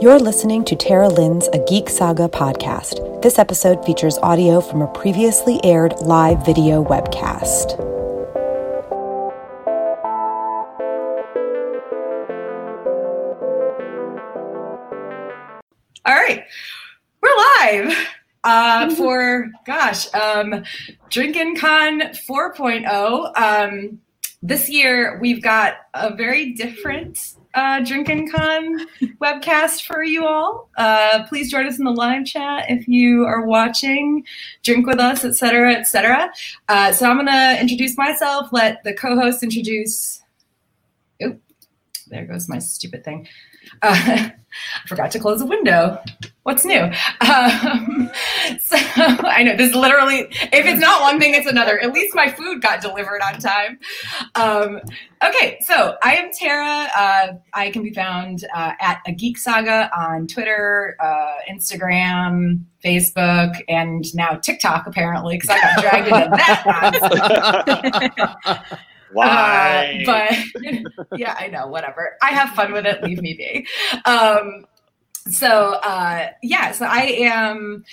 You're listening to Tara Lynn's A Geek Saga podcast. This episode features audio from a previously aired live video webcast. All right, we're live uh, for gosh, um, Drinkin' Con 4.0. Um, this year we've got a very different uh, Drinkin' Con webcast for you all. Uh, please join us in the live chat if you are watching, drink with us, etc., etc. Uh, so I'm gonna introduce myself. Let the co-host introduce. Oop, there goes my stupid thing. Uh, I forgot to close the window. What's new? Um, so I know this literally, if it's not one thing, it's another. At least my food got delivered on time. Um, okay, so I am Tara. Uh, I can be found uh, at a Geek Saga on Twitter, uh, Instagram, Facebook, and now TikTok, apparently, because I got dragged into that. Why? Uh, but yeah, I know, whatever. I have fun with it. Leave me be. Um, so uh, yeah, so I am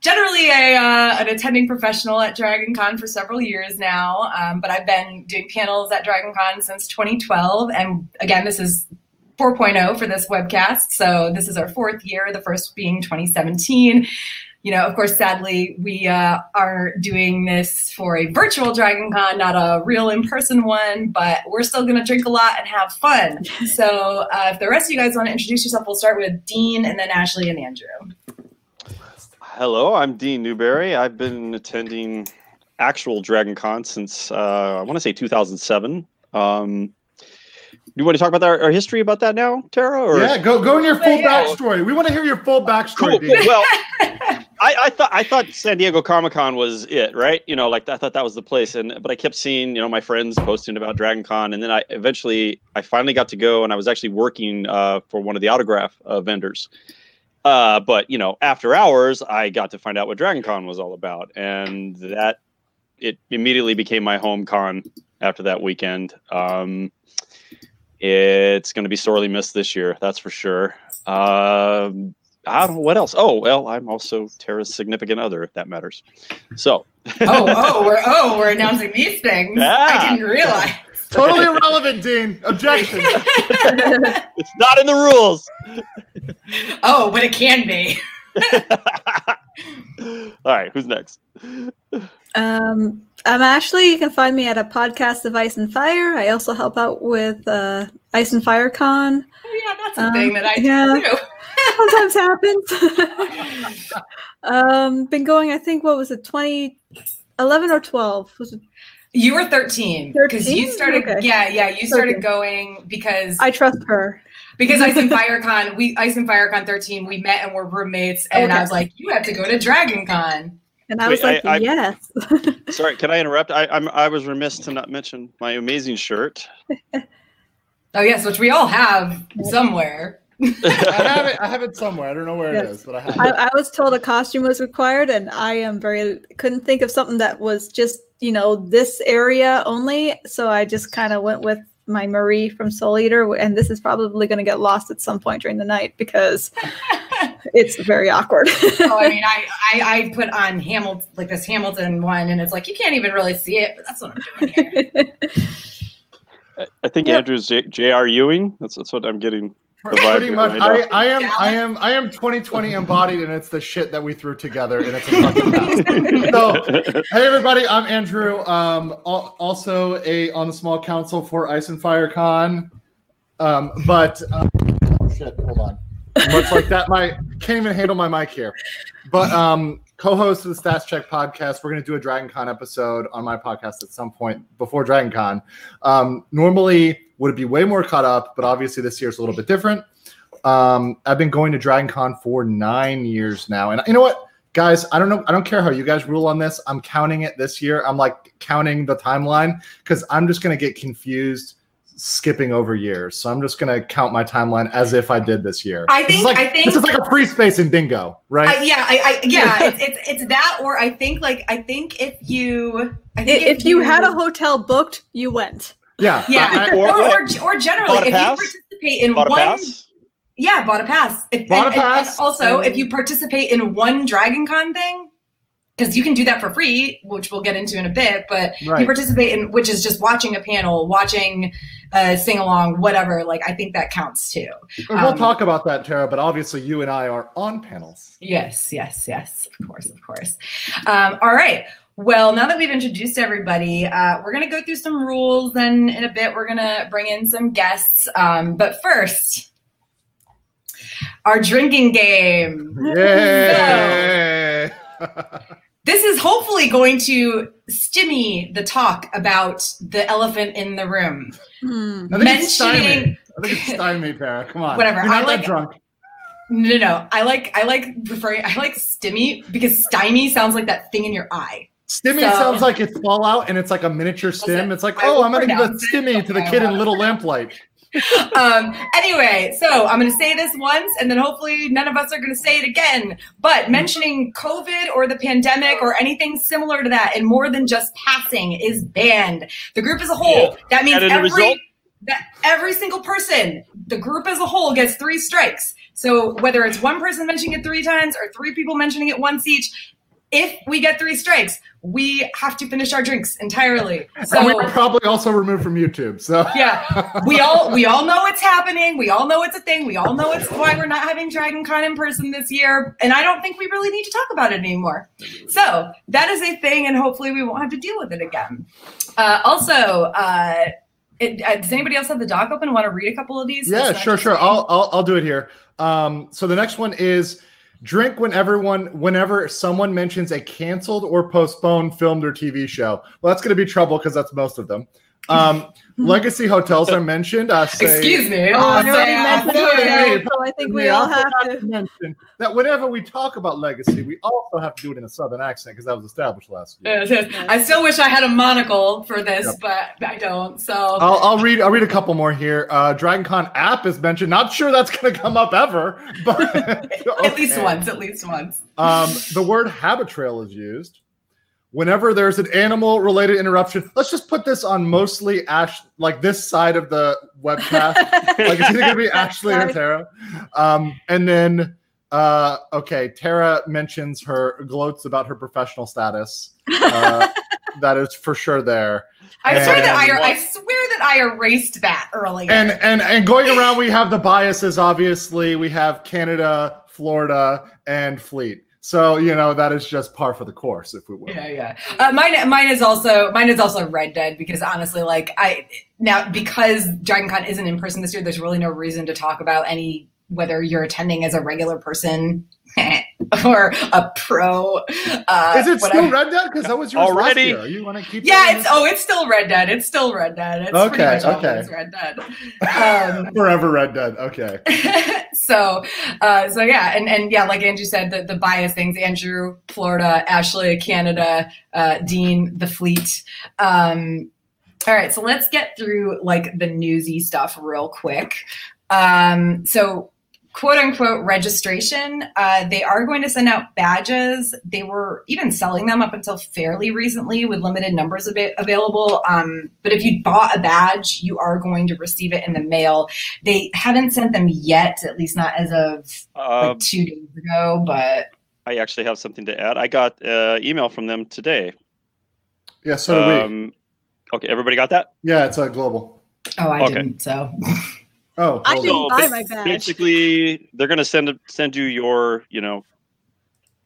generally a, uh, an attending professional at Dragon Con for several years now, um, but I've been doing panels at Dragon Con since 2012. And again, this is 4.0 for this webcast. So this is our fourth year, the first being 2017 you know, of course, sadly, we uh, are doing this for a virtual Dragon Con, not a real in person one, but we're still going to drink a lot and have fun. So, uh, if the rest of you guys want to introduce yourself, we'll start with Dean and then Ashley and Andrew. Hello, I'm Dean Newberry. I've been attending actual Dragon Con since uh, I want to say 2007. Um, do you want to talk about our, our, history about that now, Tara? Or? Yeah, go go in your full backstory. We want to hear your full backstory. Cool. Well, I, I, thought I thought San Diego Comic Con was it, right? You know, like I thought that was the place, and but I kept seeing you know my friends posting about Dragon Con, and then I eventually I finally got to go, and I was actually working uh, for one of the autograph uh, vendors. Uh, but you know, after hours, I got to find out what Dragon Con was all about, and that it immediately became my home con after that weekend. Um, it's going to be sorely missed this year, that's for sure. Um, I don't know what else. Oh well, I'm also Tara's significant other, if that matters. So. oh, oh, we're oh, we're announcing these things. Yeah. I didn't realize. Totally irrelevant, Dean. Objection. it's not in the rules. oh, but it can be. All right, who's next? Um, I'm Ashley. You can find me at a podcast of Ice and Fire. I also help out with uh, Ice and Fire Con. Oh, yeah, that's a um, thing that I yeah, do. Sometimes happens. um, been going, I think, what was it, 2011 or 12? Was it? You were 13 because you started. Okay. Yeah, yeah, you started going because I trust her. Because Ice and Fire Con, we Ice and Fire Con 13, we met and we're roommates, and okay. I was like, you have to go to Dragon Con. And I Wait, was like, I, I, yes. sorry, can I interrupt? I, I'm I was remiss to not mention my amazing shirt. oh yes, which we all have somewhere. I have it. I have it somewhere. I don't know where yes. it is, but I have. I, I, was told a costume was required, and I am very couldn't think of something that was just you know this area only. So I just kind of went with my Marie from Soul Eater, and this is probably going to get lost at some point during the night because it's very awkward. oh, I mean, I, I, I put on Hamilton like this Hamilton one, and it's like you can't even really see it, but that's what I'm doing here. I think yep. Andrew's J.R. Ewing. That's that's what I'm getting. Pretty much, I, I, am, I am, I am 2020 embodied, and it's the shit that we threw together, and it's a fucking mess. so, hey everybody, I'm Andrew. Um, also a on the small council for Ice and Fire Con. Um, but um, oh shit, hold on much like that. My can't even handle my mic here. But um, co-host of the Stats Check podcast, we're going to do a Dragon Con episode on my podcast at some point before Dragon Con. Um, normally would be way more caught up, but obviously this year is a little bit different. Um, I've been going to Dragon Con for nine years now, and you know what, guys, I don't know, I don't care how you guys rule on this. I'm counting it this year. I'm like counting the timeline because I'm just going to get confused skipping over years. So I'm just going to count my timeline as if I did this year. I think like, I think this is like a free space in Bingo, right? I, yeah, I, I yeah, it's, it's, it's that or I think like I think if you I think if, if you, you, had a hotel booked, you went. Yeah. Yeah. or, or, or, generally if pass? you participate in one Yeah, bought a pass. If, bought and, a pass. And, also, if you participate in one Dragon Con thing, because you can do that for free, which we'll get into in a bit. But right. you participate in, which is just watching a panel, watching a sing along, whatever. Like I think that counts too. We'll um, talk about that, Tara. But obviously, you and I are on panels. Yes, yes, yes. Of course, of course. Um, all right. Well, now that we've introduced everybody, uh, we're going to go through some rules, and in a bit, we're going to bring in some guests. Um, but first, our drinking game. Yay! So, this is hopefully going to stimmy the talk about the elephant in the room. Hmm. I think Mentioning, it's stymie. I think it's stymie, Tara. Come on. Whatever. You're not I like, that drunk. No, no, no. I like I like referring I like stimmy because stymie sounds like that thing in your eye. Stimmy so, sounds like it's Fallout and it's like a miniature stim. It's like, oh, I'm gonna give a stimmy to the kid in Little Lamplight. um, anyway, so I'm going to say this once, and then hopefully none of us are going to say it again. But mentioning COVID or the pandemic or anything similar to that, and more than just passing, is banned. The group as a whole. That means every that every single person, the group as a whole, gets three strikes. So whether it's one person mentioning it three times or three people mentioning it once each, if we get three strikes, we have to finish our drinks entirely. So and we were probably also removed from YouTube. So yeah, we all we all know it's happening. We all know it's a thing. We all know it's why we're not having Dragon Con in person this year. And I don't think we really need to talk about it anymore. So that is a thing, and hopefully we won't have to deal with it again. Uh, also, uh, it, uh, does anybody else have the doc open? Want to read a couple of these? Yeah, sure, sure. I'll, I'll I'll do it here. Um, so the next one is Drink when everyone, whenever someone mentions a canceled or postponed filmed or TV show. Well, that's going to be trouble because that's most of them. Um, legacy hotels are mentioned. Uh, say, Excuse me. Oh, uh, say, so I think we, we all have to mention that whenever we talk about legacy, we also have to do it in a southern accent because that was established last year. Yes, yes. I still wish I had a monocle for this, yep. but I don't. So I'll, I'll, read. I'll read a couple more here. Uh, DragonCon app is mentioned. Not sure that's going to come up ever, but okay. at least once. At least once. Um, the word habitrail is used whenever there's an animal related interruption, let's just put this on mostly Ash, like this side of the webcast. like it's either gonna be Ashley or Tara. Um, and then uh, okay, Tara mentions her gloats about her professional status. Uh, that is for sure there. I swear that I, I swear that I erased that earlier. And and and going around, we have the biases. Obviously, we have Canada, Florida, and Fleet. So you know that is just par for the course, if we will. Yeah, yeah. Uh, mine, mine is also mine is also Red Dead because honestly, like I now because Dragon Con isn't in person this year, there's really no reason to talk about any whether you're attending as a regular person or a pro. Uh, Is it still Red Dead? Because that was yours already. Last year. You want to keep? Yeah, it's oh, it's still Red Dead. It's still Red Dead. It's okay, okay. Red Dead. Um, Forever Red Dead. Okay. so, uh, so yeah, and and yeah, like Andrew said, the the bias things. Andrew, Florida, Ashley, Canada, uh, Dean, the Fleet. Um, all right, so let's get through like the newsy stuff real quick. Um, so quote unquote registration. Uh, they are going to send out badges. They were even selling them up until fairly recently with limited numbers of it available. Um, but if you bought a badge, you are going to receive it in the mail. They haven't sent them yet, at least not as of uh, like two days ago. But I actually have something to add. I got an email from them today. Yeah, so um, Okay, everybody got that? Yeah, it's a global. Oh, I okay. didn't. So. Oh, I didn't buy my badge. Basically, they're going to send send you your, you know,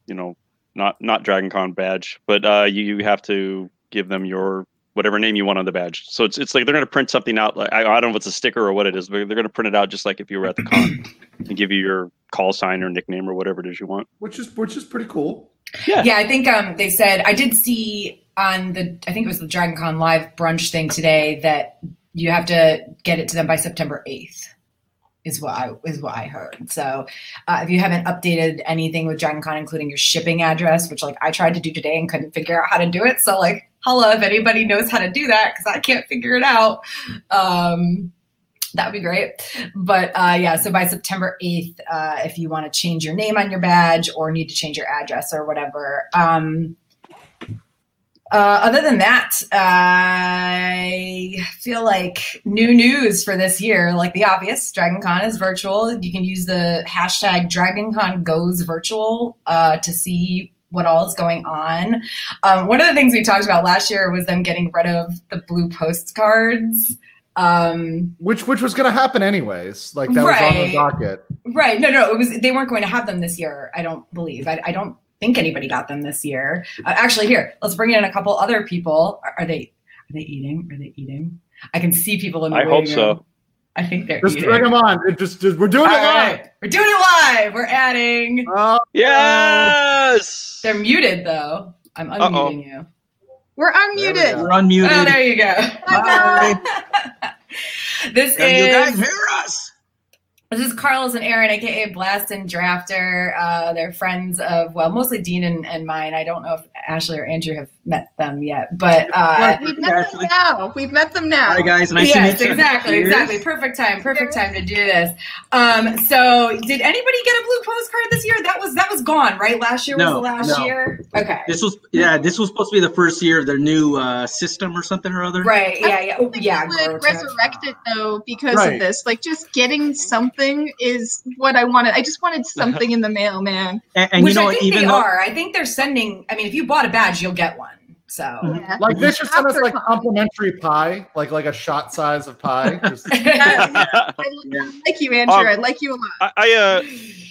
you know, not not Dragon Con badge, but uh, you, you have to give them your whatever name you want on the badge. So it's it's like they're going to print something out. Like I, I don't know if it's a sticker or what it is, but they're going to print it out just like if you were at the con and give you your call sign or nickname or whatever it is you want. Which is which is pretty cool. Yeah, yeah. I think um, they said I did see on the I think it was the Dragon Con live brunch thing today that you have to get it to them by September 8th is what I is what I heard. So uh, if you haven't updated anything with DragonCon, including your shipping address, which like I tried to do today and couldn't figure out how to do it. So like, hello, if anybody knows how to do that, because I can't figure it out. Um, that would be great. But uh, yeah, so by September 8th, uh, if you want to change your name on your badge or need to change your address or whatever, um, uh, other than that, I feel like new news for this year, like the obvious, DragonCon is virtual. You can use the hashtag DragonCon goes virtual uh, to see what all is going on. Um, one of the things we talked about last year was them getting rid of the blue postcards. Um, which which was going to happen anyways. Like that right, was on the docket. Right. No, no, it was. They weren't going to have them this year. I don't believe. I, I don't think anybody got them this year. Uh, actually, here, let's bring in a couple other people. Are, are, they? Are they eating? Are they eating? I can see people in the. I hope room. so. I think they're just eating. bring them on. It just, just we're doing All it live. Right. We're doing it live. We're adding. Uh, yes. They're muted though. I'm unmuting Uh-oh. you. We're unmuted. We are unmuted. Oh, there you go. Hi. this Can is. You guys hear us? This is Carlos and Aaron, aka Blast and Drafter. Uh, they're friends of well, mostly Dean and, and, mine. I don't know if Ashley or Andrew have met them yet, but uh, well, we've met them now. We've met them now. Hi guys, nice yes, to meet you. exactly, exactly. Perfect time, perfect time to do this. Um, so, did anybody get a blue postcard this year? That was that was gone, right? Last year was the last no. year. Okay. This was yeah, this was supposed to be the first year of their new uh, system or something or other. Right. Yeah. Yeah. Oh, yeah. Would resurrect it though because right. of this. Like just getting something is what I wanted. I just wanted something in the mail, man. And, and Which you know, I think even they though, are. I think they're sending. I mean, if you bought a badge, you'll get one. So, Yeah. Like they should send us like complimentary pie, like like a shot size of pie. Just- Yeah, I, I like you, Andrew. Um, I like you a lot. I, I uh,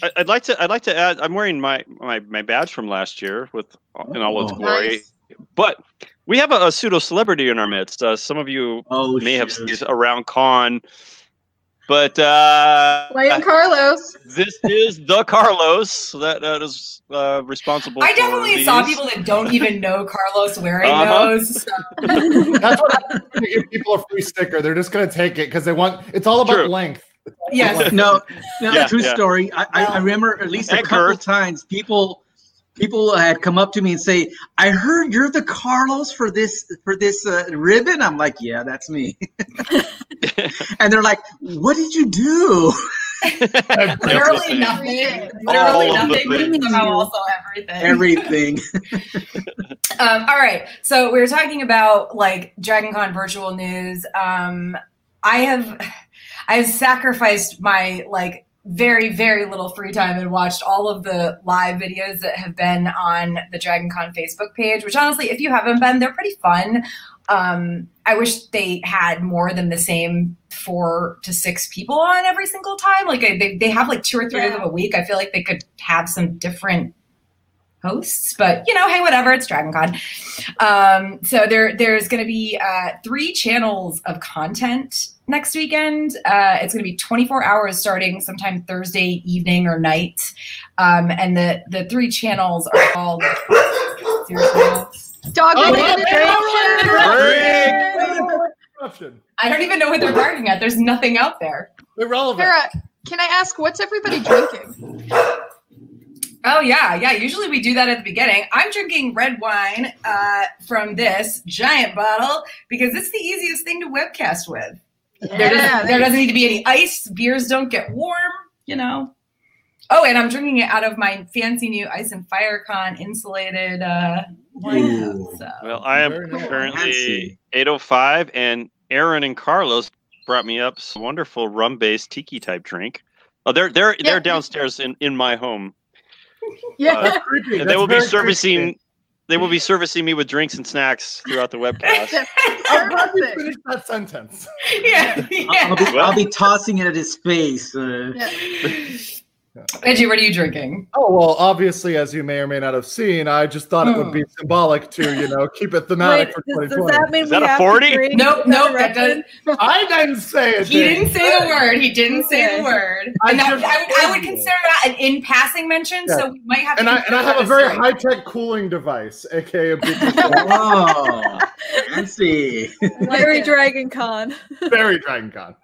I- I'd like to. I'd like to add. I'm wearing my my my badge from last year with in all its Oh. glory, Nice. but we have a, a pseudo celebrity in our midst. Uh, some of you oh, may have seen around con, but uh, Ryan Carlos. this is the Carlos that, that is uh, responsible. I for definitely saw people that don't even know Carlos wearing Uh-huh. those. So. That's what happens when give people a free sticker. They're just gonna take it because they want. It's all about True. length. Yes. no, no, Yeah, true yeah. story. I, I, I remember at least a And couple Kurt. times people people had come up to me and say, "I heard you're the Carlos for this for this uh, ribbon." I'm like, "Yeah, that's me." and they're like, "What did you do?" Literally nothing. Literally All of the nothing. but things. somehow also everything. Everything. Um, all right. So we were talking about like DragonCon virtual news. Um, I have I have sacrificed my like very very little free time and watched all of the live videos that have been on the DragonCon Facebook page. Which honestly, if you haven't been, they're pretty fun. Um, I wish they had more than the same four to six people on every single time. Like they, they have like two or three of them a week. I feel like they could have some different hosts, but you know, hey, whatever. It's DragonCon. Um, so there, there's going to be uh, three channels of content next weekend. Uh, it's going to be 24 hours starting sometime Thursday evening or night, um, and the the three channels are called. Dog Oh, I don't even know what they're barking at. There's nothing out there. Irrelevant. Kara, can I ask what's everybody drinking? Oh yeah, yeah. Usually we do that at the beginning. I'm drinking red wine uh, from this giant bottle because it's the easiest thing to webcast with. There, doesn't, there doesn't need to be any ice. Beers don't get warm, you know. Oh, and I'm drinking it out of my fancy new Ice and Firecon insulated uh, wine So. Well, I am Very currently Fancy. 805, and Aaron and Carlos brought me up some wonderful rum-based tiki type drink. Oh, they're they're Yeah. they're downstairs in, in my home, Yeah. Uh, and they will be servicing creepy. They will be servicing me with drinks and snacks throughout the webcast. I'm glad you Perfect. finished that sentence. yeah, I'll, be, yeah. I'll be tossing it at his face. Uh, Yeah. Reggie, what are you drinking? Oh well, obviously, as you may or may not have seen, I just thought it would hmm. be symbolic to you know keep it thematic Wait, for does, does 2020. that mean Is we that a have 40? to drink Nope, nope, that doesn't. I didn't say it. He didn't say the word. He didn't say the word. I And that, just I, would, I would consider that an in passing mention. Yeah. So we might have. And to I and I have a very high tech cooling device, aka a big, oh, fancy. Very Dragon Con. very Dragon Con.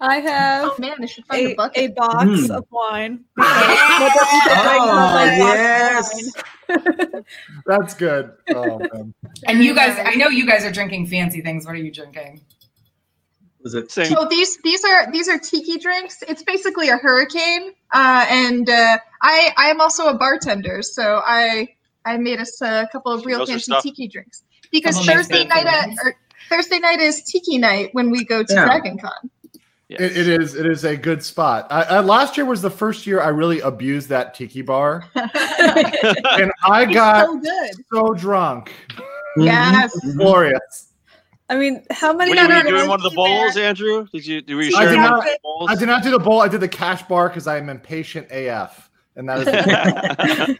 I have Oh man, I should find a, a bucket. a box Mm. of wine. Oh, yes. That's good. Oh man. And you guys, I know you guys are drinking fancy things. What are you drinking? Was it Same. So these these are these are tiki drinks. It's basically a hurricane, uh, and uh, I I am also a bartender, so I I made us a couple of real fancy tiki drinks because Thursday night at, or Thursday night is tiki night when we go to yeah. Dragon Con. Yes. It, it is. It is a good spot. I, I, last year was the first year I really abused that tiki bar, and I got so, good. so, drunk. Yes, glorious. I mean, how many? Were you, were you doing one of the bowls, there? Andrew? Did you? Did we share I did, not, I did not do the bowl. I did the cash bar because I am impatient AF, and that is.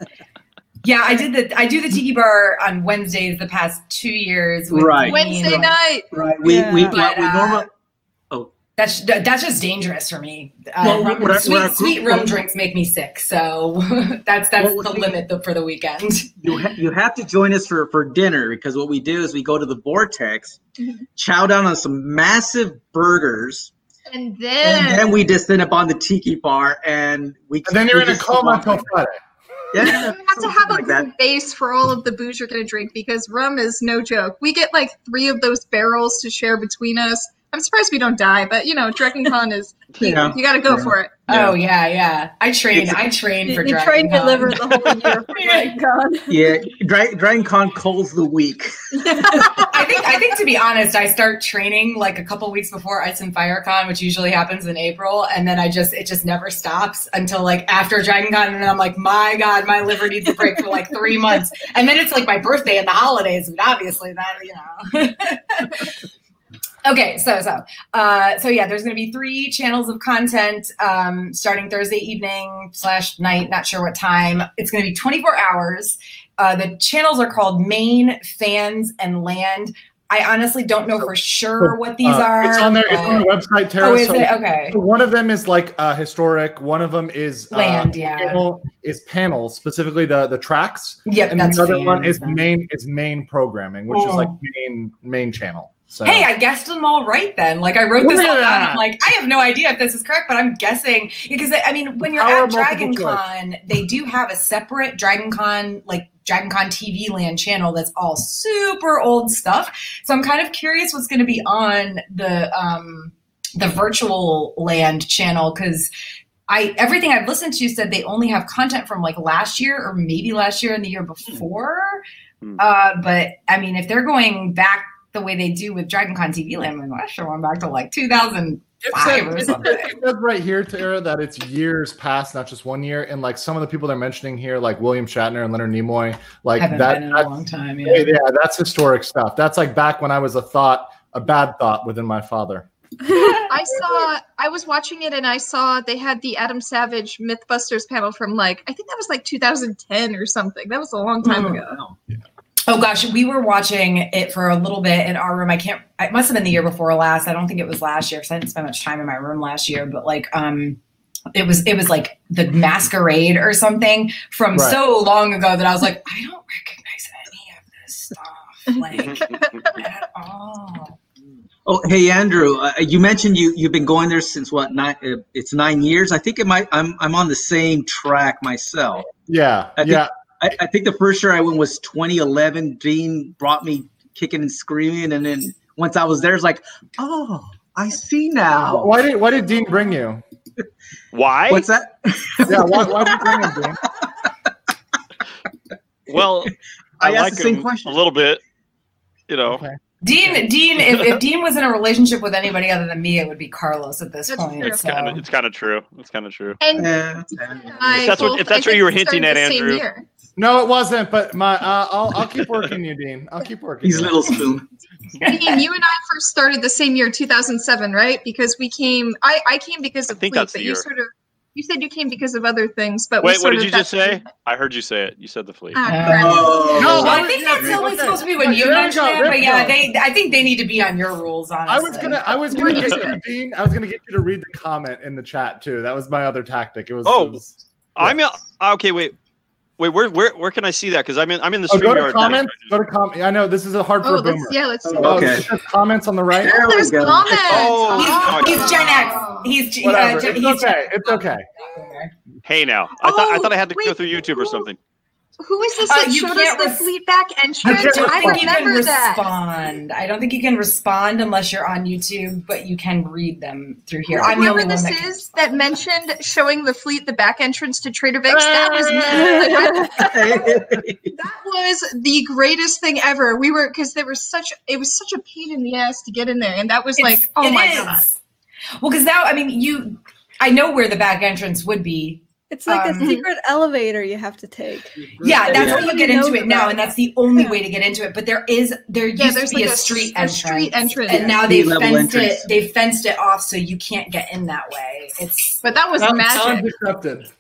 yeah, I did the I do the tiki bar on Wednesdays the past two years. right, Wednesday night. Right, we yeah. we, but, we, we uh, normally that's that's just dangerous for me. Uh, well, rum, sweet, sweet rum drinks make me sick, so that's that's well, the limit for the weekend. You ha- you have to join us for for dinner because what we do is we go to the Vortex, mm-hmm. chow down on some massive burgers, and then and then we descend upon the tiki bar, and we and then you're in a coma until Friday. Yeah, you have to have a like good base for all of the booze you're going to drink because rum is no joke. We get like three of those barrels to share between us I'm surprised we don't die, but you know, Dragon Con is you, yeah. you got to go yeah. for it. Oh yeah, yeah. I train. I train for. You, you train to liver the whole year for Dragon Con. Yeah, Dra- Dragon Con calls the week. I think. I think to be honest, I start training like a couple weeks before Ice and Fire Con, which usually happens in April, and then I just it just never stops until like after Dragon Con, and then I'm like, my God, my liver needs a break for like three months, and then it's like my birthday and the holidays, and obviously that you know. Okay, so so uh, so yeah, there's going to be three channels of content um, starting Thursday evening slash night. Not sure what time. It's going to be 24 hours. Uh, the channels are called Main, Fans, and Land. I honestly don't know for sure what these uh, are. It's on there. It's on the website, Tara. Oh, is so, it? Okay. One of them is like uh, historic. One of them is uh, land. yeah. Panel, is panels, specifically the the tracks. Yep. And that's the other one is main is main programming, which oh. is like main main channel. So. Hey, I guessed them all right then. Like I wrote this yeah. all down. I'm like, I have no idea if this is correct, but I'm guessing because I mean, when you're at Dragon Con, they do have a separate Dragon Con like Dragon Con TV Land channel that's all super old stuff. So I'm kind of curious what's going to be on the um the virtual land channel because I everything I've listened to said they only have content from like last year or maybe last year and the year before. Mm. Uh, but I mean, if they're going back the way they do with Dragon Con TV Land. I'm like, I sure went back to like 2005 or something. It says right here, Tara, that it's years past, not just one year. And like some of the people they're mentioning here, like William Shatner and Leonard Nimoy, like Haven't that. Been in a long time. Yeah. yeah, that's historic stuff. That's like back when I was a thought, a bad thought within my father. I saw I was watching it and I saw they had the Adam Savage Mythbusters panel from like I think that was like 2010 or something. That was a long time mm. ago. Yeah. Oh gosh, we were watching it for a little bit in our room. I can't. It must have been the year before last. I don't think it was last year because I didn't spend much time in my room last year. But like, um, it was it was like the masquerade or something from right. so long ago that I was like, I don't recognize any of this stuff like at all. Oh, hey Andrew, uh, you mentioned you you've been going there since what nine? Uh, it's nine years. I think it might. I'm I'm on the same track myself. Yeah, I yeah. I, I, think the first year I went was 2011. Dean brought me kicking and screaming, and then once I was there, it's like, oh, I see now. Why did Why did Dean bring you? Why? What's that? yeah, why, why did you bring him, Dean? Well, I, I like him question. a little bit. You know. Okay. Dean, Dean, if, if Dean was in a relationship with anybody other than me, it would be Carlos at this that's point. It's so. kind of it's kind of true. It's kind of true. And yeah. if that's what if that's what you were hinting at, Andrew. No, it wasn't. But my, uh, I'll I'll keep working you, Dean. I'll keep working. He's a little spoon. Dean, you and I first started the same year, 2007, right? Because we came. I I came because of I think Fleet, that's the year. you sort of you said you came because of other things, but wait, what did you just say? I heard you say it. You said the fleet. Uh, oh. No, well, I think that's only supposed to be when you mentioned it. But yeah, they. I think they need to be on your rules. Honestly, I was gonna. I was gonna get you, Dean. I was gonna get you to read the comment in the chat too. That was my other tactic. It was. Oh, it was, I'm. Okay, wait. Wait, where where where can I see that? Because I'm in I'm in the oh, go to comments. Go to comment. I know this is a hard oh, for boomer. Yeah, let's. See. Oh, okay. comments on the right. There There's comments. Oh, he's, he's Gen X. He's Whatever. Uh, it's he's okay. It's okay. Hey now, I thought I thought I had to wait, go through YouTube or something. Who is this uh, that showed us the res- fleet back entrance? I, don't I think you can respond. I don't think you can respond unless you're on YouTube, but you can read them through here. I'm Whoever this that is that mentioned showing the fleet the back entrance to Trader Vic's, that was that was the greatest thing ever. We were because there was such it was such a pain in the ass to get in there, and that was it's, like, oh my is. god. Well, because now I mean you I know where the back entrance would be it's like um, a secret elevator you have to take. Yeah, that's how you get into it now, and that's the only yeah. way to get into it. But there is there used yeah, to be like a, street a, entrance, street entrance, and now they fenced entrance. it. They fenced it off so you can't get in that way. It's but that was that magic. Accepted.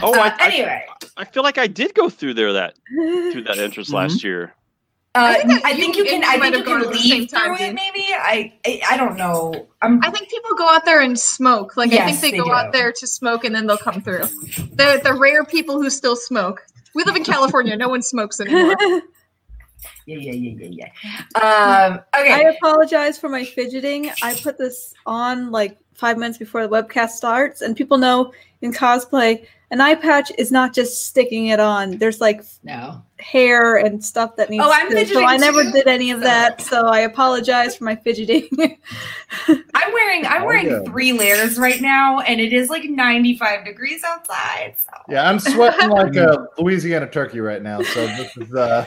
Oh, uh, I, anyway, I, I, feel like I did go through there that through that entrance mm-hmm. last year. Uh, I think, I think you, you can. I think you can leave through it. Maybe I, I. I don't know. I'm, i think people go out there and smoke. Like yes, I think they, they go do. out there to smoke and then they'll come through. The the rare people who still smoke. We live in California. no one smokes anymore. yeah, yeah, yeah, yeah, yeah. Um, okay. I apologize for my fidgeting. I put this on like five minutes before the webcast starts, and people know in cosplay an eye patch is not just sticking it on. There's like no hair and stuff that needs. Oh, I'm to, fidgeting. So I never too. did any of that. So I apologize for my fidgeting. I'm wearing I'm oh, wearing yeah. three layers right now, and it is like 95 degrees outside. So. Yeah, I'm sweating like a Louisiana turkey right now. So this is. uh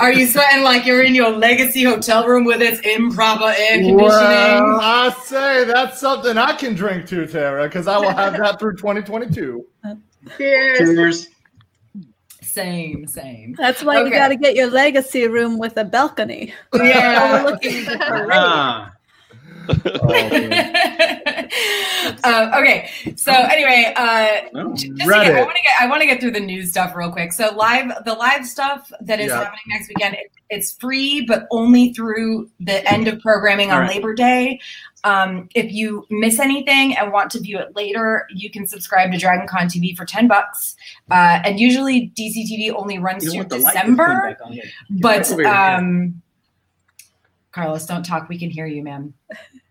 Are you sweating like you're in your legacy hotel room with its improper air conditioning? Well, I say that's something I can drink to, Tara, because I will have that through 2022. Cheers. Cheers. Same, same. That's why okay. you got to get your legacy room with a balcony. Yeah. Overlooking the parade. uh, okay, so anyway, uh, oh, just get, I want to get I want to get through the news stuff real quick. So live the live stuff that is happening next weekend. It, it's free, but only through the end of programming on right. Labor Day. Um, if you miss anything and want to view it later, you can subscribe to Dragon Con TV for 10 bucks. Uh, and usually DCTV only runs through December. But um, Carlos, don't talk. We can hear you, man.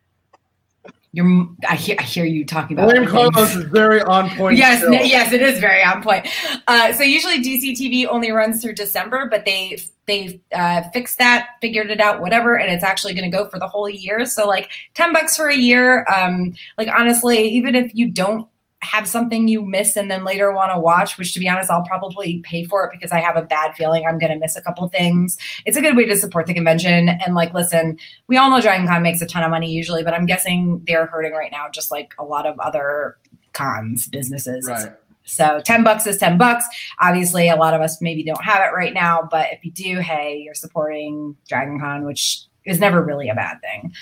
You're, I hear, I hear you talking about. William Carlos is very on point. yes, still. yes, it is very on point. Uh, so usually DCTV only runs through December, but they they uh, fixed that, figured it out, whatever, and it's actually going to go for the whole year. So like ten bucks for a year. Um, like honestly, even if you don't have something you miss and then later want to watch, which to be honest, I'll probably pay for it because I have a bad feeling I'm going to miss a couple things. It's a good way to support the convention. And like, listen, we all know Dragon Con makes a ton of money usually, but I'm guessing they're hurting right now, just like a lot of other cons businesses. Right. So 10 bucks is 10 bucks. Obviously, a lot of us maybe don't have it right now, but if you do, hey, you're supporting Dragon Con, which is never really a bad thing.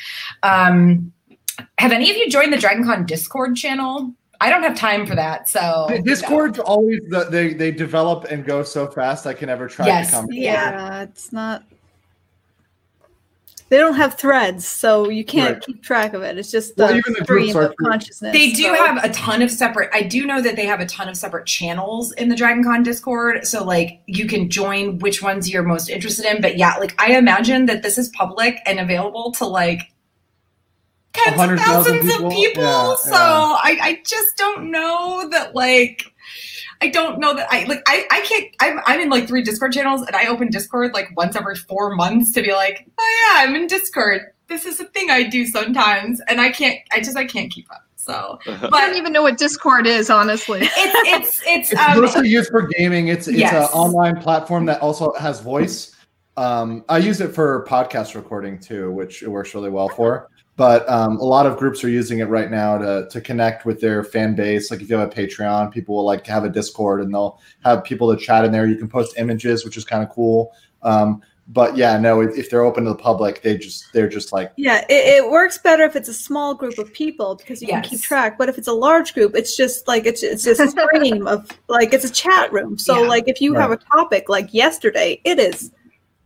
Um, have any of you joined the Dragon Con Discord channel? I don't have time for that. So Discord's no. always the, they they develop and go so fast. I can never try yes. to come. Yeah, it's not. They don't have threads, so you can't right. keep track of it. It's just the well, stream of consciousness. They do so. have a ton of separate. I do know that they have a ton of separate channels in the Dragon Con Discord. So like you can join which ones you're most interested in. But yeah, like I imagine that this is public and available to like tens of thousands people. of people. Yeah, so yeah. I, I just don't know that like I don't know that I like I, I can't I'm I'm in like three Discord channels and I open Discord like once every four months to be like, oh yeah, I'm in Discord. This is a thing I do sometimes and I can't I just I can't keep up. So but I don't even know what Discord is, honestly. It's it's it's, it's um, mostly used for gaming. It's it's yes. an online platform that also has voice. Um, I use it for podcast recording too, which it works really well for but um, a lot of groups are using it right now to to connect with their fan base. Like if you have a Patreon, people will like to have a Discord and they'll have people to chat in there. You can post images, which is kind of cool. Um, but yeah, no, if, if, they're open to the public, they just they're just like yeah, it, it works better if it's a small group of people because you yes. can keep track. But if it's a large group, it's just like it's it's just a stream of like it's a chat room. So yeah. like if you right. have a topic like yesterday, it is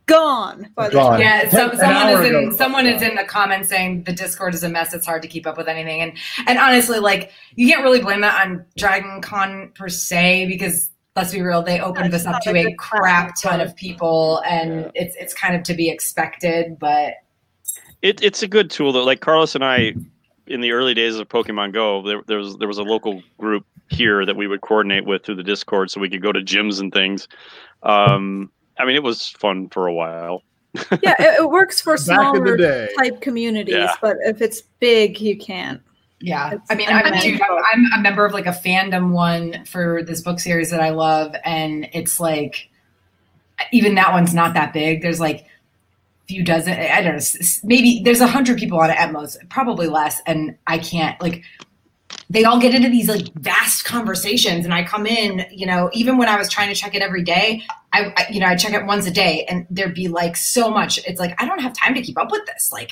gone. gone. Yeah, so, someone is in ago. someone is in the comments saying the Discord is a mess. It's hard to keep up with anything, and and honestly, like you can't really blame that on Dragon Con per se because let's be real, they opened this up to a crap ton of people, and yeah. it's it's kind of to be expected, but. It, it's a good tool though. Like Carlos and I in the early days of Pokemon Go, there, there was there was a local group here that we would coordinate with through the Discord, so we could go to gyms and things. Um, I mean, it was fun for a while. yeah, it, it works for Back the smaller day. type communities, Yeah. but if it's big, you can't. Yeah, It's- I mean, I I'm, dude, I'm, I'm a member of like a fandom one for this book series that I love, and it's like even that one's not that big. There's like few dozen, I don't know, s- s- maybe there's a hundred people on it at most, probably less, and I can't like. They all get into these like vast conversations, and I come in, you know, even when I was trying to check it every day, I, I you know, I check it once a day, and there'd be like so much. It's like I don't have time to keep up with this. Like,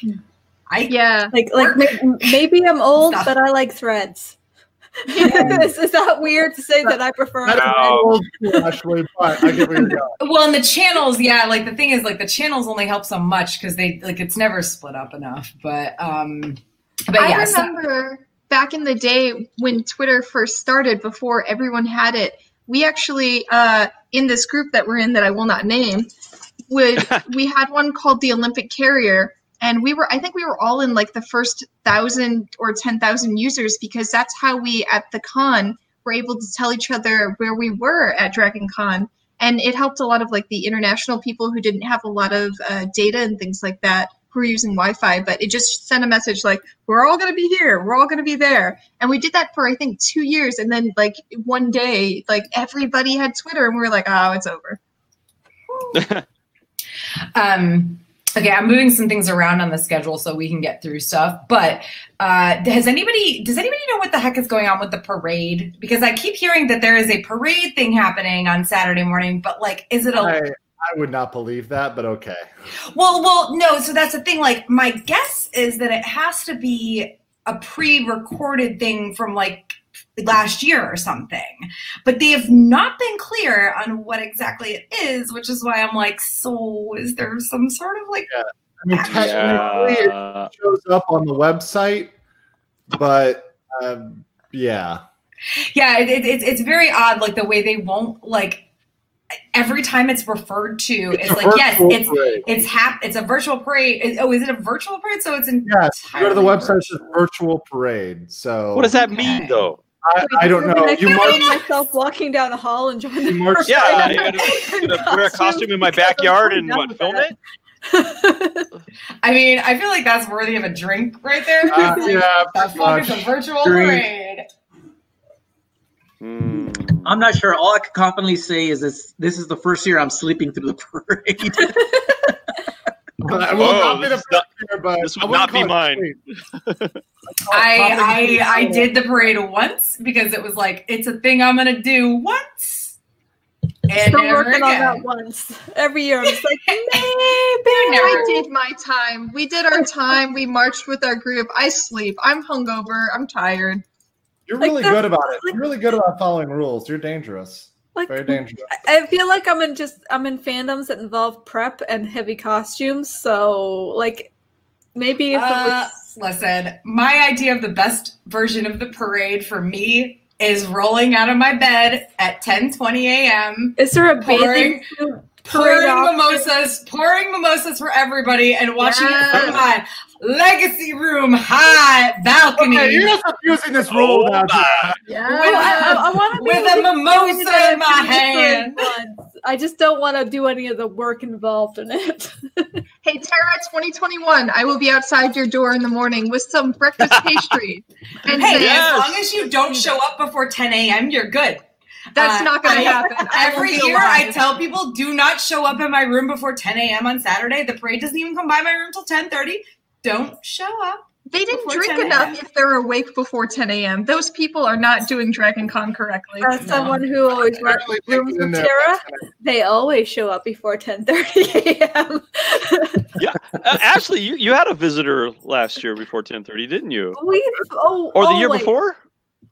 I Yeah. Like, like ma- maybe I'm old, Stop. but I like threads. is, is that weird to say that I prefer? That's threads? old Ashley, but I get where you're going. Well, and the channels, yeah, like the thing is, like the channels only help so much because they like it's never split up enough. But um, but yeah, I so- remember back in the day when Twitter first started, before everyone had it, we actually uh, in this group that we're in that I will not name, would we had one called the Olympic Carrier, and we were I think we were all in like the first thousand or ten thousand users because that's how we at the con were able to tell each other where we were at Dragon Con. And it helped a lot of like the international people who didn't have a lot of uh, data and things like that who were using Wi-Fi, but it just sent a message like, "We're all going to be here. We're all going to be there." And we did that for I think two years, and then like one day, like everybody had Twitter, and we were like, "Oh, it's over." um, okay, I'm moving some things around on the schedule so we can get through stuff. But uh, has anybody? Does anybody know what the heck is going on with the parade? Because I keep hearing that there is a parade thing happening on Saturday morning, but like, is it a I, I would not believe that, but okay. Well, well, no. So that's the thing. Like, my guess is that it has to be a pre-recorded thing from like last year or something. But they have not been clear on what exactly it is, which is why I'm like, so is there some sort of like? I mean, technically, Yeah. it shows up on the website, but um, yeah. Yeah, it, it, it's it's very odd. Like the way they won't like every time it's referred to, it's, a like yes, virtual it's parade. it's hap- it's a virtual parade. Is- Oh, is it a virtual parade? So it's in Yes, go to the entirely website, it's just virtual parade. So What does that Okay. mean, though? I, I don't know. I You can march, myself walking down a hall and join the march Yeah, parade. you gotta, you gotta wear a costume in my backyard and what, film it? I mean, I feel like that's worthy of a drink right there. Uh, Like, yeah, the pretty a virtual Drink. parade? Hmm. I'm not sure. All I can confidently say is this: this is the first year I'm sleeping through the parade. I will Whoa, not be the this first not- year, but this would wouldn't be mine. I I I did the parade once because it was like it's a thing I'm gonna do once and Still never working on that once. Every year I'm just like, maybe. I did my time. We did our time. We marched with our group. I sleep. I'm hungover. I'm tired. You're Like really good about it. like- You're really good about following rules. You're dangerous. Like, Very dangerous. I feel like I'm in just I'm in fandoms that involve prep and heavy costumes. So like maybe if Uh, was listen, my idea of the best version of the parade for me is rolling out of my bed at 10:20 a.m. is there a pouring- bathing suit pouring mimosas, pouring mimosas for everybody, and watching it Yes. from my legacy room high balcony Okay, you're just abusing this rule now. Yeah. Oh, I, I, I want to with a mimosa in my hand. I just don't want to do any of the work involved in it. Hey, Tara, 2021. I will be outside your door in the morning with some breakfast pastry. And Hey, say, Yes. as long as you don't show up before 10 a.m., you're good. that's Uh, not going to happen. Every be year, I tell people, do not show up in my room before 10 a.m. on Saturday. The parade doesn't even come by my room till 10:30. Don't show up. They didn't drink enough if they're awake before 10 a.m. Those people are not doing Dragon Con correctly. As someone who always runs rooms with Tara, they always show up before 10:30 a.m. Uh, Ashley, you, you had a visitor last year before 10:30, didn't you? we oh Or the year always. before?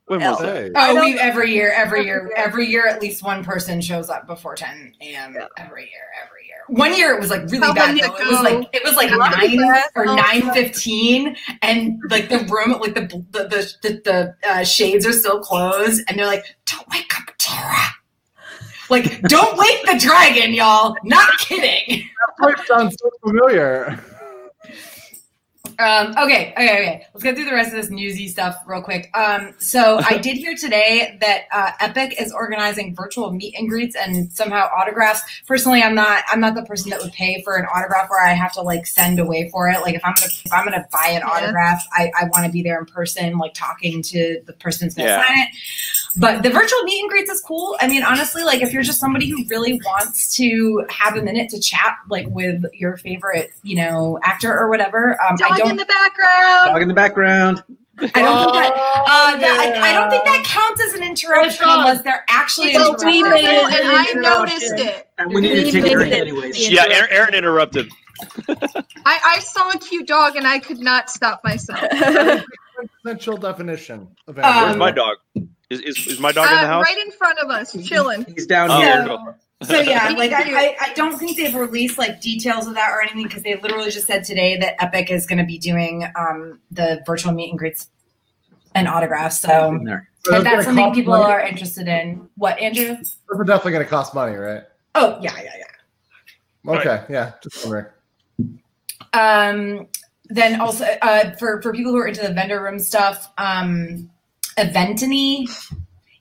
When was Oh. that? Oh, don't- we every year, every Every year, year. every year, at least one person shows up before 10 a.m. Yeah. Every year, every year. One year it was like really How bad though. It was like it was like A lot of nine or oh, nine fifteen, and like the room, like the the the the, the uh, shades are still closed, and they're like, "Don't wake up, Tara." Like, don't wake the dragon, y'all. Not kidding. That voice sounds so familiar. Um, okay, okay, okay. Let's get through the rest of this newsy stuff real quick. Um, so I did hear today that uh, Epic is organizing virtual meet and greets and somehow autographs. Personally, I'm not. I'm not the person that would pay for an autograph where I have to like send away for it. Like if I'm gonna if I'm gonna buy an yeah. autograph, I, I want to be there in person, like talking to the person who's gonna yeah. sign it. But the virtual meet and greets is cool. I mean, honestly, like if you're just somebody who really wants to have a minute to chat, like with your favorite, you know, actor or whatever, um, I don't in the background. Dog in the background. I don't think that. Uh, that I, I, don't think that counts as an interruption unless they're actually interrupting. and I noticed it. And we need to take it anyways. Yeah, Aaron, Aaron interrupted. I, I saw a cute dog and I could not stop myself. Essential definition. Of um, Where's my dog? Is, is, is my dog uh, in the house? Right in front of us, chilling. He's down oh, here so yeah, like I, I don't think they've released like details of that or anything because they literally just said today that Epic is going to be doing um, the virtual meet and greets and autographs. So, so if that's something people money. are interested in, what Andrew? Those are definitely going to cost money, right? Oh yeah, yeah, yeah. Okay, right. yeah, just wondering. Um, then also uh, for for people who are into the vendor room stuff, um, Eventeny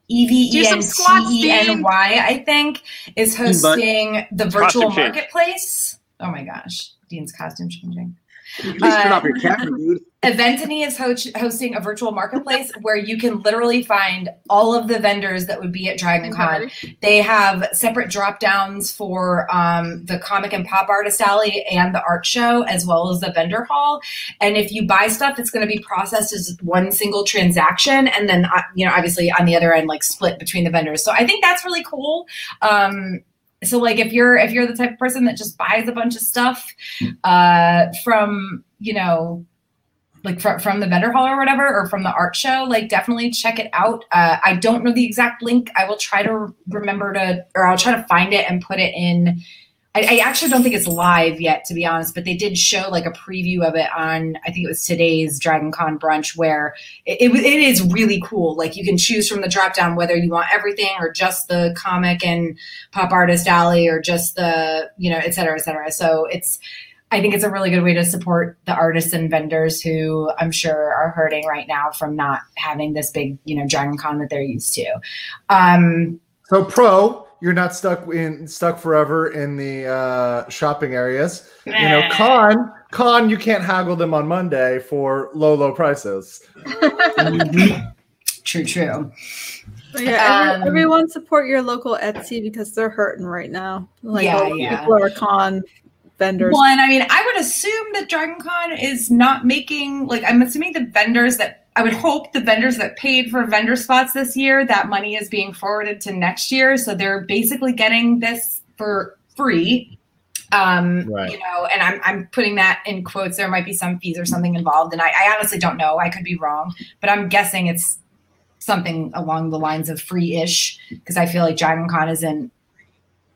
E V E N T E N Y, I think, is hosting the virtual marketplace. Oh my gosh, Dean's costume changing. Please turn off your camera, dude. Eventeny is ho- hosting a virtual marketplace where you can literally find all of the vendors that would be at Dragon Con. They have separate drop downs for um, the comic and pop artist alley and the art show, as well as the vendor hall. And if you buy stuff, it's going to be processed as one single transaction, and then uh, you know, obviously on the other end, like split between the vendors. So I think that's really cool. Um, so like if you're if you're the type of person that just buys a bunch of stuff uh, from you know like from, from the vendor hall or whatever or from the art show like definitely check it out. Uh, i don't know the exact link. I will try to remember to or i'll try to find it and put it in I, I, actually don't think it's live yet to be honest but they did show like a preview of it on i think it was today's dragon con brunch where it, it, it is really cool like you can choose from the drop down whether you want everything or just the comic and pop artist alley or just the you know et cetera et cetera so it's I think it's a really good way to support the artists and vendors who I'm sure are hurting right now from not having this big, you know, Dragon Con that they're used to. Um, so pro, you're not stuck in stuck forever in the uh, shopping areas. You know, con con you can't haggle them on Monday for low low prices. True, true. yeah, um, everyone support your local Etsy because they're hurting right now. Like yeah, yeah. people are con vendors? One, I mean, I would assume that Dragon Con is not making like I'm assuming the vendors that I would hope the vendors that paid for vendor spots this year, that money is being forwarded to next year. So they're basically getting this for free. Um, right. you know, and I'm I'm putting that in quotes. There might be some fees or something involved, and I, I honestly don't know. I could be wrong, but I'm guessing it's something along the lines of free-ish because I feel like Dragon Con isn't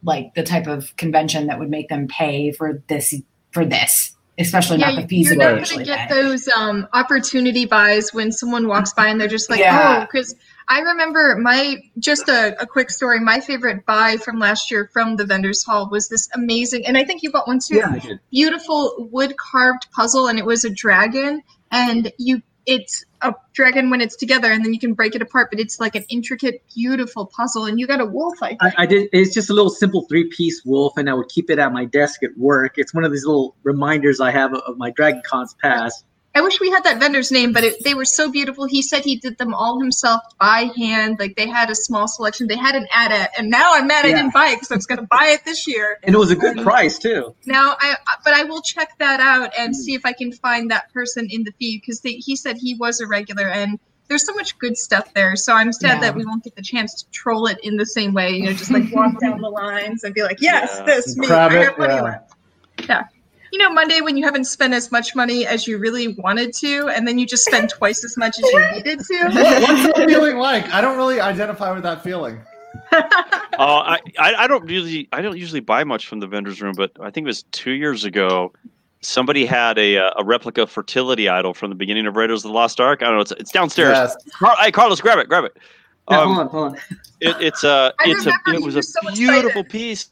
like the type of convention that would make them pay for this for this especially yeah, not the fees you're not going to get pay. those um, opportunity buys when someone walks by and they're just like yeah. oh because i remember my just a, a, quick story my favorite buy from last year from the vendors hall was this amazing and i think you bought one too yeah, beautiful wood carved puzzle and it was a dragon and you it's a dragon when it's together and then you can break it apart but it's like an intricate beautiful puzzle and you got a wolf I, I, I, did it's just a little simple three piece wolf and i would keep it at my desk at work. It's one of these little reminders i have of, of my dragon cons past I wish we had that vendor's name, but it, they were so beautiful. He said he did them all himself by hand. Like they had a small selection. They had an ad at, and now I'm mad yeah. I didn't buy it because I was going to buy it this year. And it was a good um, price too. Now I, but I will check that out and mm. see if I can find that person in the feed because he said he was a regular and there's so much good stuff there. So I'm sad yeah. that we won't get the chance to troll it in the same way. You know, just like walk down the lines and be like, yes, yeah. this me. Grab I money yeah. left. Yeah you know, Monday when you haven't spent as much money as you really wanted to, and then you just spend twice as much as you needed to. What's that feeling like? I don't really identify with that feeling. uh, I, I don't usually I don't usually buy much from the vendors room, but I think it was two years ago. Somebody had a uh, a replica fertility idol from the beginning of Raiders of the Lost Ark. I don't know. It's, it's downstairs. Yes. Car- hey, Carlos, grab it, grab it. Um, hold on, hold on. It, it's a, it's a, it was a so beautiful excited. piece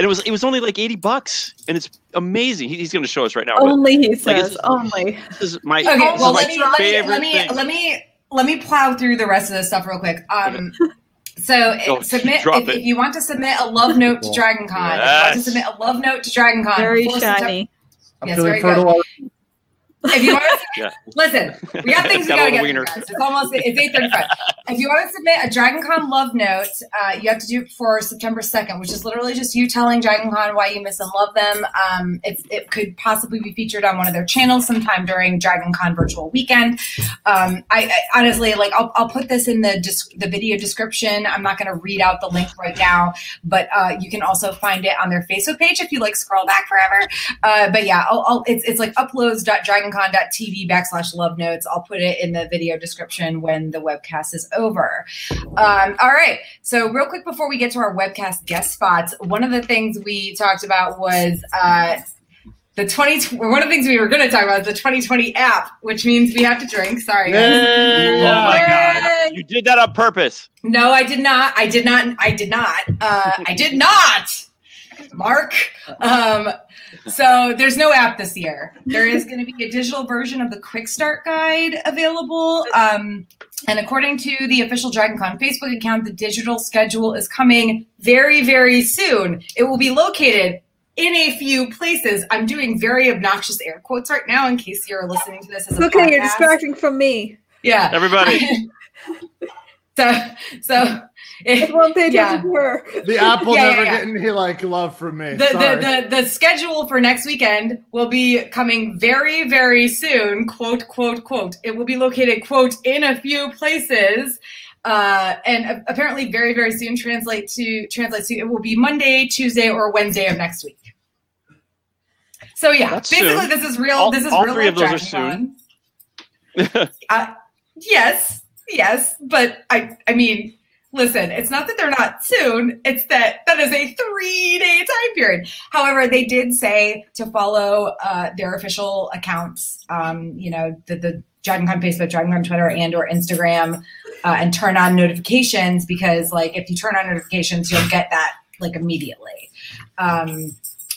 and it was it was only like eighty bucks, and it's amazing. He, he's going to show us right now. Only he says only. This is my okay. Well, is my let me let me favorite let me, thing. let me let me plow through the rest of this stuff real quick. Um, so Go, submit if, if you want to submit a love note to Dragon Con. If you want to submit a love note to Dragon Con. Very before September- shiny. I'm Yes, very good. If you want to Yeah. listen, we got things we Got gotta get wiener. through. It's almost it's eight thirty five. If you want to submit a Dragon Con love note, uh, you have to do it for September second, which is literally just you telling Dragon Con why you miss and love them. Um, it's, it could possibly be featured on one of their channels sometime during Dragon Con virtual weekend. Um, I, I honestly like I'll, I'll put this in the dis- the video description. I'm not going to read out the link right now, but uh, you can also find it on their Facebook page if you like scroll back forever. Uh, but yeah, I'll, I'll, it's it's like uploads.dragoncon.tv backslash love notes. I'll put it in the video description when the webcast is over. Um, all right. So real quick before we get to our webcast guest spots, one of the things we talked about was. Uh, the 20 one of the things we were going to talk about is the 2020 app, which means we have to drink. Sorry. Oh my god! You did that on purpose. No, I did not. I did not. I did not. Uh, I did not. Mark. Um, so there's no app this year. There is going to be a digital version of the Quick Start Guide available. Um, and according to the official DragonCon Facebook account, the digital schedule is coming very, very soon. It will be located in a few places. I'm doing very obnoxious air quotes right now in case you're listening to this as It's a okay, you're distracting from me. Yeah. Everybody. so, so It won't pay Yeah. her. The apple Yeah, yeah, never yeah. get any like love from me. the, Sorry. the, the, the schedule for next weekend will be coming very, very soon. Quote, quote, quote. It will be located, quote, in a few places. Uh, and apparently very, very soon translate to translate to it will be Monday, Tuesday, or Wednesday of next week. So yeah, That's basically soon. this is real. All- this is all real three of those are Dragon Con. uh, yes, yes, but I, I mean, listen, it's not that they're not soon. It's that that is a three-day time period. However, they did say to follow uh, their official accounts. Um, you know, the the Dragon Con Facebook, Dragon Con Twitter, and or Instagram, uh, and turn on notifications because, like, if you turn on notifications, you'll get that like immediately. Um,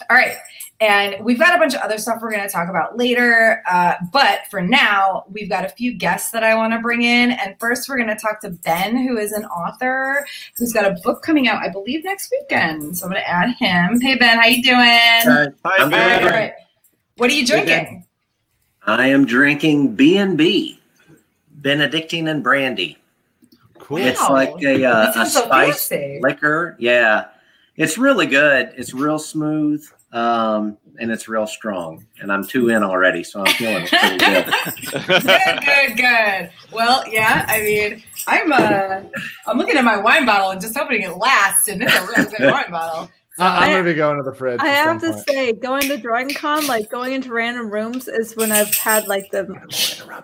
all right. And we've got a bunch of other stuff we're going to talk about later. Uh, but for now, we've got a few guests that I want to bring in. And first, we're going to talk to Ben, who is an author who's got a book coming out, I believe, next weekend. So I'm going to add him. Hey, Ben, how you doing? Uh, Hi, I'm All doing right, great. all right. What are you drinking? I am drinking B and B, Benedictine and brandy. cool. It's like a, uh, a sounds so spice fancy. liquor. Yeah, it's really good. It's real smooth, um, and it's real strong. And I'm two in already, so I'm feeling pretty good. good, good, good. Well, yeah. I mean, I'm uh, I'm looking at my wine bottle and just hoping it lasts, and it's a really good wine bottle. I, I'm I- ready to going to the fridge. I have to point. say, going to Dragon Con, like going into random rooms, is when I've had like the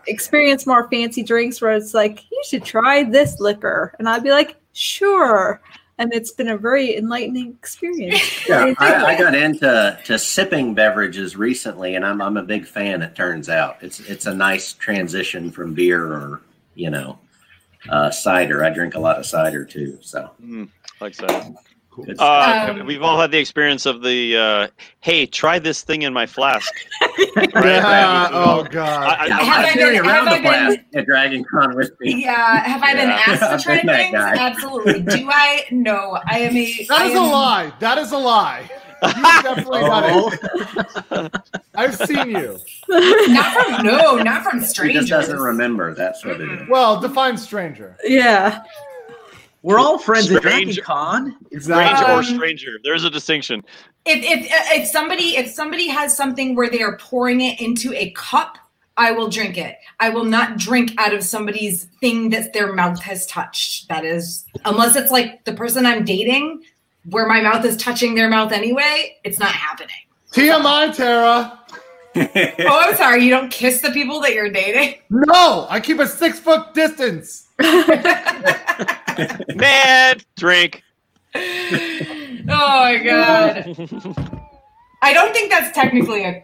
experience more fancy drinks where it's like, you should try this liquor. And I'd be like, sure. And it's been a very enlightening experience. Yeah, I, I got into to sipping beverages recently, and I'm I'm a big fan. It turns out it's it's a nice transition from beer or you know uh, cider. I drink a lot of cider too, so Mm, like that. Good Uh, Um, we've all had the experience of the uh, hey, try this thing in my flask. Right? Yeah. Oh god. I, Yeah, Have I I'm carrying been- around have the I been- glass at Dragon Con with me. Yeah. Have I been asked to try been things? guy. Absolutely. Do I? No. I am a. That I is a lie. That is a lie. You definitely got it. I've seen you. Not from no, not from strangers. He just doesn't remember. That's what it is. Well, define stranger. yeah. We're all friends at Strange. Dragon Con. stranger Exactly. or stranger. There's a distinction. If if if somebody if somebody has something where they are pouring it into a cup, I will drink it. I will not drink out of somebody's thing that their mouth has touched. That is unless it's like the person I'm dating where my mouth is touching their mouth anyway, it's not happening. TMI, Tara. Oh, I'm sorry, you don't kiss the people that you're dating? No, I keep a six foot distance. Man, drink. oh my god. I don't think that's technically a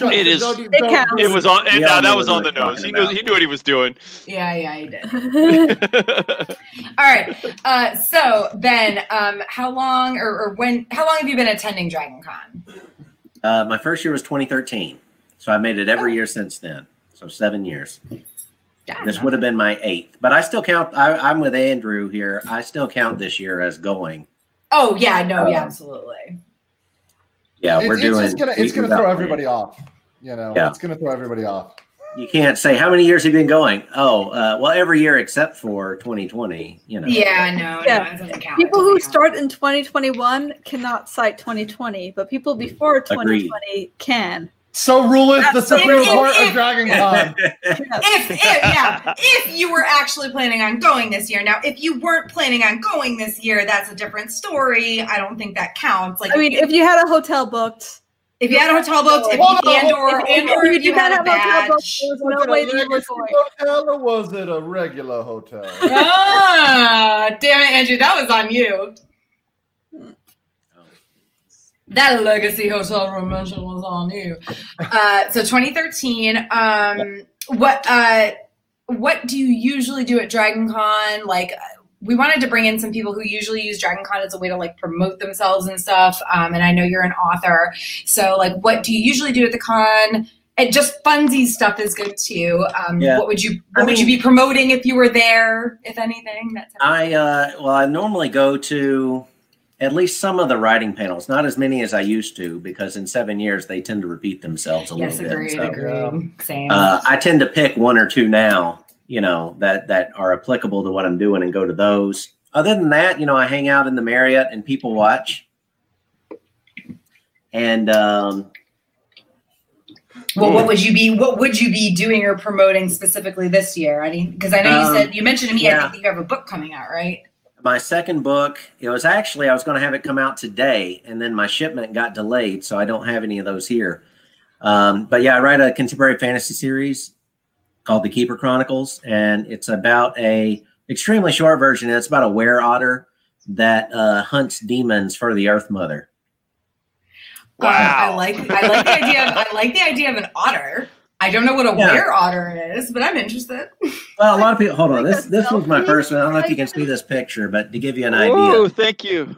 It is- Don't- It counts. It was on. And, Yeah, I uh, that was on the nose. He knew. He knew what he was doing. Yeah, yeah, he did. All right. Uh, so Ben, um, how long or, or when? How long have you been attending Dragon Con? Uh, my first year was 2013, so I made it every year since then. So seven years. This would have been my eighth, but I still count. I, I'm with Andrew here. I still count this year as going. Oh yeah, no, yeah, Um, absolutely. Yeah, It's, we're it's doing. gonna it's gonna throw plans. everybody off. You know, Yeah. it's gonna throw everybody off. You can't say how many years have you been going. Oh, uh, well, every year except for 2020. You know. Yeah, no, Yeah. no, count. People who count. start in 2021 cannot cite 2020, but people before 2020 can. So ruleth the the Supreme. Court of Dragon Con. if, if yeah, if you were actually planning on going this year. Now, if you weren't planning on going this year, that's a different story. I don't think that counts. Like, I mean, if you had a hotel booked, if you had a hotel booked, if Hold you, on, and hold or and or if if you had a had a hotel booked, there was Was no it way a that you were going. hotel or was it a regular hotel? Ah, damn it, Andrew, that was on you. That legacy hotel room mention was on you. Uh, so 2013. Um, what uh, what do you usually do at Dragon Con? Like, we wanted to bring in some people who usually use Dragon Con as a way to like promote themselves and stuff. Um, and I know you're an author, so like, what do you usually do at the con? And just funsy stuff is good too. Um, Yeah. What would you what I would you be promoting if you were there? If anything, that's I uh, well, I normally go to at least some of the writing panels, not as many as I used to, because in seven years they tend to repeat themselves a yes, little agreed, bit. So, agreed, same. uh, I tend to pick one or two now, you know, that that are applicable to what I'm doing and go to those. Other than that, you know, I hang out in the Marriott and people watch. And um, well, what would you be? What would you be doing or promoting specifically this year? I mean, because I know you Um, said you mentioned to me. I think you have a book coming out, right? my second book, it was actually I was going to have it come out today, and then my shipment got delayed, so I don't have any of those here. Um, but yeah, I write a contemporary fantasy series called The Keeper Chronicles, and it's about a extremely short version. It's about a were otter that uh, hunts demons for the Earth Mother. Uh, I Wow. like I like the idea. Of, I like the idea of an otter. I don't know what a Yeah. were otter is, but I'm interested. Well, a lot of people. Hold on, Like this this was my first one. I don't know if you can see this picture, but to give you an idea. Oh, thank you.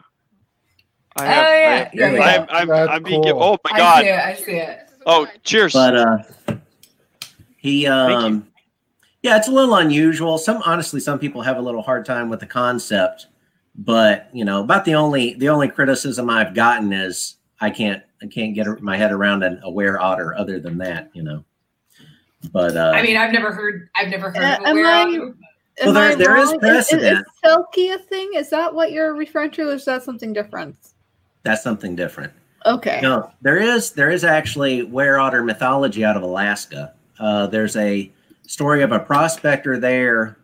I Oh, have, yeah, I, yeah, yeah. I'm, I'm, I'm being. cool. Oh my I god. see it. I see it. Oh, cheers. but uh he um yeah it's a little unusual some honestly some people have a little hard time with the concept but you know about the only the only criticism i've gotten is i can't i can't get my head around an aware otter other than that you know but uh I mean, I've never heard. I've never heard Uh, of a am I- otter. Well, there- there is wrong? precedent. Is, Selkie a thing? Is that what you're referring to? Or is that something different? that's something different Okay. No, there is there is actually were otter mythology out of Alaska. Uh, there's a story of a prospector there.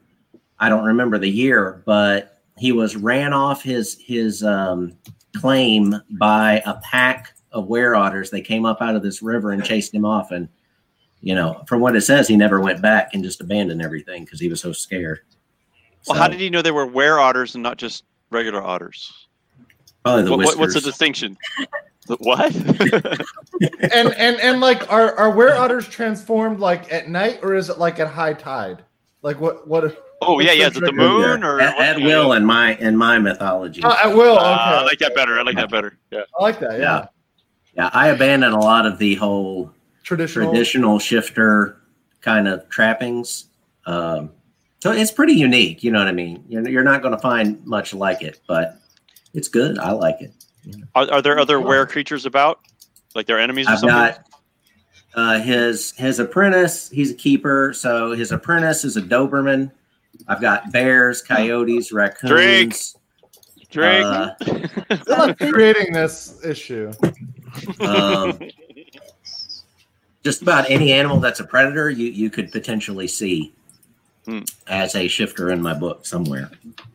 I don't remember the year, but he was ran off his his um, claim by a pack of were otters. They came up out of this river and chased him off. And you know, from what it says, he never went back and just abandoned everything because he was so scared. well, So, how did he know they were were otters and not just regular otters? probably the What, what- what's the distinction? The what? and and and like are are where otters transformed like at night or is it like at high tide? Like what what? oh yeah, yeah. the Is it the moon or at, at will in my in my mythology. Oh, at will. Okay, Uh, I like that better. I like that better. Yeah. I like that. Yeah, Yeah. Yeah, I abandon a lot of the whole traditional. traditional shifter kind of trappings. Um, so it's pretty unique. You know what I mean? You're, you're not going to find much like it, but it's good. I like it. Are, are there other were creatures about? Like their enemies or I've something? got uh, his his apprentice. He's a keeper, so his apprentice is a Doberman. I've got bears, coyotes, raccoons. Drink. Drake. uh, Good luck creating this issue. um, just about any animal that's a predator, you you could potentially see Hmm. as a shifter in my book somewhere.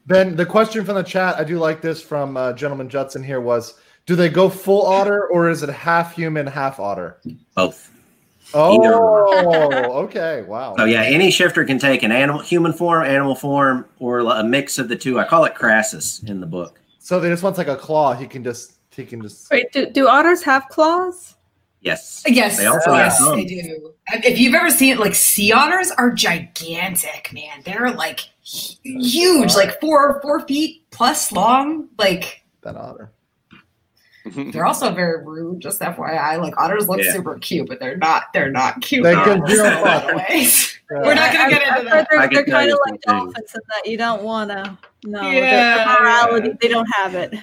Ben, the question from the chat, I do like this from uh, gentleman Judson here was, do they go full otter or is it half human, half otter? Both. Oh, okay, wow. So yeah, any shifter can take an animal, human form, animal form, or a mix of the two. I call it Crassus in the book. So they just wants like a claw. He can just he can just. Wait, do, do otters have claws? Yes. Yes, They also have yes, some. they do. If you've ever seen it, like sea otters are gigantic, man. They're like huge, like four four feet plus long. Like That otter. they're also very rude. Just FYI, like otters look Yeah. super cute, but they're not. They're not cute. They in give a zero lot of fuck. ways. Yeah. We're not gonna I've- get into I've that. heard They're, they're kind of like dolphins in that you don't want to. No, Yeah. their morality, they don't have it.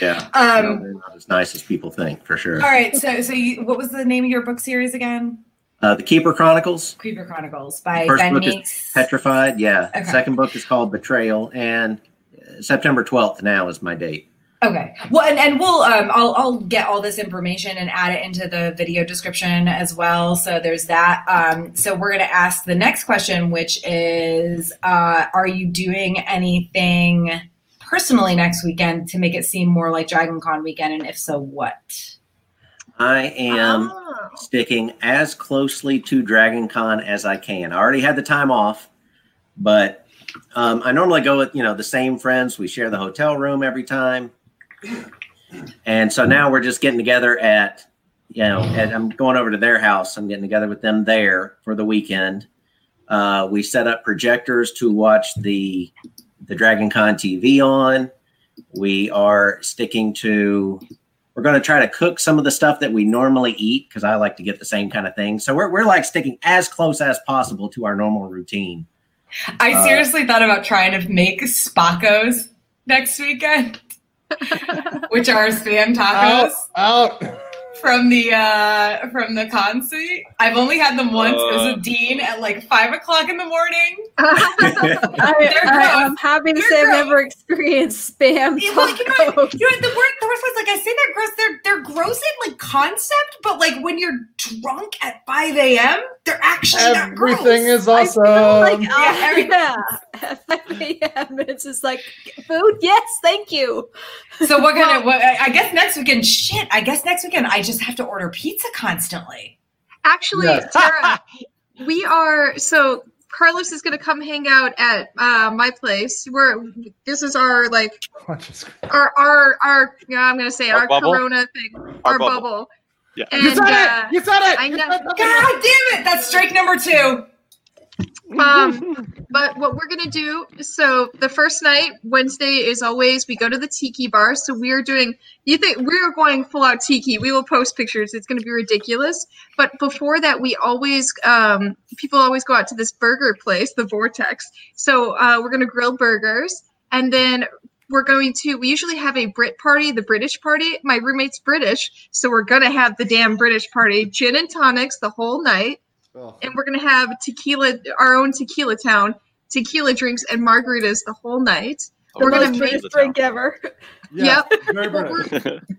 Yeah. Um, No, they're not as nice as people think, for sure. All right, so so you, what was the name of your book series again? Uh, the Keeper Chronicles. Keeper Chronicles by First Ben book is Petrified. Yeah. Okay. Second book is called Betrayal, and uh, September twelfth now is my date. Okay. Well, and, and we'll um, I'll I'll get all this information and add it into the video description as well. So there's that. Um, so we're gonna ask the next question, which is, uh, are you doing anything personally next weekend to make it seem more like Dragon Con weekend? And if so, what? I am Oh. sticking as closely to Dragon Con as I can. I already had the time off, but um, I normally go with you know the same friends. We share the hotel room every time, and so now we're just getting together at you know at, I'm going over to their house. I'm getting together with them there for the weekend. Uh, we set up projectors to watch the the Dragon Con TV on. We are sticking to we're going to try to cook some of the stuff that we normally eat because I like to get the same kind of thing. So we're, we're like sticking as close as possible to our normal routine. I Uh, seriously thought about trying to make Spaccos next weekend, which are spam Out, tacos. out. From the uh from the concert. I've only had them once as Uh. a dean at like five o'clock in the morning. I, They're I, am happy to They're say I've never experienced spam Yeah, well, you know what? You know, the word the worst was like I say they're gross. They're they're gross in like concept, but like when you're drunk at five a.m., they're actually not gross. Everything is I awesome. feel like, Yeah, oh, everything- yeah, at 5 a.m. It's just like, food? Yes, thank you. So what kind of? What, I I guess next weekend. Shit. I guess next weekend I just have to order pizza constantly. Actually, Yes. Tara, we are so Carlos is going to come hang out at uh, my place. We're this is our like our our our yeah I'm going to say Our our. Corona thing, Our our, bubble. bubble. Yeah. And, you said uh, it. You said it. I know. God damn it! That's strike number two. Um, but what we're gonna do so the first night wednesday is always we go to the tiki bar. So we're doing you think we're going full out tiki. We will post pictures. It's gonna be ridiculous. But before that we always um, people always go out to this burger place the vortex. So uh, we're gonna grill burgers. And then we're going to we usually have a brit party the british party. My roommate's british. So we're gonna have the damn british party. Gin and tonics the whole night Oh. and we're gonna have tequila, our own tequila town, tequila drinks and margaritas the whole night. We're gonna make- British drink ever. Yeah, Yep.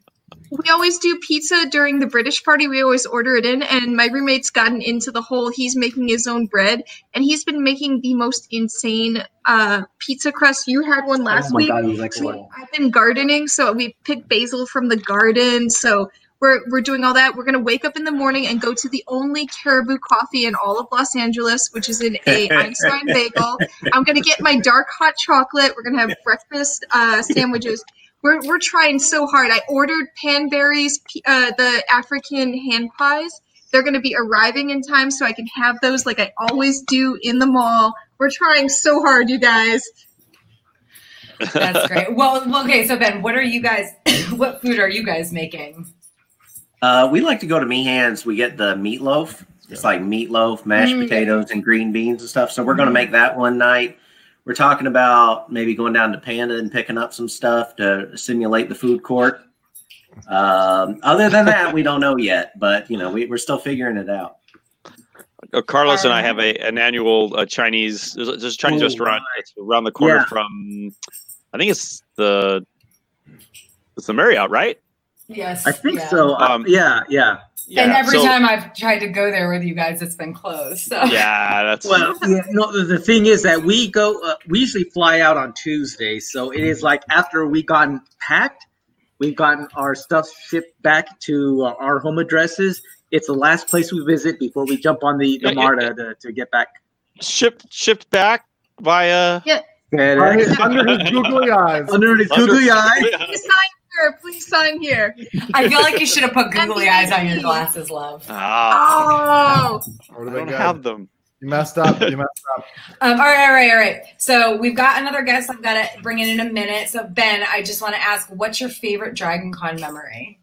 We always do pizza during the British party. We always order it in, and my roommate's gotten into the whole. He's making his own bread, and he's been making the most insane uh, pizza crust. You had one last oh my week. god, it was So excellent. I've been gardening, so we picked basil from the garden. So we're we're doing all that. We're gonna wake up in the morning and go to the only caribou coffee in all of Los Angeles, which is in a Einstein bagel. I'm gonna get my dark hot chocolate. We're gonna have breakfast uh, sandwiches. We're, we're trying so hard. I ordered Panberries, p- uh, the African hand pies. They're going to be arriving in time so I can have those like I always do in the mall. We're trying so hard, you guys. That's great. Well, well, okay. So Ben, what are you guys? what food are you guys making? Uh, we like to go to Meehan's. We get the meatloaf. It's like meatloaf, mashed Mm. potatoes, and green beans and stuff. So we're going to make that one night. We're talking about maybe going down to Panda and picking up some stuff to simulate the food court. Um, other than that, we don't know yet, but you know we, we're still figuring it out. Uh, Carlos and I have a an annual uh, Chinese. There's, a- there's a Chinese Oh, restaurant that's around the corner Yeah. from. I think it's the. It's the Marriott, right? Yes, I think yeah. so. Um, yeah, yeah. and every so- time I've tried to go there with you guys, it's been closed. So Yeah, that's. Well, yeah, no, the, the thing is that we go, uh, we usually fly out on Tuesday. So it is like after we gotten packed, we've gotten our stuff shipped back to uh, our home addresses. It's the last place we visit before we jump on the, the Yeah, yeah, MARTA to, to get back. shipped shipped back via. Yeah. Under his, googly eyes. under his googly eye. He signed here. Please sign here. I feel like you should have put googly eyes on your glasses, love. Ah, Oh, I don't have them. You messed up. You messed up. Um, all right, all right, all right. So we've got another guest. I've got to bring in in a minute. So Ben, I just want to ask, what's your favorite Dragon Con memory?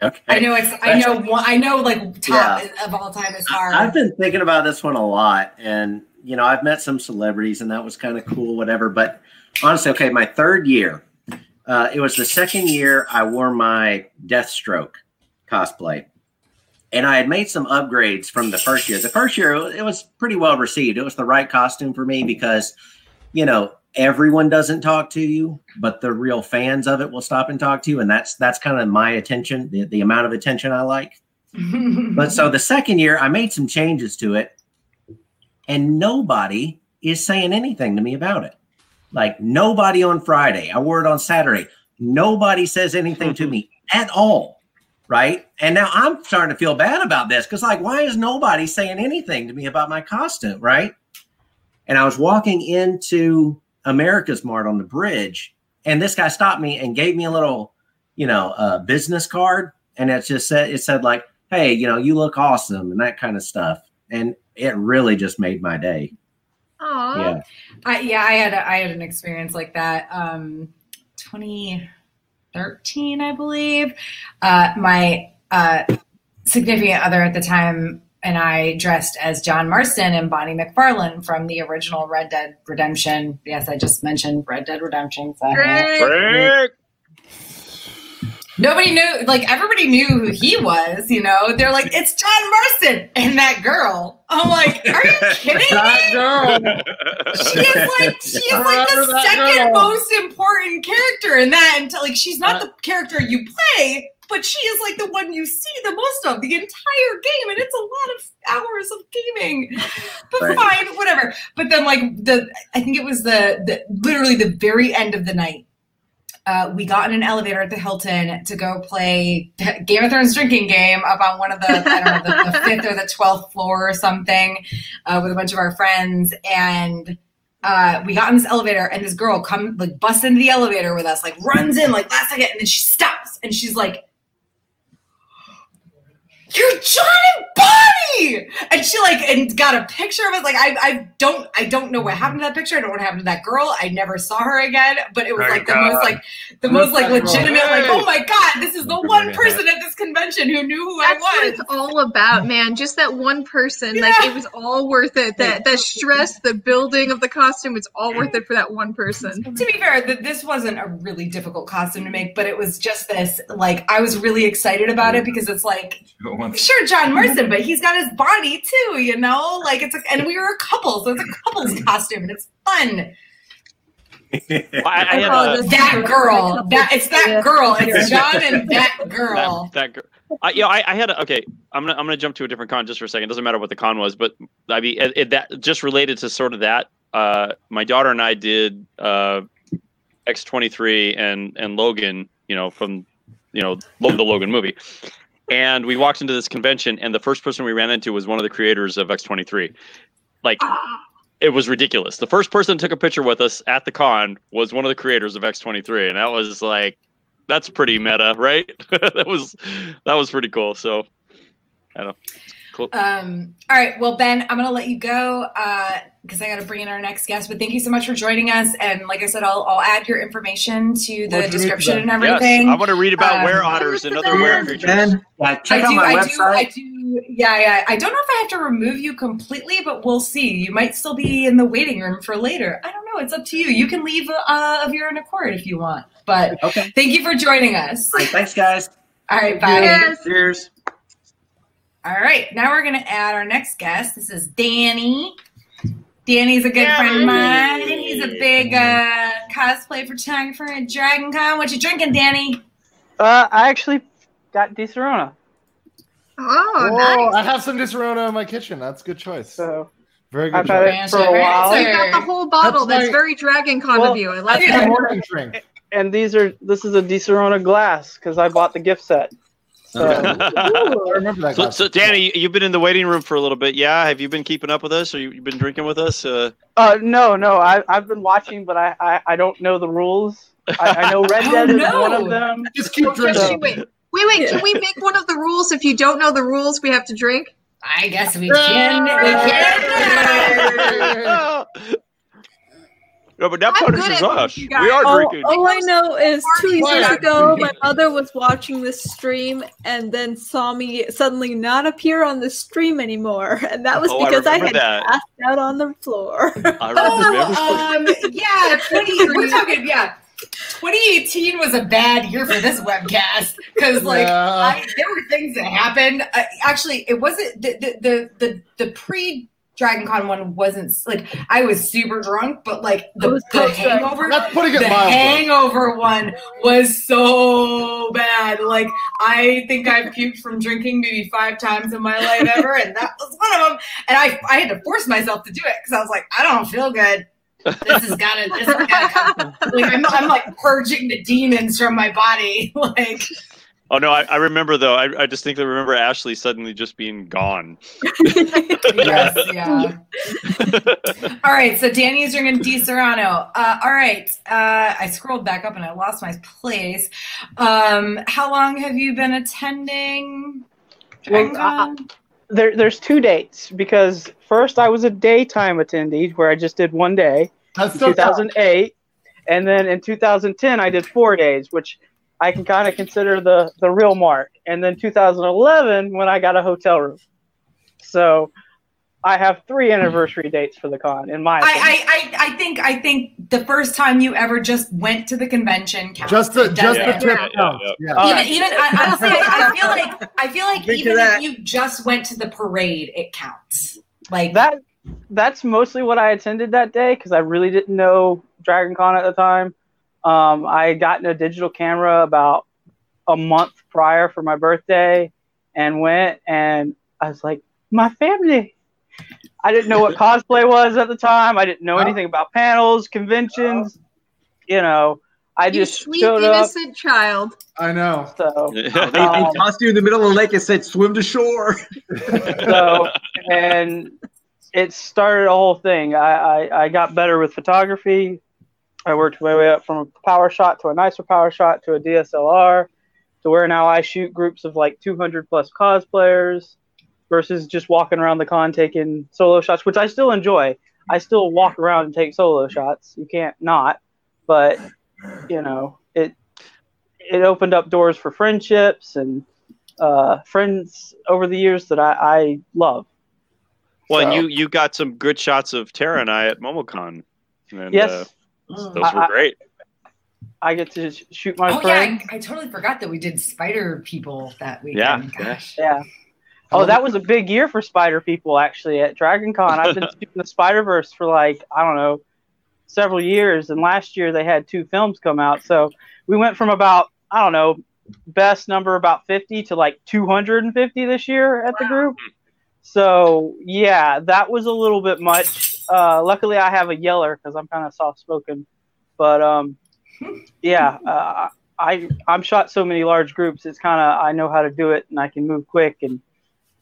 Okay. I know it's. I know. one- I know. Like top of all time is hard. I've been thinking about this one a lot, and you know, I've met some celebrities, and that was kind of cool, whatever. But honestly, okay, my third year, uh, it was the second year I wore my Deathstroke cosplay, and I had made some upgrades from the first year. The first year, it was pretty well received. It was the right costume for me because, you know, everyone doesn't talk to you, but the real fans of it will stop and talk to you, and that's that's kind of my attention, the, the amount of attention I like. But so the second year, I made some changes to it, and nobody is saying anything to me about it. Like nobody on Friday. I wore it on Saturday. Nobody says anything to me at all. Right. And now I'm starting to feel bad about this because, like, why is nobody saying anything to me about my costume? Right. And I was walking into America's Mart on the bridge, and this guy stopped me and gave me a little, you know, uh, business card. And it just said, it said, like, hey, you know, you look awesome and that kind of stuff. And it really just made my day. Aw. Yeah. I, yeah, I had a, I had an experience like that. Um, 2013, I believe. Uh, my uh, significant other at the time and I dressed as John Marston and Bonnie MacFarlane from the original Red Dead Redemption. Yes, I just mentioned Red Dead Redemption. So. Great. Nobody knew, like everybody knew who he was. You know, they're like, it's John Marston and that girl. I'm like, are you kidding That me? girl. She is like she is like the second girl. most important character in that. Until like she's not uh. the character you play, but she is like the one you see the most of the entire game, and it's a lot of hours of gaming. But Right. fine, whatever. But then like the I think it was the the literally the very end of the night. Uh, we got in an elevator at the Hilton to go play Game of Thrones drinking game up on one of the I don't know the, the fifth or the twelfth floor or something uh, with a bunch of our friends, and uh, we got in this elevator, and this girl come like busts into the elevator with us, like runs in like last second, and then she stops, and she's like, "You're John and Bonnie!" And she like and got a picture of it. Like I, I don't, I don't know what mm-hmm. happened to that picture. I don't know what happened to that girl. I never saw her again. But it was Thank like the God. most like the most like legitimate. Like oh my god, this is the one person at this convention who knew who I was. What it's all about, man. Just that one person. Like it was all worth it. That that stress, the building of the costume, it's all worth it for that one person. to be fair, that this wasn't a really difficult costume to make, but it was just this. Like, I was really excited about it mm-hmm. because it's like, oh. Sure, John Marston, but he's got his body too, you know. Like, it's a, and we were a couple, so it's a couple's costume, and it's fun. I, I had a, That girl, that it's that girl, it's John and that girl. that, that girl. I, you know, I, I had a, okay. I'm gonna I'm gonna jump to a different con just for a second. Doesn't matter what the con was, but I mean it, it- that just related to sort of that. Uh, my daughter and I did uh, X23 and and Logan. You know from you know the Logan movie, and we walked into this convention, and the first person we ran into was one of the creators of X23. Like it was ridiculous. The first person took a picture with us at the con was one of the creators of X23, and that was like, that's pretty meta, right? that was that was pretty cool. So, I don't know. Cool. Um, all right, well, Ben, I'm gonna let you go because I got to bring in our next guest. But thank you so much for joining us. And like I said, I'll, I'll add your information to the What'd description meet and Yes, everything. I want to read about Um, were otters and other were creatures. Ben, yeah, check I out do, my I website. do, I do. Yeah, yeah. I don't know if I have to remove you completely, but we'll see. You might still be in the waiting room for later. I don't know. It's up to you. You can leave uh, of your own accord if you want. But Okay. thank you for joining us. All right, thanks, guys. All right, bye. Yes. Cheers. All right, now we're gonna add our next guest. This is Danny. Danny's a good friend of mine. He's a big uh, cosplay photographer at Dragon Con. What you drinking, Danny? Uh, I actually got Disaronno. Oh, Whoa, nice. I have some Disaronno in my kitchen. That's a good choice. So Very I've good had choice. it for a while. So you got the whole bottle. That's That's, my- very Dragon Con Well, of you. I like That's my it. morning drink. And these are this is a Disaronno glass because I bought the gift set. So Ooh, I remember that. so, so, Danny, you've been in the waiting room for a little bit. Yeah, have you been keeping up with us, or you, you've been drinking with us? Uh, uh, no, no, I I've been watching, but I, I I don't know the rules. I, I know Red Oh, Dead is no. one of them. Just keep drinking. wait, wait, wait. Can we make one of the rules? If you don't know the rules, we have to drink. I guess we can. We can. no, but that I'm good punishes us. We are All, drinking. all I know is two years ago, my mother was watching this stream and then saw me suddenly not appear on the stream anymore, and that was Oh, because I, remember had that. passed out on the floor. I remember. Oh, um, yeah, 20, we're talking, yeah. 2018 was a bad year for this webcast because, like, Yeah. I, there were things that happened. Uh, actually, it wasn't the the the the, the pre Dragon Con one wasn't like I was super drunk, but like the, the hangover, That's putting it the mildly. hangover one was so bad. Like I think I've puked from drinking maybe five times in my life ever, and that was one of them. And I I had to force myself to do it because I was like, I don't feel good. This has got to. This has got to. Like I'm, I'm like purging the demons from my body. Like Oh no, I, I remember though. I, I distinctly remember Ashley suddenly just being gone. yes, yeah. all right, so Danny's drinking Disaronno. Uh, all right, uh, I scrolled back up and I lost my place. Um, how long have you been attending? Well, DragonCon? There, there's two dates because first I was a daytime attendee where I just did one day That's in still 2008, and then in 2010 I did four days, which I can kind of consider the the real mark. And then 2011 when I got a hotel room. So I have three anniversary dates for the con in my. I, I, I, I think I think the first time you ever just went to the convention counts. just the It just the doesn't. Yeah, yeah, Yeah. Even, right. even I, honestly, I, I feel like I feel like Drink to even if you just went to the parade, it counts. Like that that's mostly what I attended that day because I really didn't know Dragon Con at the time. Um, I had gotten a digital camera about a month prior for my birthday and went and I was like, my family. I didn't know what cosplay was at the time. I didn't know anything about panels, conventions. You know, I You just sweet showed up. innocent child. I know. So, They, they Um, tossed you in the middle of the lake and said, "Swim to shore." so and it started a whole thing. I, I, I got better with photography. I worked my way up from a power shot to a nicer power shot to a DSLR to where now I shoot groups of like 200 plus cosplayers versus just walking around the con taking solo shots, which I still enjoy. I still walk around and take solo shots. You can't not, but you know it. It opened up doors for friendships and uh, friends over the years that I, I love. Well, and you you got some good shots of Tara and I at MomoCon. And, Yes, uh, Mm. those were I- great. I get to shoot my oh yeah. I, I totally forgot that we did spider people that Yeah, weekend. yeah. Gosh. Yeah. Oh, that was a big year for Spider people actually at Dragon Con. I've been shooting the Spider Verse for like I don't know several years, and last year they had two films come out. So we went from about I don't know best number about 50 to like 250 this year at the group. So yeah, that was a little bit much. Uh, luckily, I have a yeller because I'm kind of soft spoken, but um, yeah, uh, I I'm shot so many large groups. It's kind of I know how to do it, and I can move quick and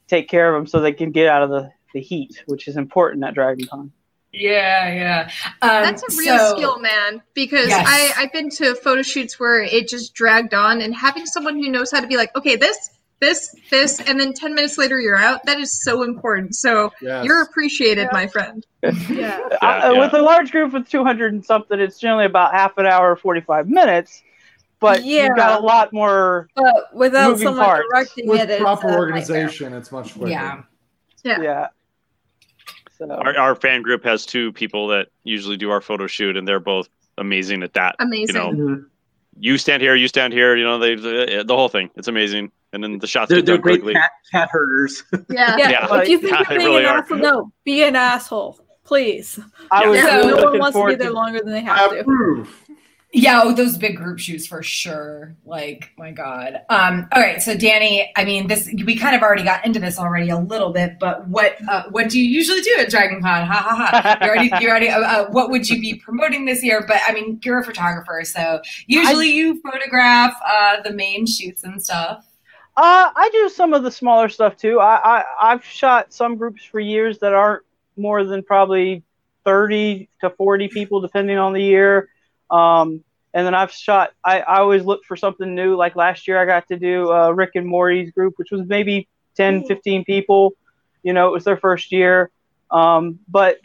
take care of them so they can get out of the, the heat, which is important at Dragon Con. Yeah, yeah. Um, That's a real so- skill, man. Because Yes. I, I've been to photo shoots where it just dragged on, and having someone who knows how to be like, okay, this, this, this, and then 10 minutes later you're out, that is so important. So Yes. you're appreciated, my friend. Yeah. Yeah, Uh, yeah. With a large group of 200 and something, it's generally about half an hour, 45 minutes. But Yeah. you've got a lot more. But without Moving someone parts. directing With it, it's proper a nightmare. organization, it's much quicker. Yeah. Yeah. Yeah. So Our, our fan group has two people that usually do our photo shoot, and they're both amazing at that. Amazing. You know, you stand here, you stand here. You know, they the, eh, the whole thing. It's amazing, and then the shots They're, they're great quickly. cat, cat herders. Yeah. Yeah, Yeah. if you think Yeah, you're being really an are. asshole, no, be an asshole, please. I was Yeah. really no one looking wants to be forward there to. longer than they I have to. approve. Yeah, oh, those big group shoots for sure. Like, my God. Um, all right, so Danny, I mean, this we kind of already got into this already a little bit, but what uh, what do you usually do at Dragon Con? Ha ha ha! You already, you already. Uh, uh, what would you be promoting this year? But I mean, you're a photographer, so usually you photograph uh, the main shoots and stuff. Uh, I do some of the smaller stuff too. I, I I've shot some groups for years that aren't more than probably thirty to forty people, depending on the year. Um, And then I've shot. I, I always look for something new. Like last year, I got to do uh, Rick and Morty's group, which was maybe 10, 15 people. You know, it was their first year. Um, but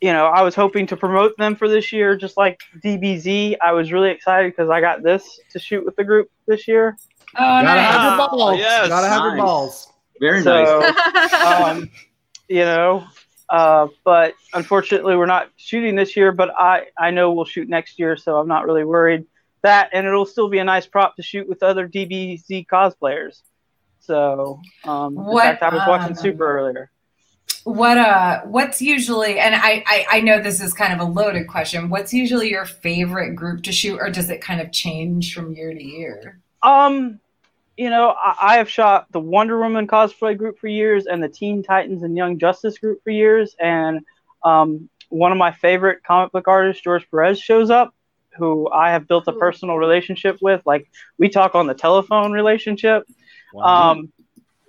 you know, I was hoping to promote them for this year, just like DBZ. I was really excited because I got this to shoot with the group this year. Oh, Gotta nice. have your balls. Yes. Gotta have your balls. Very So, nice. um, you know, uh, but unfortunately, we're not shooting this year. But I, I know we'll shoot next year, so I'm not really worried. That and it'll still be a nice prop to shoot with other DBZ cosplayers. So, um, in fact, I was watching um, Super earlier. What uh what's usually and I, I I know this is kind of a loaded question. What's usually your favorite group to shoot or does it kind of change from year to year? Um, you know, I, I have shot the Wonder Woman cosplay group for years and the Teen Titans and Young Justice group for years. And um, one of my favorite comic book artists, George Perez, shows up, who I have built a personal relationship with. Like we talk on the telephone relationship. Um,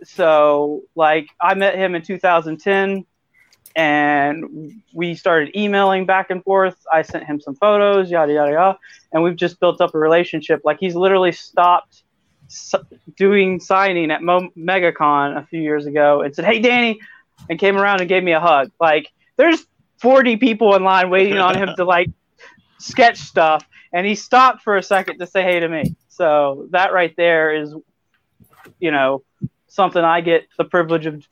so like I met him in 2010 and we started emailing back and forth. I sent him some photos, yada yada yada, and we've just built up a relationship. Like he's literally stopped s- doing signing at Mo- MegaCon a few years ago and said, "Hey, Danny," and came around and gave me a hug. Like there's 40 people in line waiting on him to like sketch stuff, and he stopped for a second to say hey to me. So that right there is, you know, something I get the privilege of,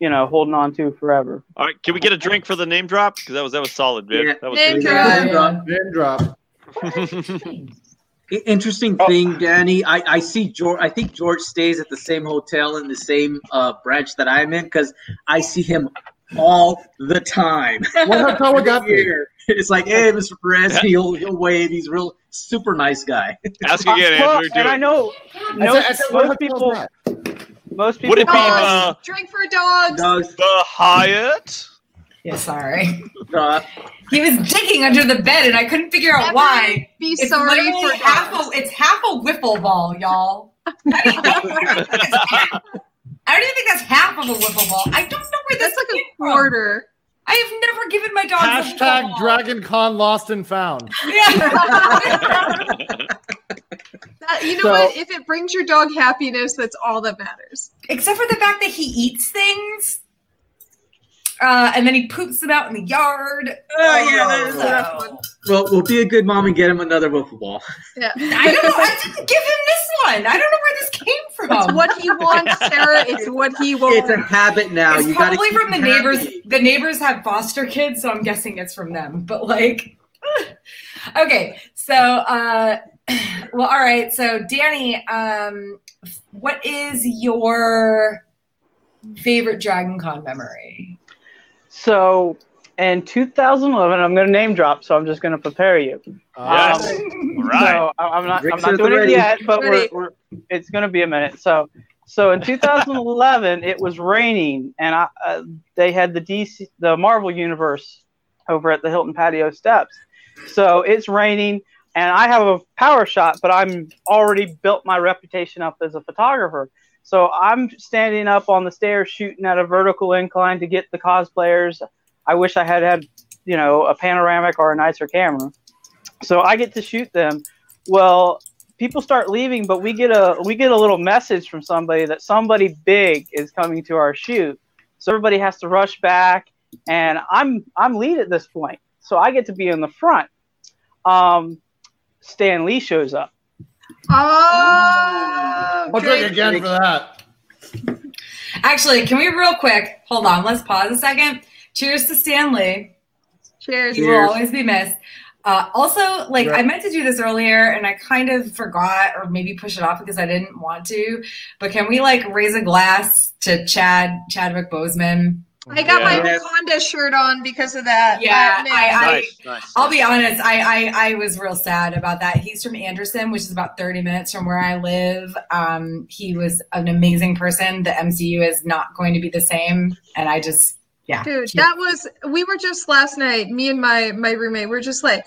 you know, holding on to forever. All right, can we get a drink for the name drop? Because that was that was solid, man. Yeah. That was Name good. drop. Name drop. I- Interesting thing, Danny. I, I see George. I think George stays at the same hotel in the same uh, branch that I'm in because I see him all the time. What hotel would that be? Here. It's like, hey, Mr. Perez, he'll he'll wave. He's a real super nice guy. Ask again, Well, Andrew. Do and I it. know I no, said- I said, most people, most people. Would it be Dogs. the Drink for dogs. Dogs, the Hyatt? Yeah, sorry. uh, He was digging under the bed and I couldn't figure out Never why. Be It's sorry for half dogs. a it's half a wiffle ball, y'all. I don't even think I don't even think that's half of a wiffle ball. I don't know where this That's like came a from. quarter. I have never given my dog Hashtag ball. Dragon Con lost and found. Yeah. That, you know So- what? If it brings your dog happiness, that's all that matters. Except for the fact that he eats things. Uh, and then he poops them out in the yard. Oh, yeah, that is- So- that's fun. well, we'll be a good mom and get him another wiffle ball. Yeah. I don't know. I didn't give him this one. I don't know where this came from. It's what he wants, Sarah. It's what he wants. It's a habit now. It's you probably keep from the him neighbors. The neighbors have foster kids, so I'm guessing it's from them. But like, okay, so uh, well, all right. So Danny, um, what is your favorite Dragon Con memory? So in 2011, I'm going to name drop, so I'm just going to prepare you. Yes. Um, All right. So I- I'm not, I'm not at the doing it ready. yet, but we're, we're, it's going to be a minute. So, so in 2011, it was raining, and I, uh, they had the DC, the Marvel universe, over at the Hilton patio steps. So it's raining, and I have a power shot, but I'm already built my reputation up as a photographer. So I'm standing up on the stairs shooting at a vertical incline to get the cosplayers. I wish I had had, you know, a panoramic or a nicer camera. So I get to shoot them. Well, people start leaving, but we get a we get a little message from somebody that somebody big is coming to our shoot. So everybody has to rush back, and I'm I'm lead at this point, so I get to be in the front. Um, Stan Lee shows up. Oh, I'll drink Drake. again for that. Actually, can we real quick hold on? Let's pause a second. Cheers to Stan Lee. Cheers. He will always be missed. Uh, also, like Right. I meant to do this earlier and I kind of forgot or maybe push it off because I didn't want to. But can we like raise a glass to Chad Chadwick Boseman? I got my Yeah. Wakanda shirt on because of that. Yeah, I- I- Nice, nice. I'll be honest, I, I I was real sad about that. He's from Anderson, which is about 30 minutes from where I live. Um, he was an amazing person. The MCU is not going to be the same, and I just yeah, Dude, that was we were just last night, me and my my roommate, we're just like,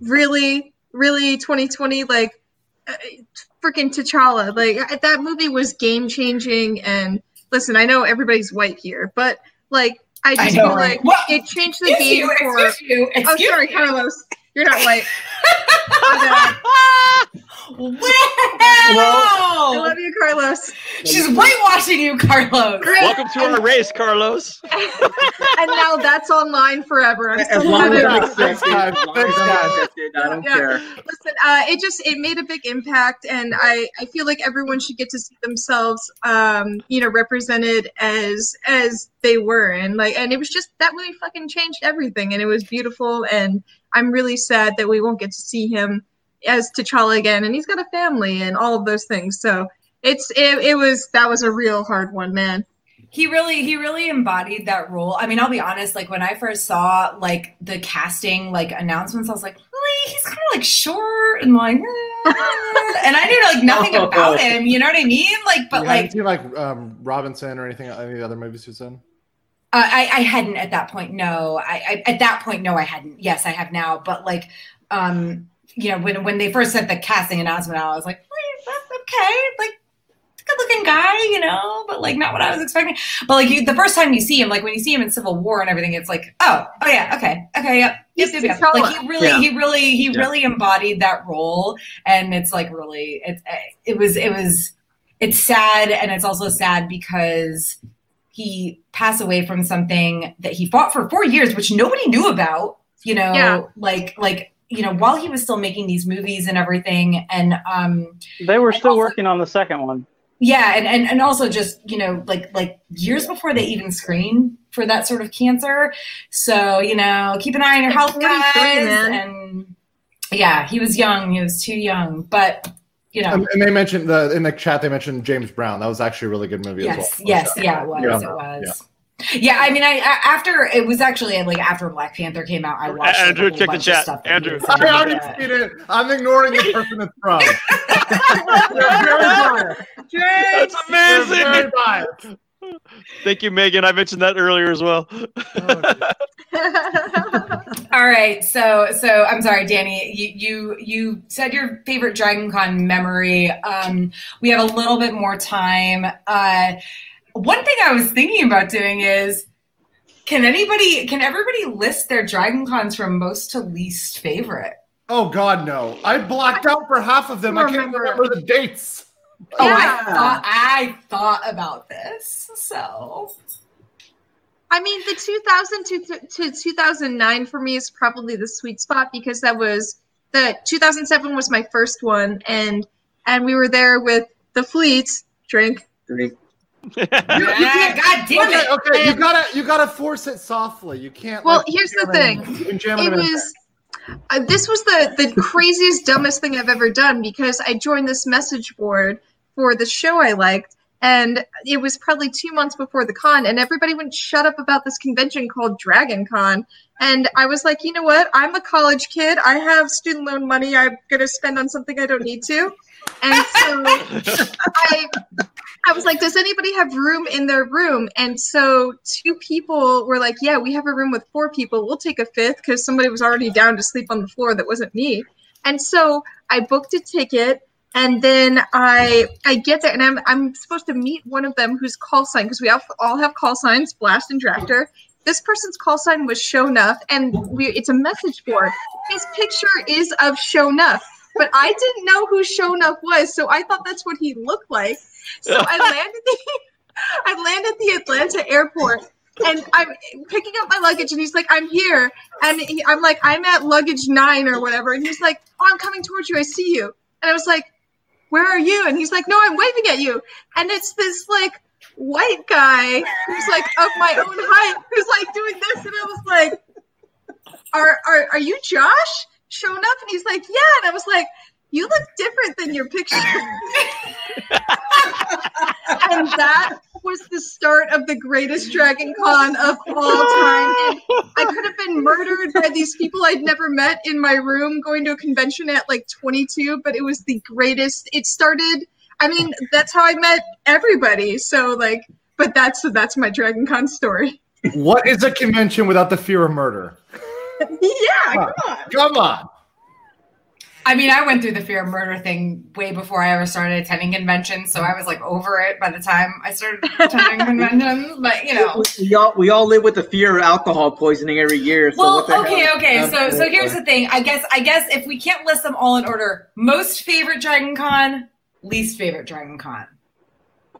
really, really 2020, like uh, freaking T'Challa. Like that movie was game changing and listen, I know everybody's white here, but like I I just know, feel like What? it changed the game you, for excuse you, Oh sorry. Carlos. You're not white. Wow! I love you, Carlos. She's whitewashing you, Carlos. Welcome to our race, Carlos. and now that's online forever. I'm As still long as having- I'm accepted, as long as I'm guys. accepted, I don't Yeah. care. Listen, uh, it just it made a big impact, and I I feel like everyone should get to see themselves, um, you know, represented as as they were, and like, and it was just that really fucking changed everything, and it was beautiful, and I'm really sad that we won't get to see him as T'Challa again, and he's got a family and all of those things, so. It's it, it was that was a real hard one, man. he really he really embodied that role i mean i'll be honest like when i first saw like the casting like announcements i was like really he's kind of like short and like eh. and i knew like nothing Oh. about him you know what i mean like but you like haven't seen like um, Robinson or anything, any of the other movies he's in? Uh, I, I hadn't at that point. No, I, I at that point, no, I hadn't. Yes, I have now. But like, um, you know, when when they first sent the casting announcement out, I was like, that's okay, like good looking guy, you know, but like not what I was expecting. But like you, the first time you see him, like when you see him in Civil War and everything, it's like, oh, oh yeah, okay, okay, yep, yep, yep, yep. Like he really, Yeah. he really, he Yeah. really embodied that role, and it's like really, it's it was, it was, it's sad, and it's also sad because he passed away from something that he fought for four years, which nobody knew about. You know, Yeah. like like you know, while he was still making these movies and everything, and um, They were still also- working on the second one. yeah, and, and and also just you know, like like years before they even screen for that sort of cancer. So you know, keep an eye on your health, guys. man. And yeah, he was young. He was too young, but you know, and they mentioned the in the chat. They mentioned James Brown. That was actually a really good movie yes, as well. yes, yeah, it was, Yeah. it was. Yeah, I mean, I, I after it was actually like after Black Panther came out, I watched like, Andrew, a whole check the chat. of stuff. that he Andrew. I already seen it. I'm ignoring the person it's from. They're very biased. That's amazing. Thank you, Megan. I mentioned that earlier as well. All right, so so I'm sorry, Danny. You you you said your favorite Dragon Con memory. Um, we have a little bit more time. Uh, one thing I was thinking about doing is, can anybody, can everybody list their Dragon Cons from most to least favorite? Oh God, no! I blacked out for half of them. I can't Remember. remember the dates. Oh, I thought I thought about this. So I mean, the 2000 to, to 2009 for me is probably the sweet spot because that was the 2007 was my first one, and and we were there with the fleet. Drink, drink. Three. yeah, God damn Okay, it. okay, you gotta you gotta force it softly. You can't. Well, like, here's the thing. You can jam it, It was. Uh, this was the the craziest, dumbest thing I've ever done because I joined this message board for the show I liked, and it was probably two months before the con, and everybody wouldn't shut up about this convention called Dragon Con. And I was like, you know what? I'm a college kid. I have student loan money. I'm gonna spend on something I don't need to. And so I I was like, does anybody have room in their room? And so two people were like, yeah, we have a room with four people. We'll take a fifth because somebody was already down to sleep on the floor that wasn't me. And so I booked a ticket and then I I get there and I'm I'm supposed to meet one of them whose call sign because we all, all have call signs, Blast and Drafter. This person's call sign was Shownuff, and we it's a message board. His picture is of Shownuff, but I didn't know who Shownuff was, so I thought that's what he looked like. So I landed the I landed at the Atlanta airport and I'm picking up my luggage and he's like, I'm here. And he, I'm like, I'm at luggage nine or whatever. And he's like, Oh, I'm coming towards you. I see you. And I was like, Where are you? And he's like, No, I'm waving at you. And it's this like white guy who's like of my own height who's like doing this. And I was like, Are are are you Josh? Showing up? And he's like, Yeah. And I was like, You look different than your picture. and that was the start of the greatest Dragon Con of all time. And I could have been murdered by these people I'd never met in my room going to a convention at like 22, but it was the greatest. It started, I mean, that's how I met everybody. So, like, but that's that's my Dragon Con story. What is a convention without the fear of murder? Yeah, come on. Come on. I mean, I went through the fear of murder thing way before I ever started attending conventions, so I was like over it by the time I started attending conventions. But you know, we all we all live with the fear of alcohol poisoning every year. So well, okay, hell? okay. So so here's the thing. I guess I guess if we can't list them all in order, most favorite Dragon Con, least favorite Dragon Con.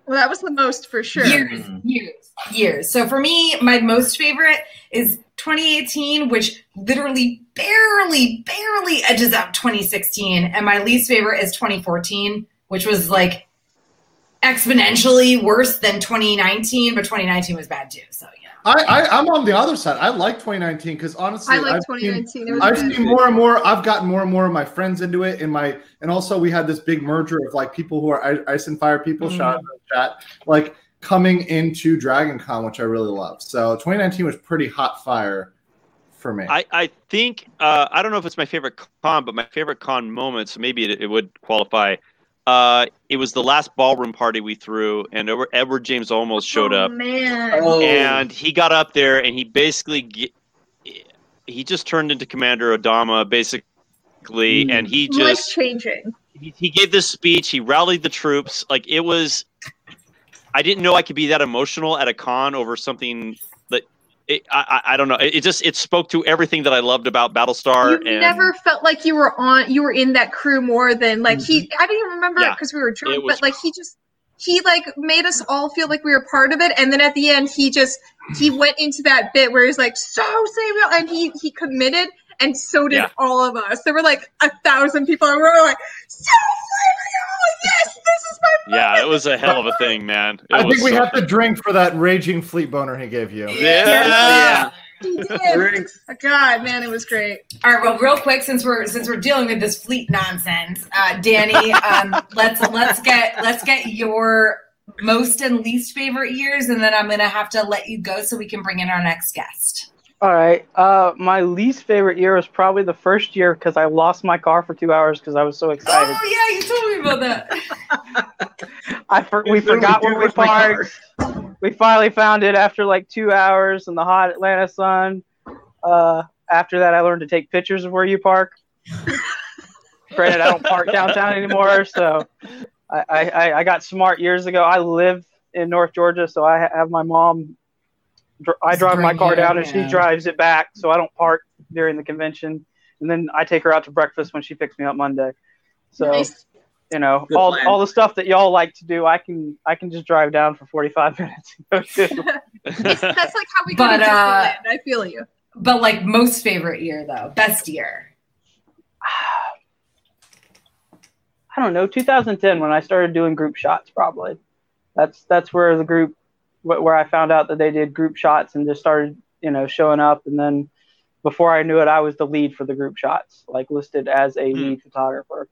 Well, that was the most for sure. Years, years, years. So for me, my most favorite is 2018, which literally barely, barely edges out 2016. And my least favorite is 2014, which was like exponentially worse than 2019, but 2019 was bad too. So yeah. I, I am on the other side. I like 2019 because honestly, I like 2019. Seen, I've seen more and more. I've gotten more and more of my friends into it. In my and also we had this big merger of like people who are ice and fire people. Mm-hmm. Shout out to chat. Like coming into Dragon Con, which I really love. So 2019 was pretty hot fire for me. I, I think uh, I don't know if it's my favorite con, but my favorite con moment. So maybe it, it would qualify. Uh, it was the last ballroom party we threw, and Edward James Olmos showed oh, up. Man. Oh. And he got up there, and he basically he just turned into Commander Adama, basically, mm. and he just life changing. He, he gave this speech. He rallied the troops. Like it was. I didn't know I could be that emotional at a con over something that it, I, I don't know. It just it spoke to everything that I loved about Battlestar. You and, never felt like you were on you were in that crew more than like he. Mm-hmm. I don't even remember because yeah, we were drunk, but like he just he like made us all feel like we were part of it. And then at the end, he just he went into that bit where he's like, "So Samuel," and he he committed, and so did yeah. all of us. There were like a thousand people, and we were like, "So yes, this is my." Yeah, it was a hell of a thing, man. It I think we so have to drink for that raging fleet boner he gave you. Yeah. yeah. He did. God, man, it was great. All right, well, real quick, since we're since we're dealing with this fleet nonsense, uh, Danny, um, let's let's get let's get your most and least favorite years, and then I'm gonna have to let you go so we can bring in our next guest. All right. Uh, my least favorite year was probably the first year because I lost my car for two hours because I was so excited. Oh yeah, you told me about that. I for, we forgot where we parked. We finally found it after like two hours in the hot Atlanta sun. Uh, after that, I learned to take pictures of where you park. Granted, I don't park downtown anymore, so I, I, I got smart years ago. I live in North Georgia, so I have my mom I drive my car down and she drives it back, so I don't park during the convention. And then I take her out to breakfast when she picks me up Monday. So, nice. you know, Good all plan. all the stuff that y'all like to do, I can I can just drive down for forty five minutes. that's, that's, like how we go but, to uh, I feel you. But like most favorite year though, best year. I don't know, 2010 when I started doing group shots, probably. That's that's where the group where I found out that they did group shots and just started, you know, showing up. And then before I knew it, I was the lead for the group shots, like listed as a mm. lead photographer.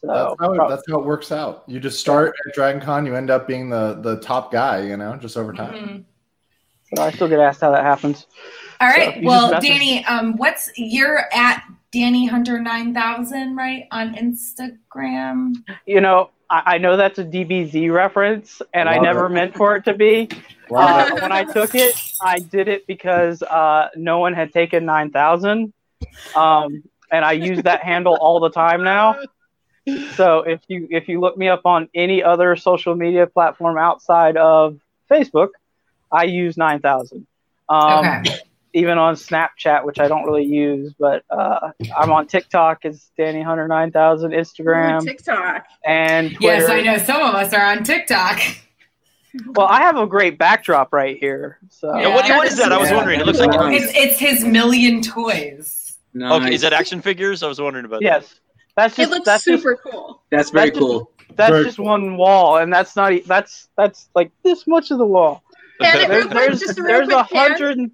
So that's how, it, that's how, it, works out. You just start at Dragon Con, you end up being the the top guy, you know, just over time. Mm-hmm. So I still get asked how that happens. All right. So well, Danny, um, what's you're at Danny Hunter nine thousand, right, on Instagram? You know, I, I know that's a DBZ reference, and Love I never it. meant for it to be. Uh, when I took it, I did it because uh, no one had taken 9,000. Um, and I use that handle all the time now. So if you if you look me up on any other social media platform outside of Facebook, I use 9,000. Um, okay even on Snapchat, which I don't really use, but uh, I'm on TikTok. It's Danny Hunter nine thousand Instagram, Ooh, TikTok, and Twitter. yes, I know some of us are on TikTok. Well, I have a great backdrop right here. So yeah, what, what is that? I was wondering. It looks like it's, it's his million toys. Nice. Okay, is that action figures? I was wondering about. Yes, that. that's just it looks that's super just, cool. That's very that's cool. Just, that's very just cool. one wall, and that's not that's that's like this much of the wall. there's there's, there's a hundred.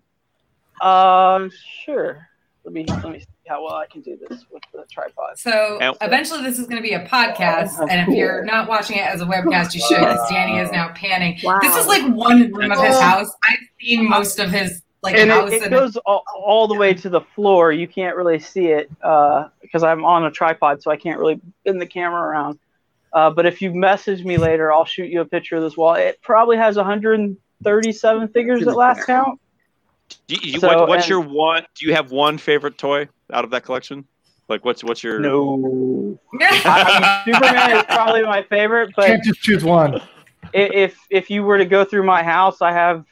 Um, sure. Let me let me see how well I can do this with the tripod. So eventually, this is going to be a podcast, oh, and if you're not watching it as a webcast, you should. Because Danny is now panning. Wow. This is like one room of his house. I've seen most of his like and house. It, it goes all, all, the way to the floor. You can't really see it uh, because I'm on a tripod, so I can't really bend the camera around. Uh, but if you message me later, I'll shoot you a picture of this wall. It probably has 137 figures at last count. You, you, so, what, what's and, your one? Do you have one favorite toy out of that collection? Like, what's what's your no? I mean, Superman is probably my favorite, but can't just choose one. If if you were to go through my house, I have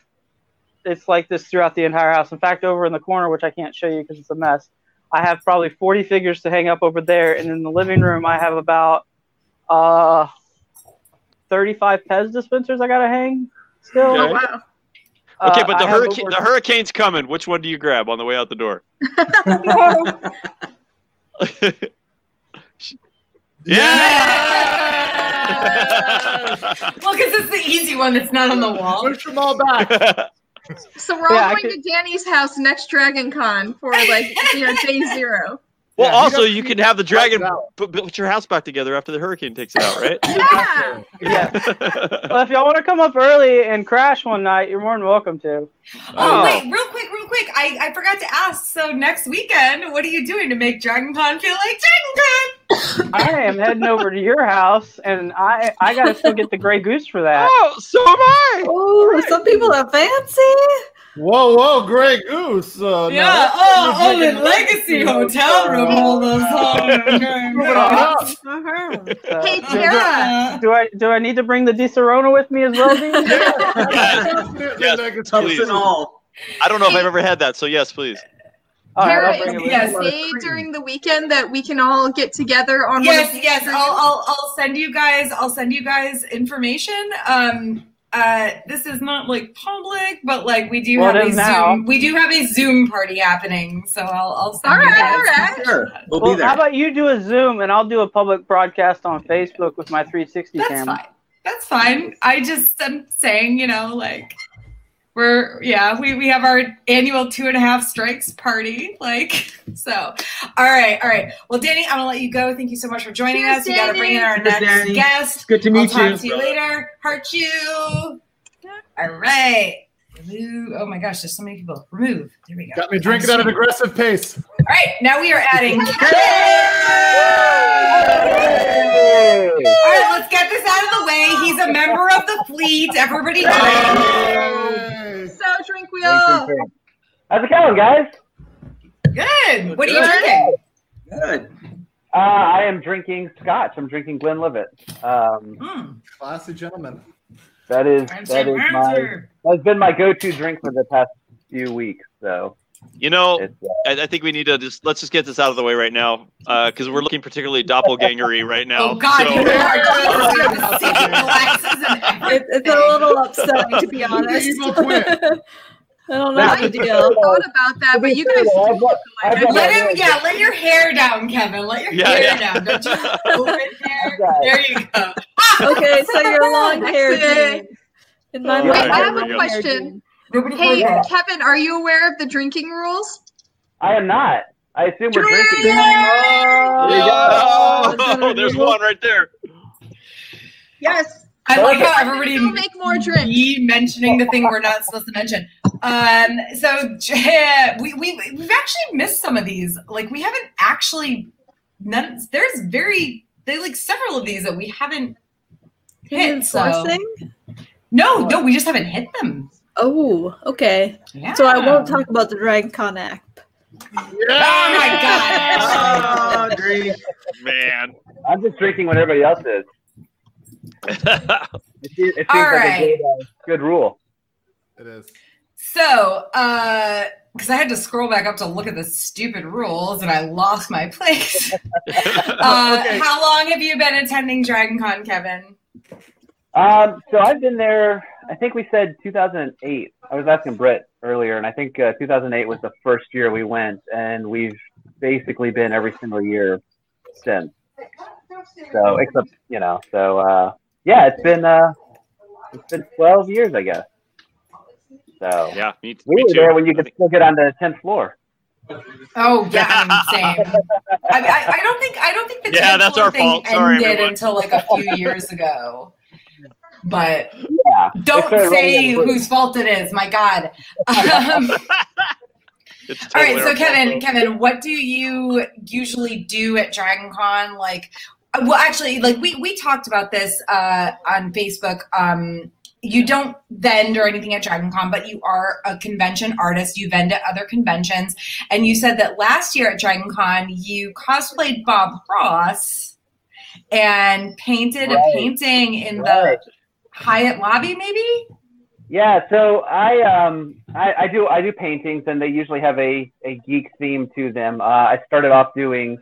it's like this throughout the entire house. In fact, over in the corner, which I can't show you because it's a mess, I have probably 40 figures to hang up over there, and in the living room, I have about uh 35 Pez dispensers I gotta hang still. Oh, wow. Okay, Uh, but the hurricane the hurricane's coming. Which one do you grab on the way out the door? yeah. Well, because it's the easy one that's not on the wall. Push them all back. So we're all Yeah, I going to Danny's house next Dragon Con for like you know day zero. Well, Yeah, also you can have the dragon put, put your house back together after the hurricane takes it out, right? Yeah. Yeah. Well, if y'all want to come up early and crash one night, you're more than welcome to. Oh, Oh. wait, real quick, real quick. I, I forgot to ask. So next weekend, what are you doing to make Dragon Con feel like Dragon Con? I am heading over to your house, and I I gotta still get the Grey Goose for that. oh, so am I. Oh, some people are fancy. Whoa, whoa, Grey Goose. Uh, Yeah. no, Oh, that's- oh, the Legacy Hotel room. All those. Moving on up. So, Hey, Tara. Do I do I need to bring the Disaronno with me as well, Dean? Definitely Yes, please. I don't know if I've ever had that, so yes, please. All right, Tara, I'll bring it is with there Yes. a during the weekend that we can all get together on? one Yes, of yes. I'll, I'll, I'll send you guys. I'll send you guys information. Um, uh, this is not like public, but like we do Well, have a now. Zoom. We do have a Zoom party happening, so I'll, I'll send All you right, guys. all right. Sure, we'll Well, be there. how about you do a Zoom and I'll do a public broadcast on Facebook with my 360 That's camera. fine. That's fine. I just am saying, you know, like we're yeah, we, we have our annual two and a half strikes party. Like so. All right, all right. Well, Danny, I'm gonna let you go. Thank you so much for joining Cheers, us. We gotta bring in our Danny. next Danny. guest. Good to meet I'll meet talk you. to you later. Heart you. All right. Remove. Oh my gosh, there's so many people. Remove. There we go. Got me drinking at an aggressive pace. All right, now we are adding. All right, let's get this out of the way. He's a member of the fleet. Everybody drink. Hey. So drink we all. How's it going, guys? Good. What are you drinking? Good. Uh, I am drinking scotch. I'm drinking Glenlivet. Um, Hmm. Classy gentleman. That is that is my that's been my go-to drink for the past few weeks. So You know, uh, I, I think we need to just let's just get this out of the way right now because we're looking particularly doppelgangery right now. Oh God, So- you are Jesus, you the and It, it's a little upsetting to be honest. I don't know Now, what to I do. thought about that, but you guys. I've got- I've got- Let him, yeah, let your hair down, Kevin. Let your Yeah, hair yeah. down. Don't you open hair? There you go. Okay, so your long hair. Okay. Jean. In my Wait, mind, I have a long hair question. Jean. Hey, Kevin, are you aware of the drinking rules? I am not. I assume we're Drink! drinking. Oh, there's one right there. Yes. I like how everybody We'll make more drinks. me mentioning the thing we're not supposed to mention. Um, so we, we we've actually missed some of these. Like we haven't actually none. There's very they like several of these that we haven't hit. So. No, no, we just haven't hit them. Oh, okay. Yeah. So I won't talk about the Dragon Con app. Oh my god. Oh, Green. Man. I'm just drinking what everybody else is. It, se- it seems All like right. a good, uh, good rule. It is. So, uh, because I had to scroll back up to look at the stupid rules and I lost my place. uh, Okay. How long have you been attending Dragon Con, Kevin? Um, so I've been there. I think we said 2008. I was asking Britt earlier, and I think uh, 2008 was the first year we went, and we've basically been every single year since. So except you know, so uh, yeah, it's been uh, it's been 12 years, I guess. So yeah, me, too. we me were too. there when you could still get on the 10th floor. Oh yeah, insane. I, I, I don't think I don't think the Yeah, tenth that's our thing fault. Sorry, ended everyone. until like a few years ago. But Yeah. don't say whose fault it is. My God. Um, It's All right, so Kevin, though. Kevin, what do you usually do at Dragon Con? Like, well, actually, like we we talked about this uh, on Facebook. Um, you don't vend or anything at Dragon Con, but you are a convention artist. You vend at other conventions. And you said that last year at Dragon Con, you cosplayed Bob Ross and painted right. a painting in right. the Hyatt lobby, maybe? Yeah, so I um I, I, do I do paintings and they usually have a, a geek theme to them. Uh, I started off doing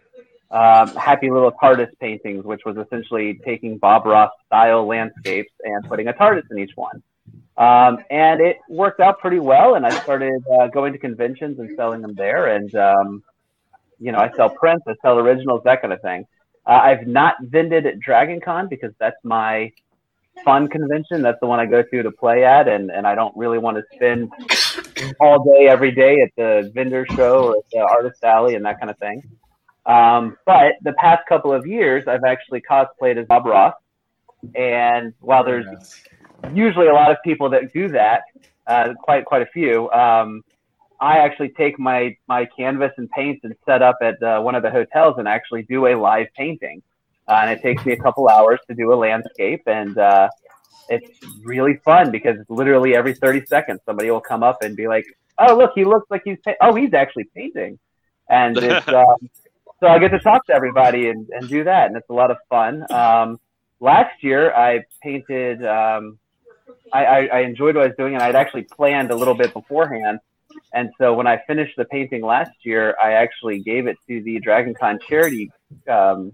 um, Happy Little TARDIS paintings, which was essentially taking Bob Ross style landscapes and putting a TARDIS in each one. Um, and it worked out pretty well. And I started uh, going to conventions and selling them there. And, um, you know, I sell prints, I sell originals, that kind of thing. Uh, I've not vended at Dragon Con because that's my fun convention. That's the one I go to to play at. And, and I don't really want to spend all day, every day at the vendor show or at the artist alley and that kind of thing. Um, but the past couple of years, I've actually cosplayed as Bob Ross. And while there's usually a lot of people that do that, uh, quite quite a few, um, I actually take my my canvas and paints and set up at uh, one of the hotels and actually do a live painting. Uh, and it takes me a couple hours to do a landscape, and uh, it's really fun because literally every 30 seconds somebody will come up and be like, "Oh, look, he looks like he's pa- oh he's actually painting," and it's um, so I get to talk to everybody and, and do that, and it's a lot of fun. Um, last year, I painted. Um, I, I, I enjoyed what I was doing, and I'd actually planned a little bit beforehand. And so when I finished the painting last year, I actually gave it to the Dragon Con charity um,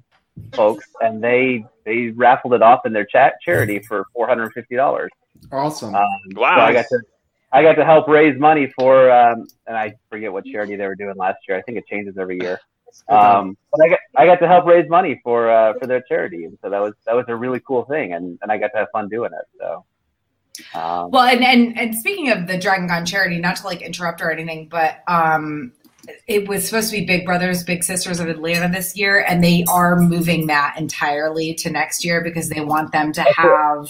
folks, and they they raffled it off in their chat charity for four hundred and fifty dollars. Awesome! Um, wow! So I got to I got to help raise money for, um, and I forget what charity they were doing last year. I think it changes every year. Um, but I got I got to help raise money for uh, for their charity, and so that was that was a really cool thing, and, and I got to have fun doing it. So. Um, well, and, and and speaking of the Dragon Con charity, not to like interrupt or anything, but um, it was supposed to be Big Brothers Big Sisters of Atlanta this year, and they are moving that entirely to next year because they want them to have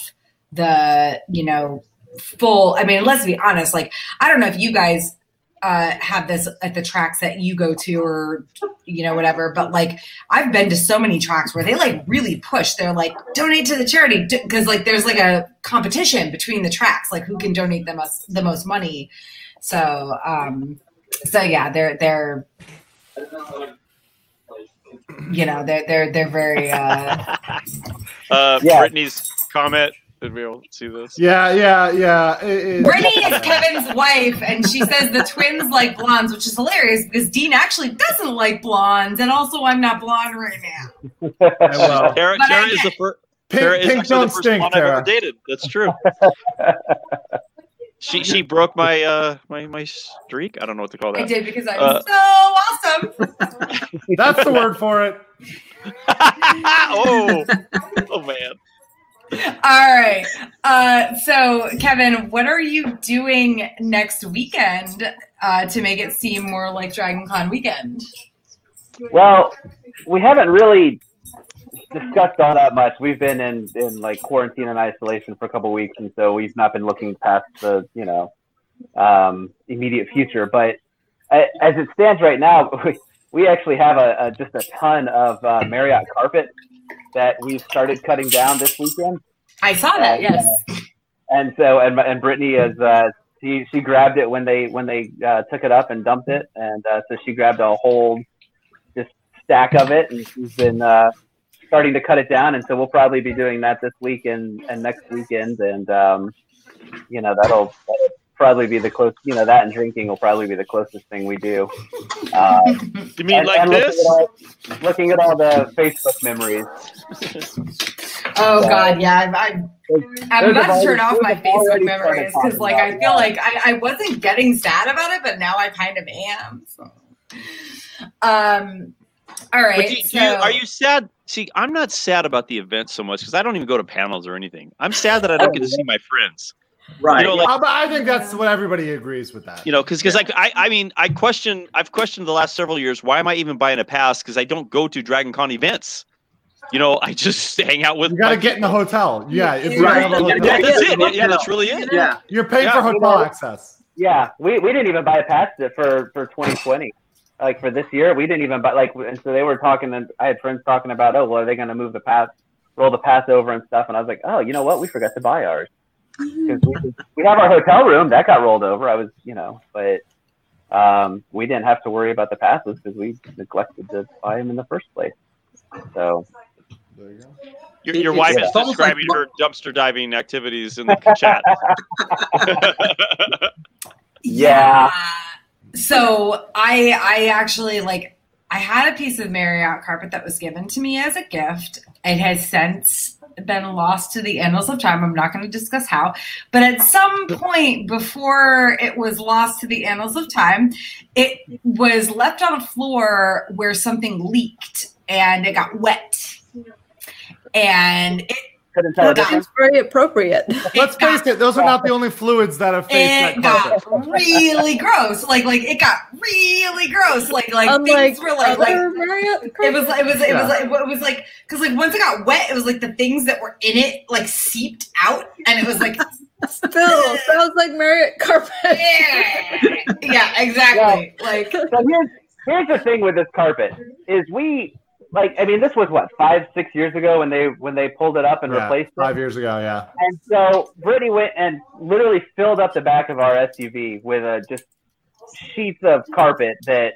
the you know full. I mean, let's be honest. Like, I don't know if you guys uh, have this at the tracks that you go to or you know whatever but like i've been to so many tracks where they like really push they're like donate to the charity because like there's like a competition between the tracks like who can donate the most the most money so um so yeah they're they're you know they're they're they're very uh uh yeah. brittany's comment did we all see this? Yeah, yeah, yeah. It, it, Brittany is Kevin's wife, and she says the twins like blondes, which is hilarious because Dean actually doesn't like blondes, and also I'm not blonde right now. well, Tara, Tara is the first. Pink, pink don't stink, Tara. I've ever dated. That's true. she she broke my uh my my streak. I don't know what to call that. I did because I'm uh, so awesome. That's the word for it. oh, oh man. All right. Uh, so, Kevin, what are you doing next weekend uh, to make it seem more like Dragon Con weekend? Well, we haven't really discussed all that much. We've been in, in like quarantine and isolation for a couple weeks, and so we've not been looking past the you know um, immediate future. But as it stands right now, we, we actually have a, a just a ton of uh, Marriott carpet that we've started cutting down this weekend. I saw that. yes. Uh, and so, and and Brittany is uh, she she grabbed it when they when they uh, took it up and dumped it, and uh, so she grabbed a whole just stack of it, and she's been uh, starting to cut it down, and so we'll probably be doing that this week and, and next weekend, and um, you know that'll, that'll probably be the close. You know that and drinking will probably be the closest thing we do. Uh, you mean and, like and this? Looking at, all, looking at all the Facebook memories. Oh God, yeah. I'm, I'm about to turn off my Facebook memories because, like, I feel like I, I wasn't getting sad about it, but now I kind of am. So. Um. All right. Do, so, you, are you sad? See, I'm not sad about the event so much because I don't even go to panels or anything. I'm sad that I don't get to see my friends. Right. You know, like, uh, I think that's what everybody agrees with that. You know, because because yeah. like I I mean I question I've questioned the last several years why am I even buying a pass because I don't go to Dragon Con events you know, I just hang out with. You got to get in the hotel. Yeah, if right. hotel. Yeah, that's it. Yeah, that's really it. Yeah, you're paying yeah. for hotel access. Yeah, we, we didn't even buy a pass for for 2020. Like for this year, we didn't even buy like, and so they were talking, and I had friends talking about, oh, well, are they going to move the pass, roll the pass over and stuff, and I was like, oh, you know what, we forgot to buy ours. because we, we have our hotel room that got rolled over. I was, you know, but um, we didn't have to worry about the passes because we neglected to buy them in the first place. So There you go. Your, your wife it's is almost like describing mo- her dumpster diving activities in the chat. Yeah. So I I actually like I had a piece of Marriott carpet that was given to me as a gift. It has since been lost to the annals of time. I'm not going to discuss how, but at some point before it was lost to the annals of time, it was left on a floor where something leaked and it got wet. And it couldn't tell That difference. It's very appropriate. Let's face it; those are not the only fluids that have faced it that got really gross. Like like it got really gross. Like like Unlike things were like like other Marriott it was it was it Yeah. was like it was like because like once it got wet, it was like the things that were in it like seeped out, and it was like Still sounds like Marriott carpet. yeah, yeah, exactly. Like So here's here's the thing with this carpet is we like I mean this was what five six years ago when they when they pulled it up and Yeah, replaced it. five years ago. Yeah. And so Brittany went and literally filled up the back of our SUV with a just sheets of carpet that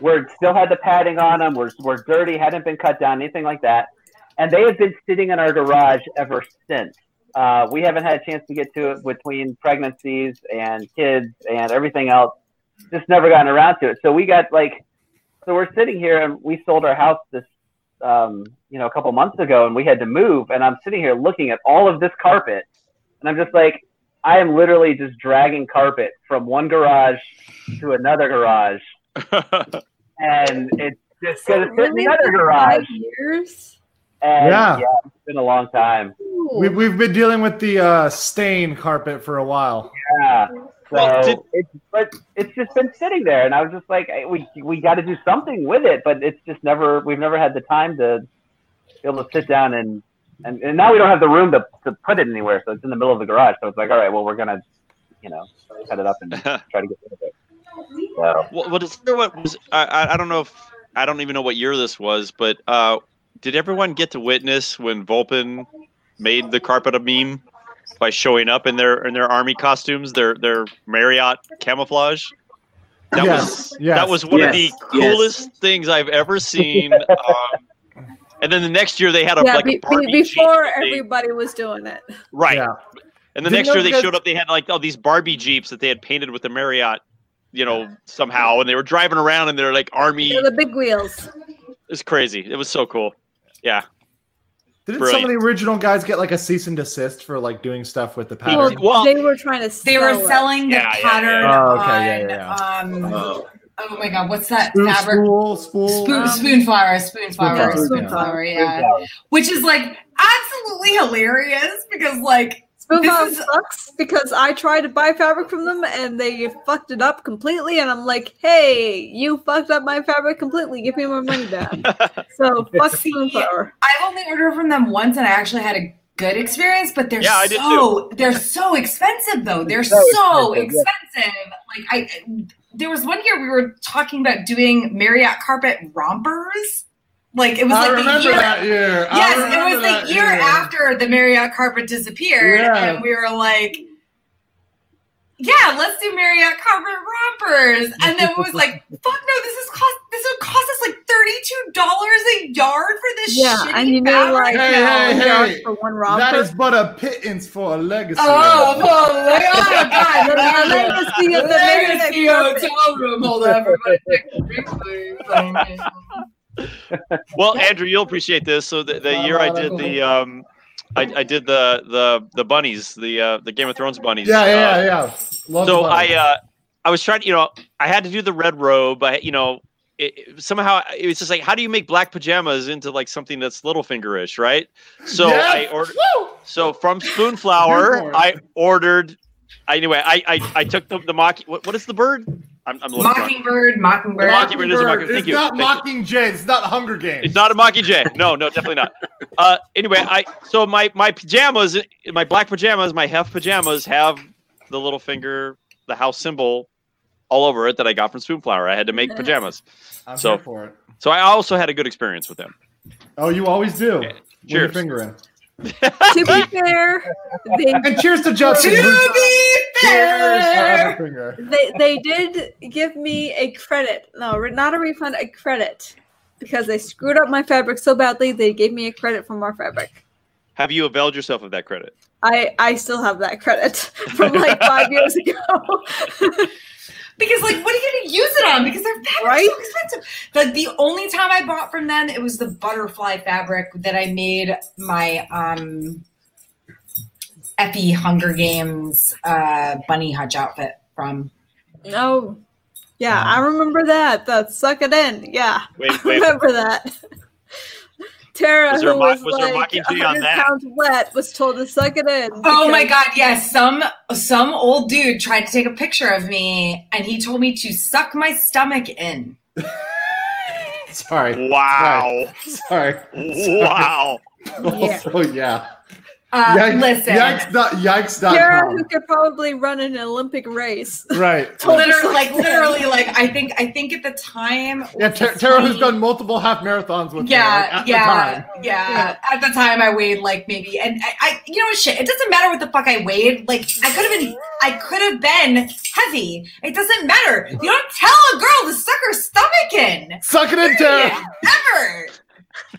were still had the padding on them, were were dirty, hadn't been cut down, anything like that. And they have been sitting in our garage ever since. Uh, we haven't had a chance to get to it between pregnancies and kids and everything else. Just never gotten around to it. So we got like, so we're sitting here and we sold our house this um, you know, a couple months ago, and we had to move. And I'm sitting here looking at all of this carpet, and I'm just like, I am literally just dragging carpet from one garage to another garage, and it's just gonna sit in the other garage. Years. And Yeah. yeah. it's been a long time. We, we've been dealing with the uh, stain carpet for a while. Yeah. So Well, did- it's but it's just been sitting there, and I was just like, we we got to do something with it, but it's just never we've never had the time to be able to sit down and and, and now we don't have the room to, to put it anywhere, so it's in the middle of the garage. So it's like, all right, well, we're gonna, you know, cut it up and try to get rid of it. So Well, what is what was I, I don't know if I don't even know what year this was, but uh, did everyone get to witness when Volpin made the carpet a meme by showing up in their in their army costumes, their their Marriott camouflage? That yes. was yes. that was one of the Yes, yes. coolest things I've ever seen. um, and then the next year they had a yeah, like be, a Barbie before Jeep everybody was doing it. right. Yeah. And the Didn't next year they showed up, they had like all these Barbie Jeeps that they had painted with the Marriott, you know, somehow, and they were driving around and they're like army. They're the big wheels. It's crazy. It was so cool. Yeah. Didn't Brilliant. some of the original guys get like a cease and desist for like doing stuff with the pattern? Well- they were trying to. they were sell it. selling the Yeah, yeah, pattern yeah. Oh, okay, on yeah, um Oh. oh my god, what's that Spoon, fabric? spool, spool. Spoon, Um, spoonflower, spoonflower, Spoonflower, spoonflower, yeah. yeah. Which is like absolutely hilarious because like Spoonflower This is- sucks because I tried to buy fabric from them and they fucked it up completely. And I'm like, hey, you fucked up my fabric completely. Give me my money back. So fuck See, Spoonflower. I've only ordered from them once and I actually had a good experience, but they're Yeah, so they're so expensive though. They're So so, expensive, expensive. Like I there was one year we were talking about doing Marriott carpet rompers. Like it was I like the remember year that year. I Yes, it was that the year after the Marriott carpet disappeared, Yeah. and we were like, "Yeah, let's do Marriott carpet rompers." And then it was like, "Fuck no, this is cost. This would cost us like thirty-two dollars a yard for this Yeah, shitty and you know, fabric." like, Hey, no, hey, hey. for one That romper. is but a pittance for a legacy. Oh, well, like, oh my god! The- the legacy of the Marriott legacy hotel room. Hold on, everybody. take a drink, please. well, Andrew, you'll appreciate this. So the, the year I did the um, I, I did the the the bunnies, the uh, the Game of Thrones bunnies. Yeah, uh, yeah, yeah. Love so the I uh I was trying to you know I had to do the red robe. I you know it, it- somehow it was just like how do you make black pajamas into like something that's Littlefingerish, right? So Yes! I ordered. Woo! So from Spoonflower. I ordered. Anyway, I I, I took the the mock. What, what is the bird? I'm, I'm a little. Mockingbird, Mockingbird. Mockingbird is a mockingbird. Thank It's you. not Thank you. Mocking It's not Hunger Games. It's not a Mockingjay. No, no, definitely not. Uh, anyway, I so my my pajamas, my black pajamas, my hef pajamas have the Littlefinger, the house symbol, all over it that I got from Spoonflower. I had to make pajamas, I'm so- here for it. so I also had a good experience with them. Oh, you always do. With your Cheers. finger in. To be fair, they And cheers to Justin. To be fair, they they did give me a credit. No, not a refund, a credit. Because they screwed up my fabric so badly, they gave me a credit for more fabric. Have you availed yourself of that credit? I I still have that credit from like five years ago. because like, what are you gonna use it on? Because they're fabric Right? so expensive. Like the only time I bought from them, it was the butterfly fabric that I made my um Effie Hunger Games uh bunny hutch outfit from. no. Yeah, I remember that. That suck it in. Yeah. Wait, I wait. remember that. Tara, Was there who a mo- was, like, there a like mockingjay on 100 that? pounds wet, was told to suck it in. Oh my god, yes. Some some old dude tried to take a picture of me and he told me to suck my stomach in. Sorry. Wow. Sorry. Wow. Yeah. Also, yeah. Uh, Yikes, listen, Yikes. dot- Yikes. dot Tara, com. who could probably run an Olympic race. Right. Literally, like like literally, like I think I think at the time. Yeah, Tara, Tara who's done multiple half marathons with me, like, Yeah, at the yeah, time. yeah. At the time, I weighed like maybe, and I, I, you know what, shit. It doesn't matter what the fuck I weighed. Like I could have been, I could have been heavy. It doesn't matter. You don't tell a girl to suck her stomach in. Suck it in, Tara. Ever.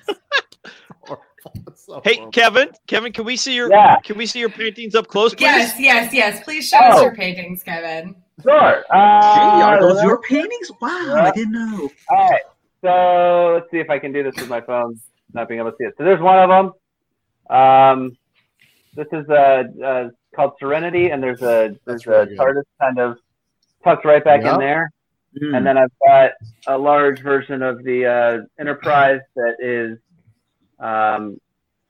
That's so Hey, horrible. Kevin. Kevin, can we see your Yeah. can we see your paintings up close, please? Yes, yes, yes. Please show us Oh. your paintings, Kevin. Sure. Gee, are Uh, those your paintings? Wow, I didn't know. All right. So let's see if I can do this with my phone, not being able to see it. So there's one of them. Um, this is uh, uh, called Serenity, and there's a That's there's really a good. TARDIS kind of tucked right back Yep. in there. Hmm. And then I've got a large version of the uh, Enterprise that is um,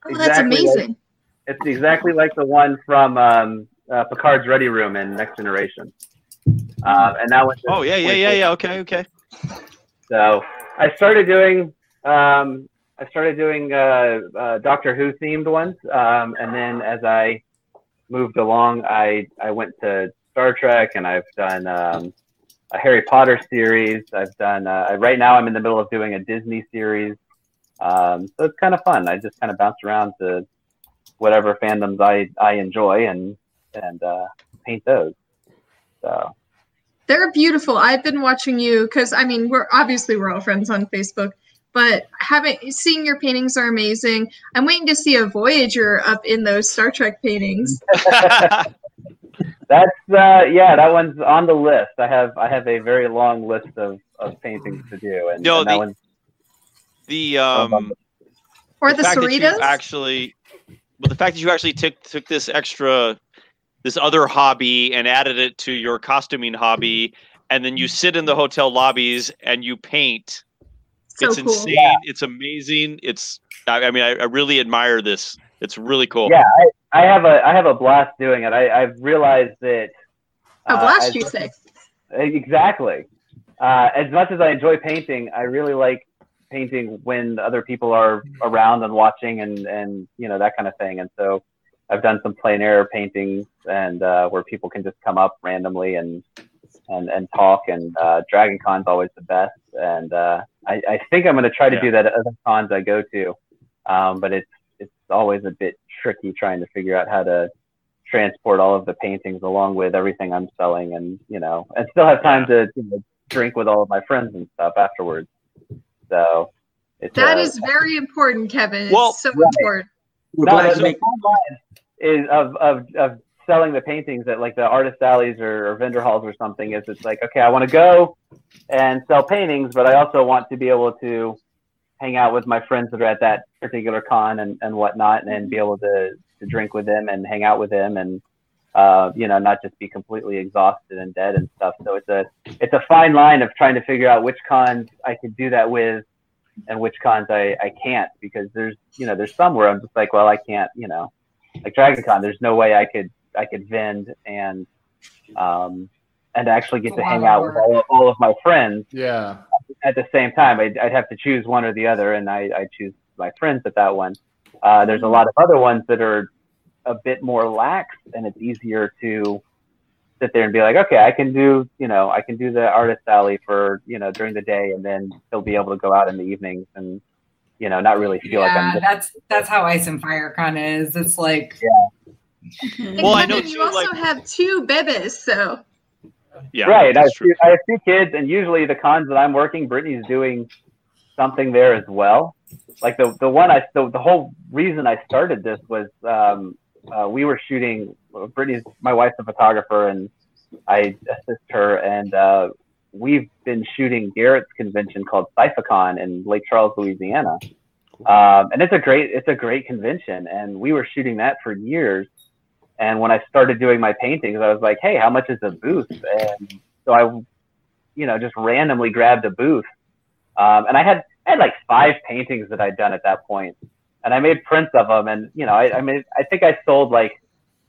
Oh, that's Exactly like- amazing. it's exactly like the one from um, uh, Picard's Ready Room in Next Generation. Um, and that was Oh yeah, yeah, yeah, yeah. Okay, okay. So I started doing um, I started doing uh, uh, Doctor Who themed ones, um, and then as I moved along, I I went to Star Trek, and I've done um, a Harry Potter series. I've done uh, right now. I'm in the middle of doing a Disney series, um, so it's kind of fun. I just kind of bounce around to whatever fandoms I I enjoy and and uh, paint those. So They're beautiful. I've been watching you because I mean we're obviously we're all friends on Facebook, but having seeing your paintings are amazing. I'm waiting to see a Voyager up in those Star Trek paintings. That's uh, yeah, that one's on the list. I have I have a very long list of, of paintings to do, and, No, and that the- one's The um Or the, fact that you Cerritos. actually well the fact that you actually took took this extra this other hobby and added it to your costuming hobby and then you sit in the hotel lobbies and you paint so it's cool. insane it's amazing it's i, I mean I, I really admire this it's really cool yeah. I, I have a I have a blast doing it. I, I've realized that A uh, blast, as you say? exactly. Uh, as much as I enjoy painting, I really like painting when other people are around and watching, and and you know that kind of thing. And so I've done some plein air paintings, and uh, where people can just come up randomly and and and talk. And uh, Dragon Con's always the best. And uh, I, I think I'm going to try to Yeah. do that at other cons I go to, um, but it's it's always a bit tricky trying to figure out how to transport all of the paintings along with everything I'm selling, and you know, and still have time to you know, drink with all of my friends and stuff afterwards. So it's That uh, is very important, Kevin. Well- it's so Right. important. We're no, glad the, to make is of, of of selling the paintings at like the artist alleys or, or vendor halls or something. Is it's like okay, I want to go and sell paintings, but I also want to be able to hang out with my friends that are at that particular con and, and whatnot, and be able to, to drink with them and hang out with them and uh, you know not just be completely exhausted and dead and stuff. So it's a it's a fine line of trying to figure out which cons I could do that with and which cons I, I can't because there's you know there's some where I'm just like well I can't you know like Dragon Con there's no way I could I could vend and um and actually get to hang out with all of, all of my friends Yeah. at the same time I'd, I'd have to choose one or the other and I, I choose my friends at that one uh, there's a lot of other ones that are a bit more lax and it's easier to sit there and be like okay I can do you know I can do the artist alley for you know during the day and then he'll be able to go out in the evenings and you know, not really feel yeah, like I'm. Just, that's that's how Ice and Fire kind of is. It's like And Well, I Kevin, know you too, also like- have two bebes, so Yeah, right. I have, two, I have two kids, and usually the cons that I'm working, Brittany's doing something there as well. Like the the one I the, the whole reason I started this was um, uh, we were shooting. Brittany's my wife's a photographer, and I assist her, and uh, we've been shooting Garrett's convention called Cyphacon in Lake Charles, Louisiana. Um, and it's a great it's a great convention, and we were shooting that for years. And when I started doing my paintings, I was like, "Hey, how much is a booth?" And so I, you know, just randomly grabbed a booth, um, and I had I had like five paintings that I'd done at that point, and I made prints of them. And you know, I, I made I think I sold like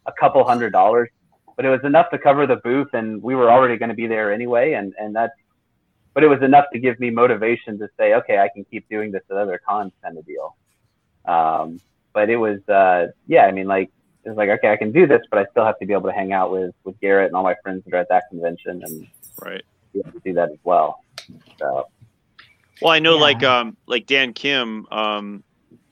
a couple hundred dollars, but it was enough to cover the booth, and we were already going to be there anyway, and and that's. But it was enough to give me motivation to say, okay, I can keep doing this at other cons, kind of deal. Um, but it was, uh, yeah, I mean, like it was like, okay, I can do this, but I still have to be able to hang out with with Garrett and all my friends that are at that convention, and Right. be able to do that as well. So Well, I know Yeah. like um like Dan Kim um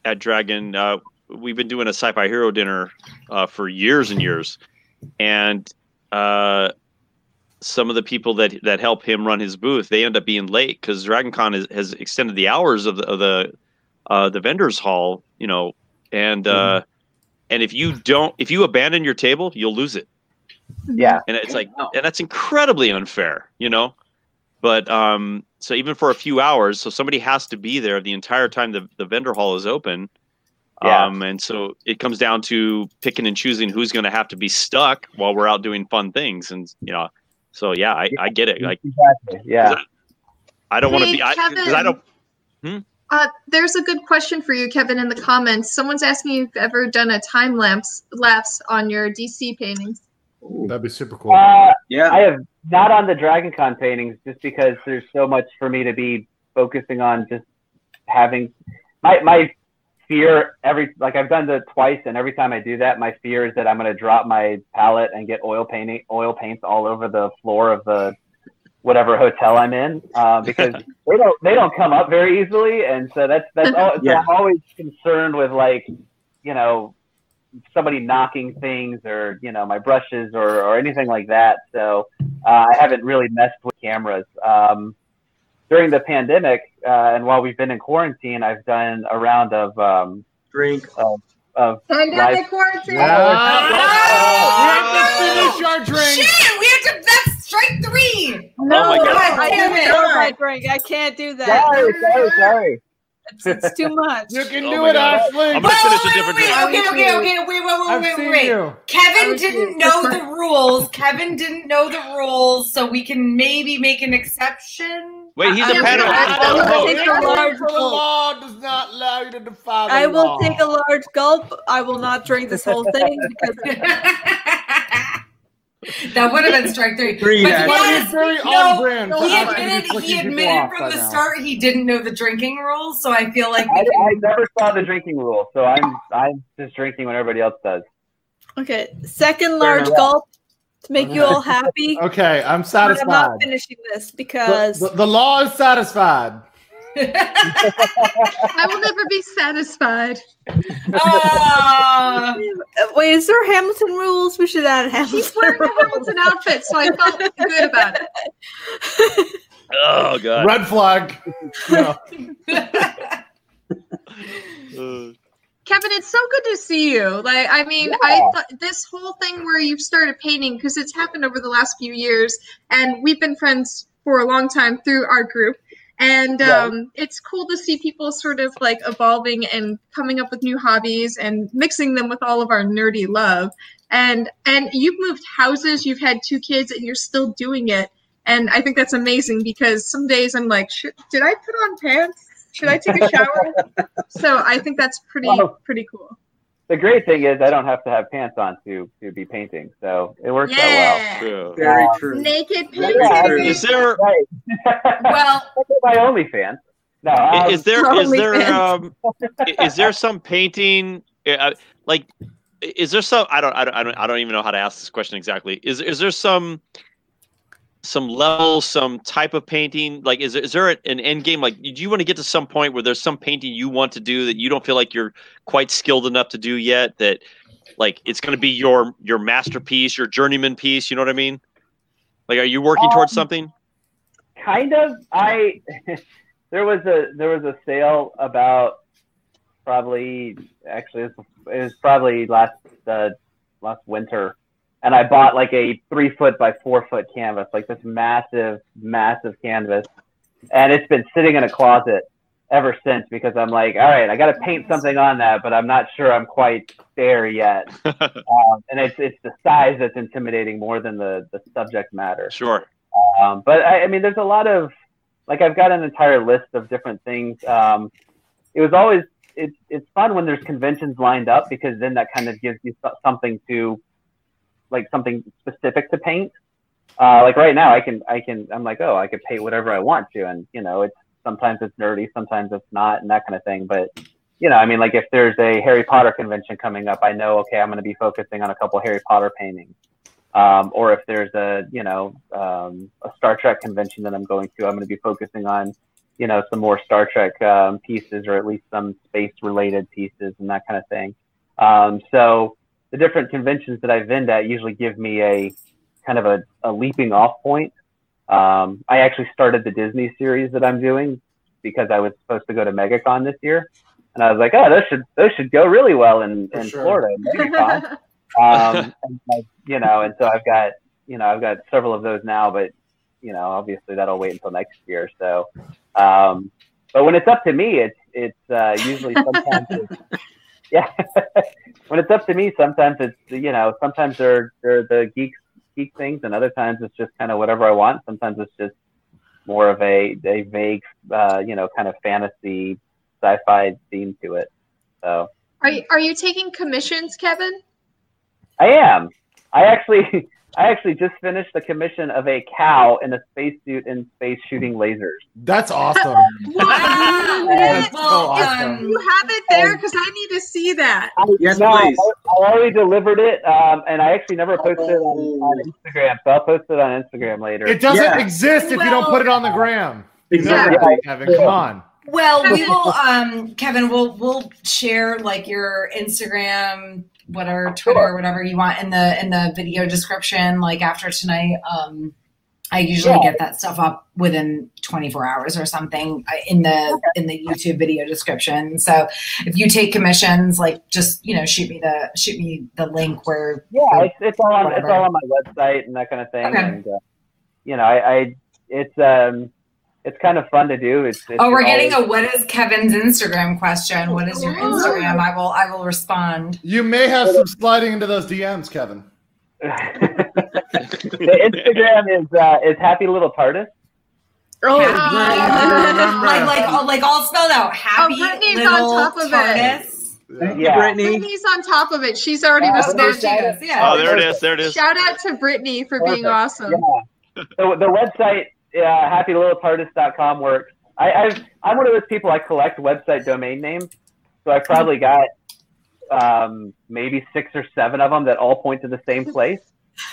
at Dragon uh we've been doing a sci-fi hero dinner uh for years and years. And uh some of the people that that help him run his booth, they end up being late cuz DragonCon has, has extended the hours of the of the uh the vendors hall, you know, and uh and if you don't if you abandon your table, you'll lose it. Yeah, and it's like and that's incredibly unfair you know. But um so even for a few hours so somebody has to be there the entire time the, the vendor hall is open Yeah. um and so it comes down to picking and choosing who's going to have to be stuck while we're out doing fun things and you know so yeah i, I get it like exactly. Yeah. i don't want to be i because i don't Uh, there's a good question for you, Kevin, in the comments. Someone's asking if you've ever done a time lapse lapse on your DC paintings. That'd be super cool. Uh, Yeah. I have not on the Dragon Con paintings just because there's so much for me to be focusing on just having my my fear every like I've done that twice and every time I do that my fear is that I'm gonna drop my palette and get oil painting oil paints all over the floor of the whatever hotel I'm in uh, because they don't they don't come up very easily and so that's that's all so I'm always concerned with like you know somebody knocking things or you know my brushes or, or anything like that so uh, i haven't really messed with cameras um, during the pandemic uh, and while we've been in quarantine i've done a round of um, Drink. of, of Pandemic live- quarantine. Yeah. we have to finish our drink. shit. We have to. That's strike three. No, my God. I Damn can't it. pour my drink. I can't do that. sorry sorry sorry It's, it's too much. You can Oh do it, God. Ashley. I'm gonna finish a different wait, wait, okay, okay, okay. Wait, wait, wait, I've wait, seen wait. you. Kevin didn't do- know the rules. Kevin didn't know the rules, so we can maybe make an exception. wait he's I- a I- panel I- he's I- not a I- host. take a large the law does not allow you to defy the I will law. take a large gulp. I will not drink this whole thing because that would have been strike three. Three, But Ashley. yes, very no, on brand for he Ashley to be admitted, he admitted from the now. start he didn't know the drinking rules, so I feel like I, I never saw the drinking rule so i'm i'm just drinking when everybody else does okay. Second large gulp to make you all happy. Okay, I'm satisfied. But I'm not finishing this The, because the- the law is satisfied. I will never be satisfied. Ah. wait, is there Hamilton rules? We should add Hamilton. He's wearing a. Hamilton outfit, so I felt good about it. oh god Red flag. No. Uh, Kevin, it's so good to see you. Like, I mean, I thought this whole thing where you've started painting because it's happened over the last few years, and we've been friends for a long time through our group. And um, it's cool to see people sort of like evolving and coming up with new hobbies and mixing them with all of our nerdy love. And and you've moved houses, you've had two kids, and you're still doing it. And I think that's amazing because some days I'm like, Should, did I put on pants? Should I take a shower? so I think that's pretty pretty cool. The great thing is I don't have to have pants on to to be painting, so it works out well. Yeah. yeah. Very true. Naked Yeah, painting. I mean- is there Right. well, Look at my OnlyFans. No, um, is there is there um is there some painting uh, like is there some I don't I don't I don't I don't even know how to ask this question exactly. Is is there some some level, some type of painting? Like, is is there an end game? Like, do you want to get to some point where there's some painting you want to do that you don't feel like you're quite skilled enough to do yet? That like it's going to be your your masterpiece, your journeyman piece. You know what I mean? Like, are you working um, towards something? Kind of. I there was a there was a sale about probably actually it was, it was probably last uh, last winter and I bought like a three foot by four foot canvas, like this massive, massive canvas. And it's been sitting in a closet ever since because I'm like, all right, I got to paint something on that, but I'm not sure I'm quite there yet. um, and it's it's the size that's intimidating more than the the subject matter. Sure. Um, but I, I, mean, there's a lot of like I've got an entire list of different things. Um, it was always it's it's fun when there's conventions lined up because then that kind of gives you something to like something specific to paint. Uh, like right now, I can I can I'm like, oh, I could paint whatever I want to, and you know, it's sometimes it's nerdy, sometimes it's not, and that kind of thing. But you know, I mean, like if there's a Harry Potter convention coming up, I know, okay, I'm going to be focusing on a couple Harry Potter paintings. Um, or if there's a you know um, a Star Trek convention that I'm going to, I'm going to be focusing on you know some more Star Trek um, pieces or at least some space related pieces and that kind of thing. Um, so the different conventions that I've been at usually give me a kind of a, a leaping off point. Um, I actually started the Disney series that I'm doing because I was supposed to go to MegaCon this year, and I was like, oh, those should those should go really well in, in sure. Florida, MegaCon. um, you know, and so I've got you know I've got several of those now, but you know obviously that'll wait until next year. So, um, but when it's up to me, it's it's uh, usually sometimes. It's, yeah, when it's up to me, sometimes it's you know sometimes they're they're the geek geek things, and other times it's just kind of whatever I want. Sometimes it's just more of a a vague uh, you know kind of fantasy sci-fi theme to it. So are you, are you taking commissions, Kevin? I am. I actually I actually just finished the commission of a cow in a spacesuit in space shooting lasers. That's awesome. wow. That's so awesome. You have it there because I need to see that. Yes, no, please. I, I, already delivered it, um, and I actually never posted it on, on, Instagram, so I'll post it on Instagram later. It doesn't yeah. exist if well, you don't put it on the gram. Exactly, yeah. Kevin. Come on. Well, we will, um, Kevin. We'll we'll share like your Instagram whatever Twitter or whatever you want in the in the video description. Like after tonight, um, I usually yeah. get that stuff up within 24 hours or something uh, in the okay. in the YouTube video description. So if you take commissions, like just you know shoot me the shoot me the link where yeah, it's, it's all on whatever. it's all on my website and that kind of thing. Okay. And uh, you know, I, I it's um it's kind of fun to do. It's, it's oh, we're getting a what is Kevin's Instagram question? What is your Instagram? I will I will respond. You may have some sliding into those DMs, Kevin. the Instagram is uh, is happy little TARDIS. Oh, like like oh, like all spelled out. Happy oh, Brittany's little on top of TARDIS. It. Yeah. Brittany. Brittany's on top of it. She's already uh, responded. Yeah. Oh, there it is. There it is. Shout out to Brittany for Perfect. being awesome. Yeah. So the website yeah, happylittletardis.com works. I, I've, I'm one of those people. I collect website domain names, so I probably got um, maybe six or seven of them that all point to the same place.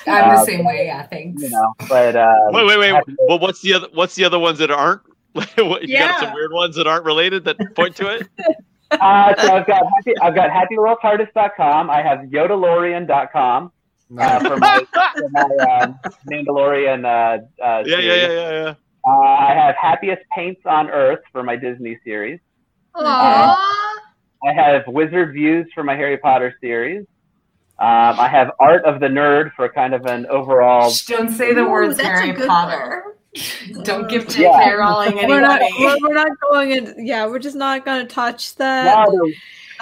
I'm uh, the same way. Yeah, thanks. You know, but um, wait, wait, wait. Well, what's the other? What's the other ones that aren't? you yeah. got some weird ones that aren't related that point to it. uh, so I've got happy, I've got happylittletardis.com. I have yodalorian.com uh, for my, for my um, Mandalorian. Uh, uh, yeah, yeah, yeah, yeah, yeah. Uh, I have Happiest Paints on Earth for my Disney series. Aww. Uh, I have Wizard Views for my Harry Potter series. Um, I have Art of the Nerd for kind of an overall. Don't say the Ooh, words Harry Potter. Don't give J.K. Yeah. Rowling anybody. We're not, we're, we're not going in. Yeah, we're just not going to touch that. No,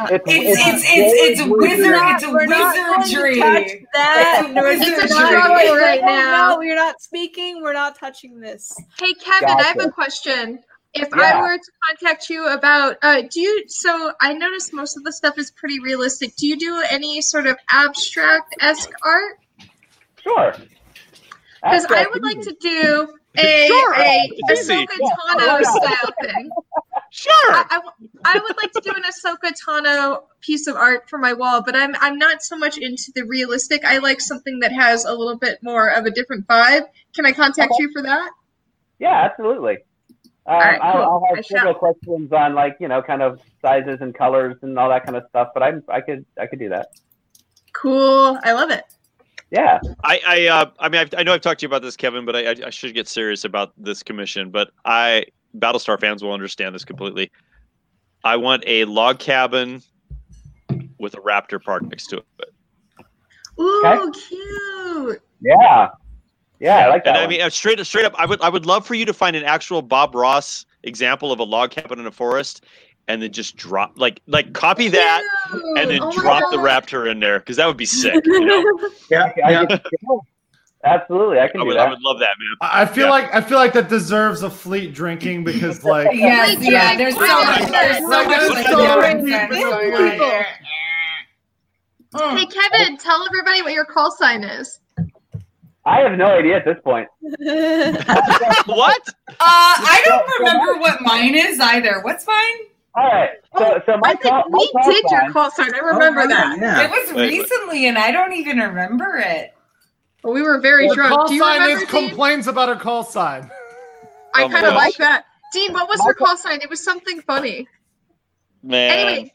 it's it's it's it's, it's wizard. It's a wizardry. That. It's a right now. No, you're not speaking. We're not touching this. Hey, Kevin, gotcha. I have a question. If yeah. I were to contact you about, uh, do you? So I noticed most of the stuff is pretty realistic. Do you do any sort of abstract esque art? Sure. Because I would like to do a sure. a Ahsoka Tano style thing. Sure. I, I, I would like to do an Ahsoka Tano piece of art for my wall, but I'm I'm not so much into the realistic. I like something that has a little bit more of a different vibe. Can I contact okay. you for that? Yeah, absolutely. Um, right, cool. I'll, I'll, have I several shall. questions on like you know kind of sizes and colors and all that kind of stuff, but I'm I could I could do that. Cool, I love it. Yeah, I I uh, I mean I've, i know I've talked to you about this, Kevin, but I, I should get serious about this commission. But I Battlestar fans will understand this completely. I want a log cabin with a raptor park next to it. Ooh, okay. cute. Yeah. Yeah, I like that. And one. I mean, uh, straight straight up, I would I would love for you to find an actual Bob Ross example of a log cabin in a forest, and then just drop like like copy that, Cute. and then oh drop the raptor in there because that would be sick. You know? yeah, yeah. Absolutely, I can I would, that. I would love that, man. I feel yeah. like I feel like that deserves a fleet drinking because like yes, yeah, there's so much, there's so much, so much Hey Kevin, tell everybody what your call sign is. I have no idea at this point. what? Uh, I don't remember what mine is either. What's mine? All right. So, so my I call, we my did call your call sign. I remember oh, that. Yeah. It was recently, and I don't even remember it. Well, we were very Your drunk. Call Do you sign remember, is Dean? complains about her call sign. I Oh kind of like that. Dean, what was My her call- call sign? It was something funny. Man. Anyway,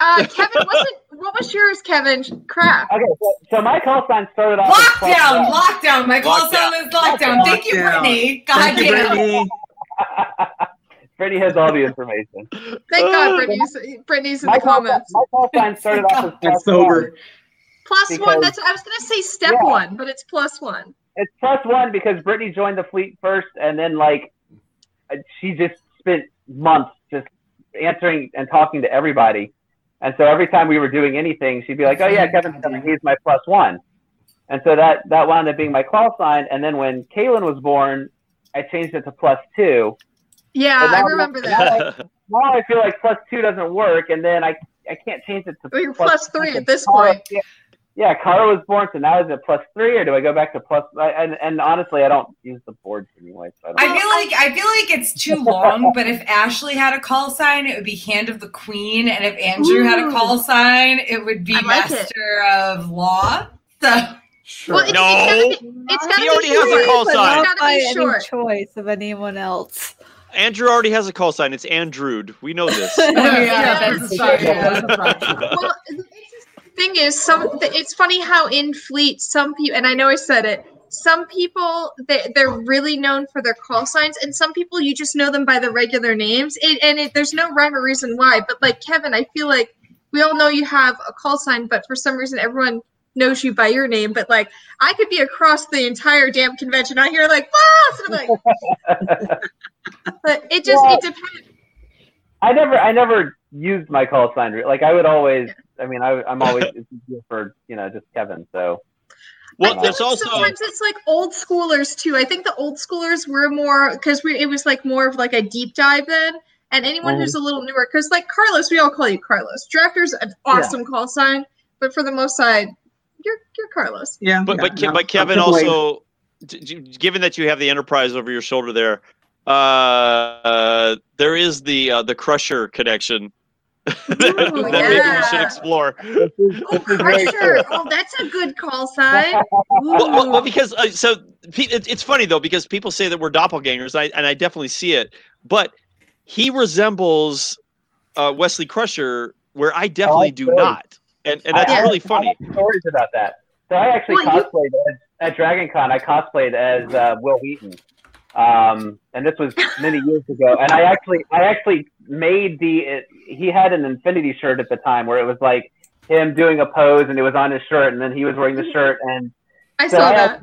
uh, Kevin, wasn't what was yours, Kevin? Crap. Okay, so, so my call sign started off. Lockdown, 12. lockdown. My call Lockdown. sign is lockdown. Thank you, Lockdown. Brittany. God Thank you, damn. Brittany. Brittany has all the information. Thank God, Brittany's, Brittany's in My the call, comments. my call sign started off as That's plus sober. One. Plus because- one. That's I was gonna say step Yeah. one, but it's plus one. It's plus one because Brittany joined the fleet first, and then like she just spent months just answering and talking to everybody. And so every time we were doing anything, she'd be like, "Oh yeah, Kevin's coming. He's my plus one." And so that that wound up being my call sign. And then when Kaylin was born, I changed it to plus two. Yeah, I remember that. Now I feel like plus two doesn't work, and then I I can't change it to you're plus three at this point. Yeah, yeah, Carl was born, so now is it plus three, or do I go back to plus? And and honestly, I don't use the boards anyway. So I don't I feel like I feel like it's too long, but if Ashley had a call sign, it would be Hand of the Queen, and if Andrew had a call sign, it would be I like it. Master of Law. So Sure. Well, it's, No. it's gotta be, it's gotta He be already has a call sign. not It's by any choice of anyone else. Andrew already has a call sign. It's Andrewed. We know this. yeah, Yeah, yeah, that's that's a fact. That's well, the thing is, some it's funny how in Fleet some people, and I know I said it, some people they they're really known for their call signs, and some people you just know them by the regular names, it, and it, there's no rhyme or reason why. But like Kevin, I feel like we all know you have a call sign, but for some reason everyone knows you by your name. But like I could be across the entire damn convention, I hear like boss, and I'm like, but it just Well, it depends. I never I never used my call sign. Like I would always. I mean, I, I'm always it's for you know just Kevin. So Well, I there's also sometimes it's like old schoolers too. I think the old schoolers were more because we it was like more of like a deep dive then. And anyone Mhm. who's a little newer, because like Carlos, we all call you Carlos. Drafter's an awesome call sign, but for the most side, you're you're Carlos. Yeah, but yeah, but, Ke- no, but Kevin also, d- d- given that you have the Enterprise over your shoulder there, uh, uh, there is the uh, the Crusher connection that, that maybe we should explore. this is, Oh, this is very Crusher! Oh, that's a good call sign. Well, well, well, because uh, so pe- it's funny though because people say that we're doppelgangers, I, and I definitely see it. But he resembles uh, Wesley Crusher, where I definitely do sure. not, and and that's I- I really have- I funny. have stories about that. So I actually Well, you- cosplayed as, at Dragon Con. I cosplayed as uh, Wil Wheaton, um, and this was many years ago. And I actually, I actually made the. It, he had an Infinity shirt at the time where it was like him doing a pose, and it was on his shirt, and then he was wearing the shirt, and I so saw I that.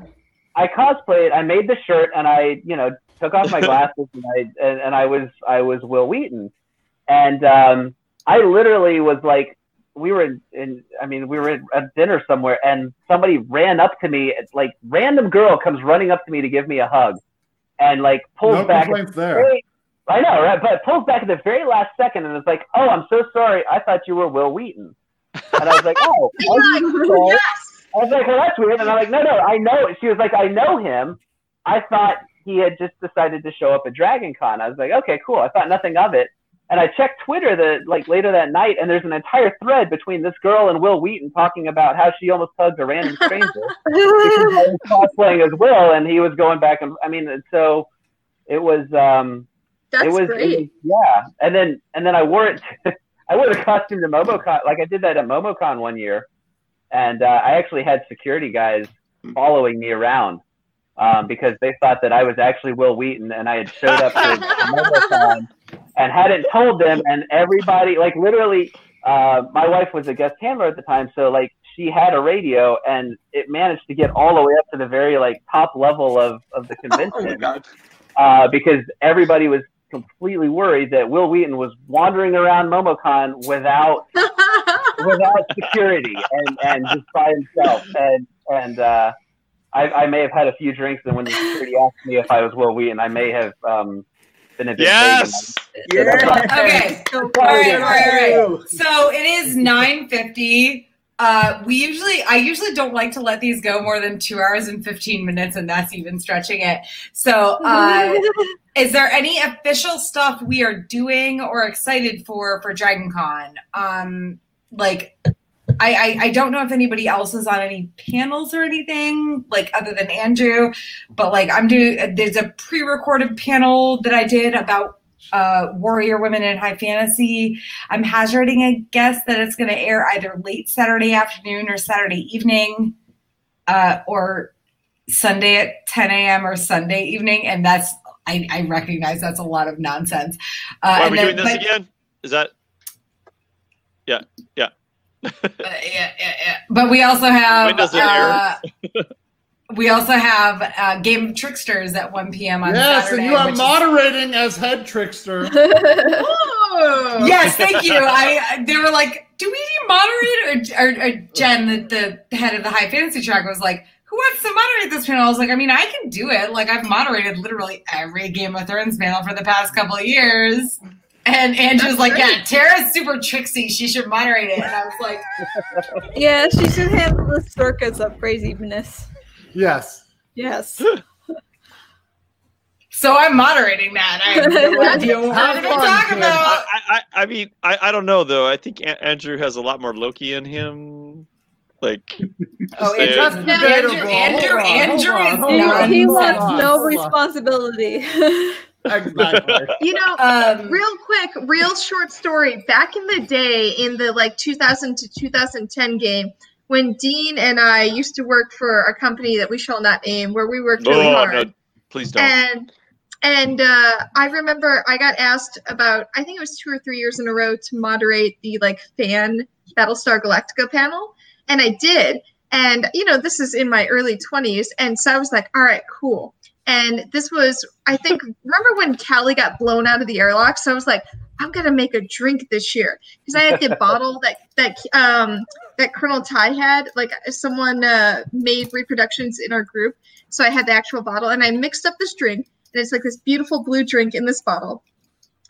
I cosplayed. I made the shirt, and I, you know, took off my glasses, and I and, and I was I was Wil Wheaton, and um, I literally was like, we were in, in I mean, we were at, at dinner somewhere, and somebody ran up to me, It's like random girl comes running up to me to give me a hug, and like pulls No back. at complaints there. very- I know, right? But pulls back at the very last second, and is like, "Oh, I'm so sorry. I thought you were Wil Wheaton." And I was like, "Oh." And are you're you like, okay?" yes. I was like, well, that's weird. And I'm like, no, no, I know. She was like, I know him. I thought he had just decided to show up at Dragon Con. I was like, okay, cool. I thought nothing of it. And I checked Twitter the like later that night, and there's an entire thread between this girl and Wil Wheaton talking about how she almost hugged a random stranger because I was cosplaying as Wil, and he was going back and I mean, so it was um, That's it was, great. it was- yeah, and then and then I wore it. I wore the costume to MomoCon. Like I did that at MomoCon one year, and uh, I actually had security guys following me around um, because they thought that I was actually Wil Wheaton, and I had showed up to MomoCon and hadn't told them, and everybody, like literally, uh, my wife was a guest handler at the time, so like she had a radio, and it managed to get all the way up to the very like top level of of the convention uh, because everybody was completely worried that Wil Wheaton was wandering around MomoCon without without security and, and just by himself. And and uh, I, I may have had a few drinks, and when the security asked me if I was Wil Wheaton, I may have um, been a bit Yes! vague. Okay. All right, all right, all right. So it is nine fifty. Uh, we usually, I usually don't like to let these go more than two hours and fifteen minutes, and that's even stretching it. So, uh, is there any official stuff we are doing or excited for for Dragon Con? Um, like, I, I I don't know if anybody else is on any panels or anything like other than Andrew, but like I'm doing. There's a pre-recorded panel that I did about uh, warrior women in high fantasy. I'm hazarding a guess that it's going to air either late Saturday afternoon or Saturday evening, uh, or Sunday at 10 a.m. or Sunday evening, and that's I, I recognize that's a lot of nonsense. Uh, Why are we then- doing this but- again? Is that? Yeah, yeah. Uh, yeah, yeah, yeah. But we also have When does it uh, we also have uh, Game of Tricksters at 1 p.m. on yes, Saturday. and you are which is- moderating as head trickster. Oh. Yes, thank you. I they were like, "Do we need moderate?" Or, or, or Jen, the, the head of the high fantasy track, was like, "Who wants to moderate this panel?" I was like, "I mean, I can do it. Like, I've moderated literally every Game of Thrones panel for the past couple of years." And Andrew's That's like, great. "Yeah, Tara's super tricksy. She should moderate it." And I was like, yeah, she should handle the circus of craziness. yes. Yes. "So I'm moderating that." I have no idea what we're Have going to fun, talk about. I, I, I mean, I, I don't know though. I think A- Andrew has a lot more Loki in him. Like, Oh, just Andrew, saying. That's Andrew. Andrew, on, Andrew on, is hold He, he wants on, no responsibility. Exactly. You know, Um, real quick, real short story. Back in the day, in the like 2000 to 2010 game, when Dean and I used to work for a company that we shall not name, where we worked really oh hard, no, please don't. and and uh, I remember I got asked about I think it was two or three years in a row to moderate the like fan Battlestar Galactica panel, and I did. And you know, this is in my early 20s, and so I was like, all right, cool. And this was, I think, remember when Cally got blown out of the airlock? So I was like, I'm gonna make a drink this year because I had the bottle that that um that Colonel Tigh had. Like someone uh, made reproductions in our group, so I had the actual bottle, and I mixed up this drink, and it's like this beautiful blue drink in this bottle.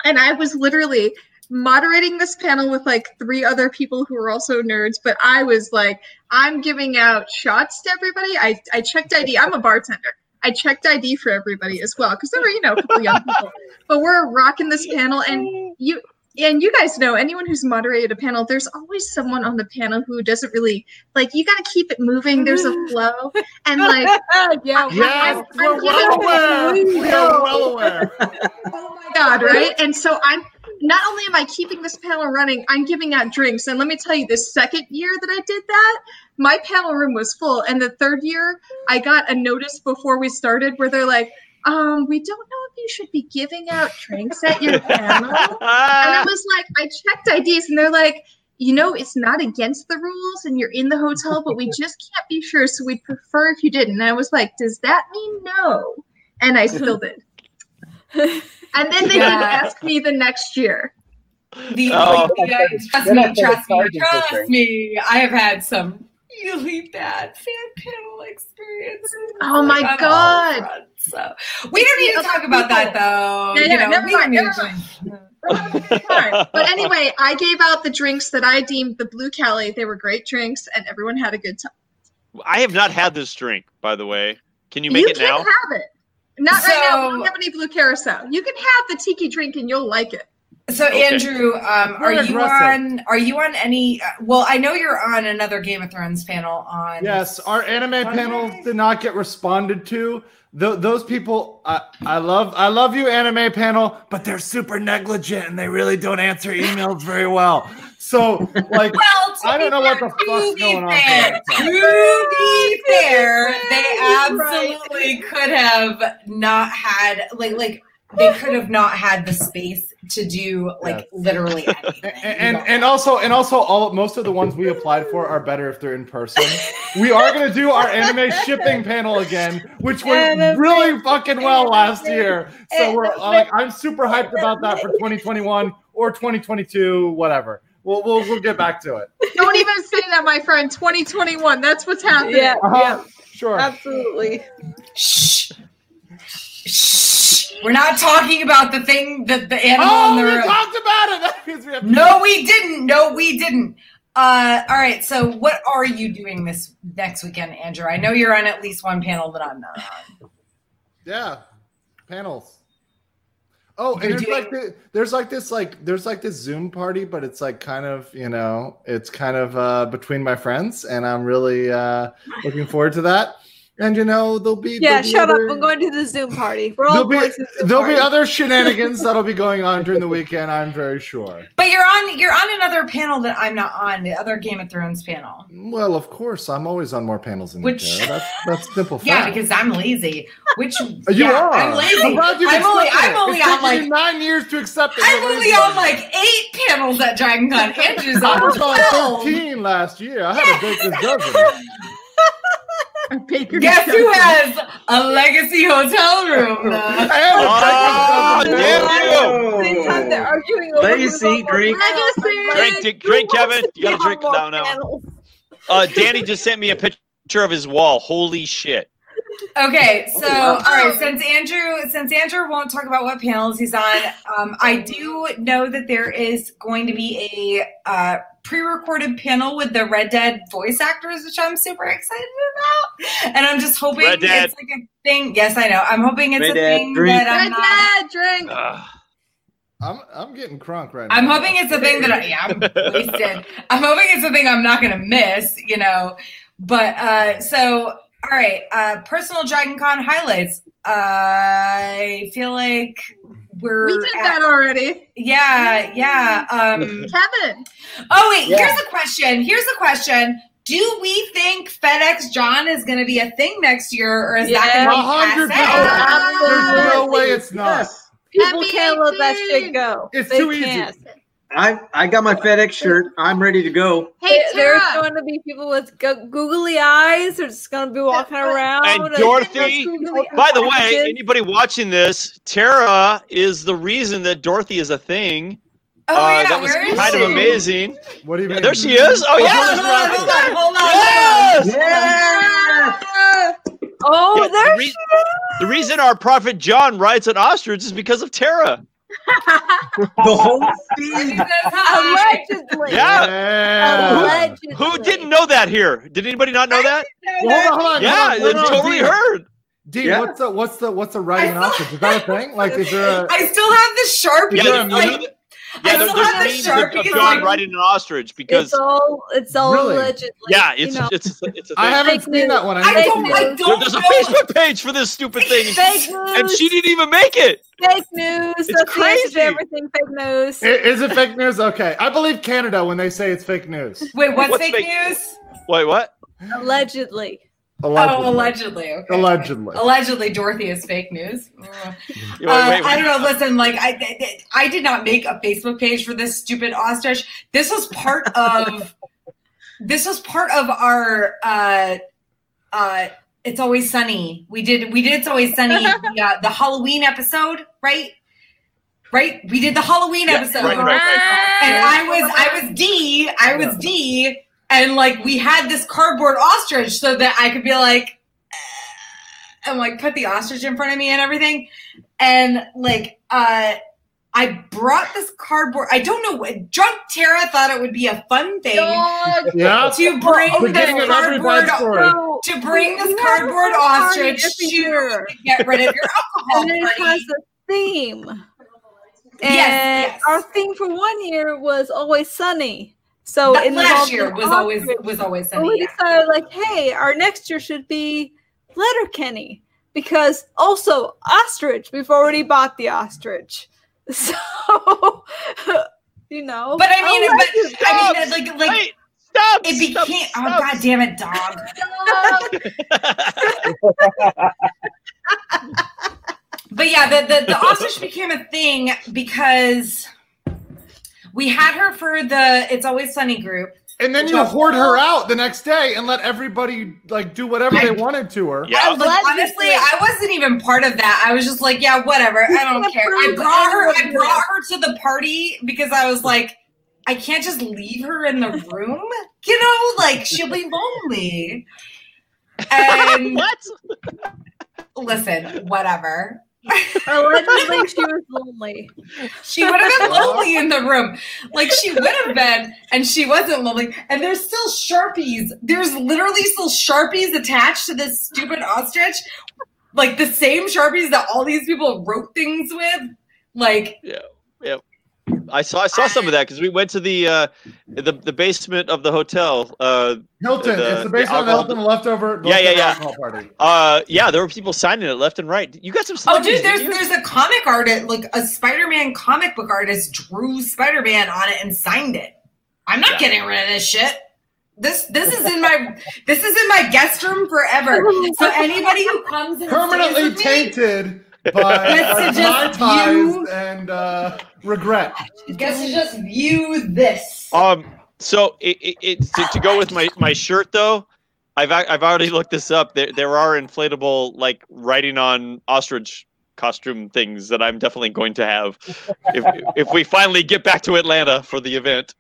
And I was literally moderating this panel with like three other people who were also nerds, but I was like, I'm giving out shots to everybody. I, I checked ID. I'm a bartender. I checked ID for everybody as well because there were, you know, a couple young people. But we're rocking this panel, and you and you guys know anyone who's moderated a panel, there's always someone on the panel who doesn't really like. You got to keep it moving. There's a flow, and like, yeah, Yes, I'm we're giving- well aware. We are well aware. god, right? And so I'm not only am I keeping this panel running, I'm giving out drinks. And let me tell you, the second year that I did that, my panel room was full. And the third year, I got a notice before we started where they're like, um, we don't know if you should be giving out drinks at your panel. and I was like, I checked IDs, and they're like, you know, it's not against the rules, and you're in the hotel, but we just can't be sure, so we'd prefer if you didn't. And I was like, does that mean no? And I still did. And then they Yeah. didn't ask me the next year. The, Oh. yeah, trust me, trust me, trust drinks. me. I have had some really bad fan panel experiences. Oh my on God. fronts, So we don't need to talk about that though. Yeah, you know, never we don't mind, need never to- Fine. But anyway, I gave out the drinks that I deemed the Blue Cally. They were great drinks, and everyone had a good time. I have not had this drink, by the way. Can you make you it can now? have it. Not right now. We don't have any Blue Curaçao. You can have the tiki drink, and you'll like it. So Okay. Andrew, um, are you aggressive. on? Are you on any? uh, Well, I know you're on another Game of Thrones panel on. Yes, our anime Sunday? panels did not get responded to. Th- those people, I, I love, I love you, anime panel, but they're super negligent and they really don't answer emails very well. So, like, Well, I don't be know what the to fuck's be going on fair- there. To be fair, they Right. absolutely could have not had like like they could have not had the space to do like Yes. literally anything. and, and and also and also all most of the ones we applied for are better if they're in person. We are gonna do our anime shipping panel again, which went Anime- really fucking well last year. So we're like, I'm super hyped about that for 2021 or 2022, whatever. We'll we'll, we'll get back to it. Don't even say that, my friend. 2021. That's what's happening. Yeah, Uh-huh. yeah, Sure. absolutely. Shh. Shh. We're not talking about the thing that the animal Oh, in the we room. talked about it. We No, we didn't. No, we didn't. Uh, all right. So, what are you doing this next weekend, Andrew? I know you're on at least one panel that I'm not on. Yeah, panels. Oh, and there's like the, there's like this like there's like this Zoom party, but it's like kind of you know it's kind of uh, between my friends, and I'm really uh, looking forward to that. And you know there'll be Yeah, there'll be shut other- up. I'm going to the Zoom party. We're all There'll be going to the Zoom there'll be other shenanigans that'll be going on during the weekend. I'm very sure. But you're on. You're on another panel that I'm not on. The other Game of Thrones panel. Well, of course, I'm always on more panels than Which- you. That's that's simple fact. Yeah, because I'm lazy. Which you yeah, are. I'm lazy. you've I'm only. accepted I'm only It's on like. nine years to accept it. I'm You're only lazy. on like eight panels at Dragon Con. Andrew's I was on. 13 last year. I had a baker's dozen. Baker's Guess who has a legacy hotel room? Oh, And a baker's dozen. damn you! They're arguing over Let you who's see, on what drink. Legacy. Drink, drink, drink, Kevin. You gotta drink on more now, now. Uh, Danny just sent me a picture of his wall. Holy shit! Okay, so all right, since Andrew since Andrew won't talk about what panels he's on, um, I do know that there is going to be a uh, pre-recorded panel with the Red Dead voice actors, which I'm super excited about, and I'm just hoping Red Dead. it's like a thing. Yes, I know. I'm hoping it's Red a Dead, thing drink. that I'm Red not. Dad, drink. Ugh. I'm I'm getting crunk right now. I'm hoping it's a thing that I, yeah, I'm wasted. I'm hoping it's a thing I'm not going to miss, you know. But uh, so, all right, uh, personal Dragon Con highlights. I feel like we're We did at- that already. Yeah, yeah. Um, Kevin. oh wait, Yeah. here's a question. Here's a question. Do we think FedEx John is going to be a thing next year, or is Yeah. that A going hundred to be passe? percent. There's no way it's not. Yes. People can't let that shit go. It's They too easy. Can't. I I got my FedEx shirt. I'm ready to go. Hey, There- There's going to be people with go- googly eyes. They're just going to be walking around. And and- Dorothy, googly By the way, eyes. anybody watching this, Tara is the reason that Dorothy is a thing. Oh uh, yeah, that was where is kind she? of amazing. What do you mean? There she is. Oh Hold yeah, hold on, hold on, hold on, hold on. Yes! Yeah. oh, Yeah, there the, re- the reason our prophet John rides an ostrich is because of Tara. The whole She thing. says hi. allegedly. Yeah. Yeah. Allegedly. Who didn't know that here? Did anybody not know that? Well, hold on, hold on. Yeah, hold on, it's on, totally Dean. heard. Dean, Yeah. what's the what's the what's the riding an ostrich? Is that a thing? Like, is there a? I still have the sharpie. Yeah, there there's, a like, meme? Yeah, I there, still have the there's of, Sharpie of 'cause, John like- riding an ostrich because It's all. It's all Really? allegedly. yeah, it's you know. it's it's, it's a I thing. haven't Fake seen news. that one. I I don't. I don't there's a. Facebook page for this stupid thing, fake news. and she didn't even make it. Fake news. It's That's crazy. to everything. Fake news. I- Is it fake news? Okay, I believe Canada when they say it's fake news. Wait, what's, What's fake, fake- news? Wait, what? Allegedly. Oh, allegedly. Okay. Allegedly. Allegedly, Dorothy is fake news. Ugh. Wait, Uh, wait, I don't know. Listen, like I, I- I did not make a Facebook page for this stupid ostrich. This was part of. this was part of our. uh uh It's always sunny. We did. We did. It's always sunny. the, uh, the Halloween episode, right? Right. We did the Halloween Yeah, episode. right, right, right. and I was I was D, I was D, and like we had this cardboard ostrich so that I could be like, eh, and like put the ostrich in front of me and everything, and like uh. I brought this cardboard. I don't know what drunk Tara thought it would be a fun thing Yeah. to bring Beginning this cardboard bad to bring this we cardboard party ostrich every to get rid of your alcohol and it has a theme. And Yes, yes. our theme for one year was always sunny. So That in last year was always was always So we yeah. decided, like, hey, our next year should be Letterkenny because also ostrich. We've already bought the ostrich, so you know. But I mean, like but it. I mean, like, like Wait, stop! it stop, became. Oh, stop. Oh god damn it, dog! But yeah, the, the the ostrich became a thing because we had her for the "It's Always Sunny" group. And then you hoard her out the next day and let everybody like do whatever they wanted to her. Yeah. I was like, honestly. I wasn't even part of that. I was just like, yeah, whatever. I don't care. I brought her. I brought her to the party because I was like, I can't just leave her in the room. You know, like she'll be lonely. And what? listen, whatever. Allegedly, she was lonely. She would have been lonely in the room. Like she would have been, and she wasn't lonely. And there's still Sharpies. There's literally still Sharpies attached to this stupid ostrich. Like the same Sharpies that all these people wrote things with. Like, Yeah, yeah. I saw I saw some of that because we went to the uh, the the basement of the hotel. Uh, Hilton, The- it's the basement of the the Hilton leftover. Yeah, yeah, leftover yeah. party. uh, yeah, there were people signing it left and right. You got some. Stuff. Oh dude, there's there's a comic artist, like a Spider-Man comic book artist drew Spider-Man on it and signed it. I'm not Yeah. getting rid of this shit. This this is in my this is in my guest room forever. So anybody who comes and stays Permanently with me, tainted by Gets uh, just my ties view- and uh, regret. gets to just view this. Um. So it, it, it to, to go with my my shirt though. I've I've already looked this up. There there are inflatable like writing on ostrich costume things that I'm definitely going to have if if we finally get back to Atlanta for the event.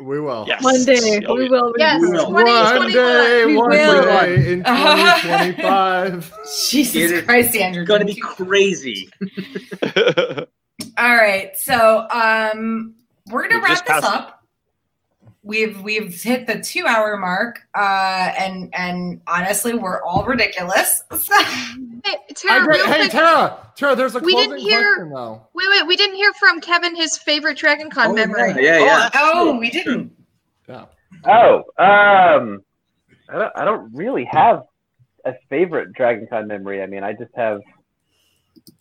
We will. Yes. One day Oh, we will. Yes, we will. One day, We one will. day in 2025. Jesus It is Christ, Andrew. It's going to be crazy. All right, so um, we're gonna We wrap this passed- up. We've we've hit the two hour mark, uh, and and honestly, we're all ridiculous. Hey, Tara, agree- real hey, quick, Tara, Tara, there's a We didn't hear- question though. wait, wait, we didn't hear from Kevin his favorite Dragon Con Oh, memory. yeah, yeah, yeah. oh, we didn't. Yeah. Oh, um, I don't, I don't really have a favorite Dragon Con memory. I mean, I just have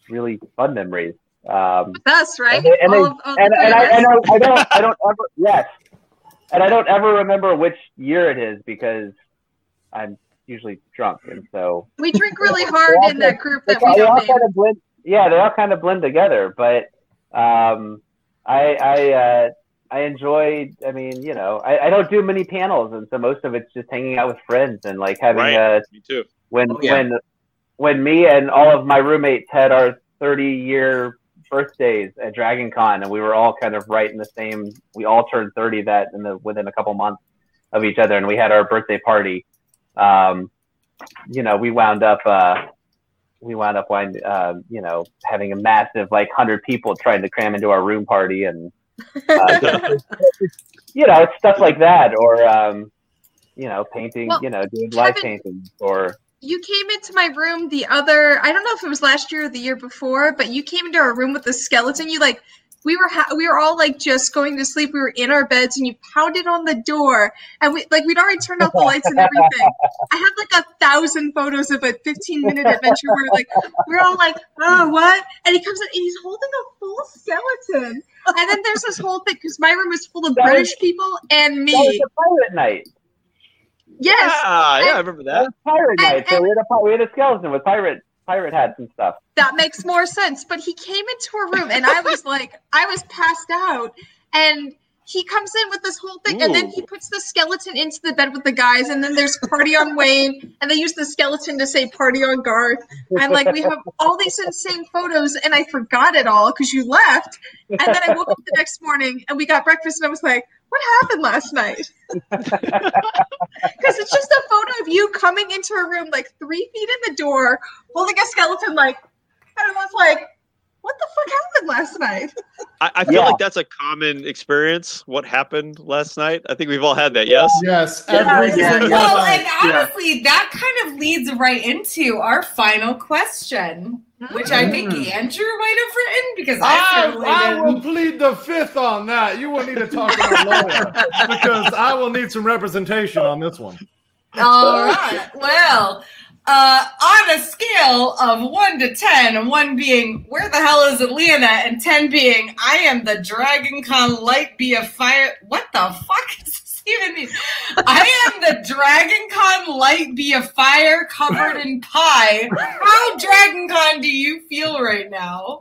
really fun memories. Um, With us, right? and, they- and, all they- of, all and, and I, and I, I don't, I don't ever, yes, and I don't ever remember which year it is because I'm usually drunk, and so we drink really hard in that group that we don't kind of blend. Yeah, they all kind of blend together. But um, I I uh, I enjoyed. I mean, you know, I, I don't do many panels, and so most of it's just hanging out with friends and like having Right. uh, Me too. when Oh, yeah. when when me and all of my roommates had our 30 year birthdays at Dragon Con, and we were all kind of right in the same. We all turned 30 that in the within a couple months of each other, and we had our birthday party. Um, you know, we wound up. Uh, we wound up, wind, uh, you know, having a massive like hundred people trying to cram into our room party, and uh, you know, it's stuff like that, or um, you know, painting, Well, you know, doing live Kevin- paintings, or You came into my room the other, I don't know if it was last year or the year before, but you came into our room with a skeleton. You like, we were ha- we were all like just going to sleep. We were in our beds, and you pounded on the door, and we like we'd already turned off the lights and everything. I have like a thousand photos of a 15 minute adventure where like we're all like, oh what? And he comes in and he's holding a full skeleton. And then there's this whole thing because my room is full of That was- British people and that was me. a pirate night. Yes. Yeah, yeah, I remember That that. pirate And- night. So we had a we had a skeleton with pirate pirate hats and stuff. that makes more sense. But he came into a room and I was like, I was passed out. And he comes in with this whole thing, and then he puts the skeleton into the bed with the guys, and then there's party on Wayne, and they use the skeleton to say party on Garth. And like we have all these insane photos, and I forgot it all because you left. And then I woke up the next morning and we got breakfast, and I was like, what happened last night? Because it's just a photo of you coming into a room like three feet in the door, holding a skeleton, like, and I was like, what the fuck happened last night? I, I feel yeah. like that's a common experience. What happened last night? I think we've all had that. Yes. Yes. Every yeah. Well, and honestly, yeah. that kind of leads right into our final question, which I think mm. Andrew might have written because I, I, I will plead the fifth on that. You will need to talk about lawyer because I will need some representation on this one. All right. Well, uh, on a scale of one to ten, one being where the hell is Atlanta, and ten being I am the Dragon Con light be a fire. What the fuck is this even mean? I am the Dragon Con light be a fire covered in pie. How Dragon Con do you feel right now?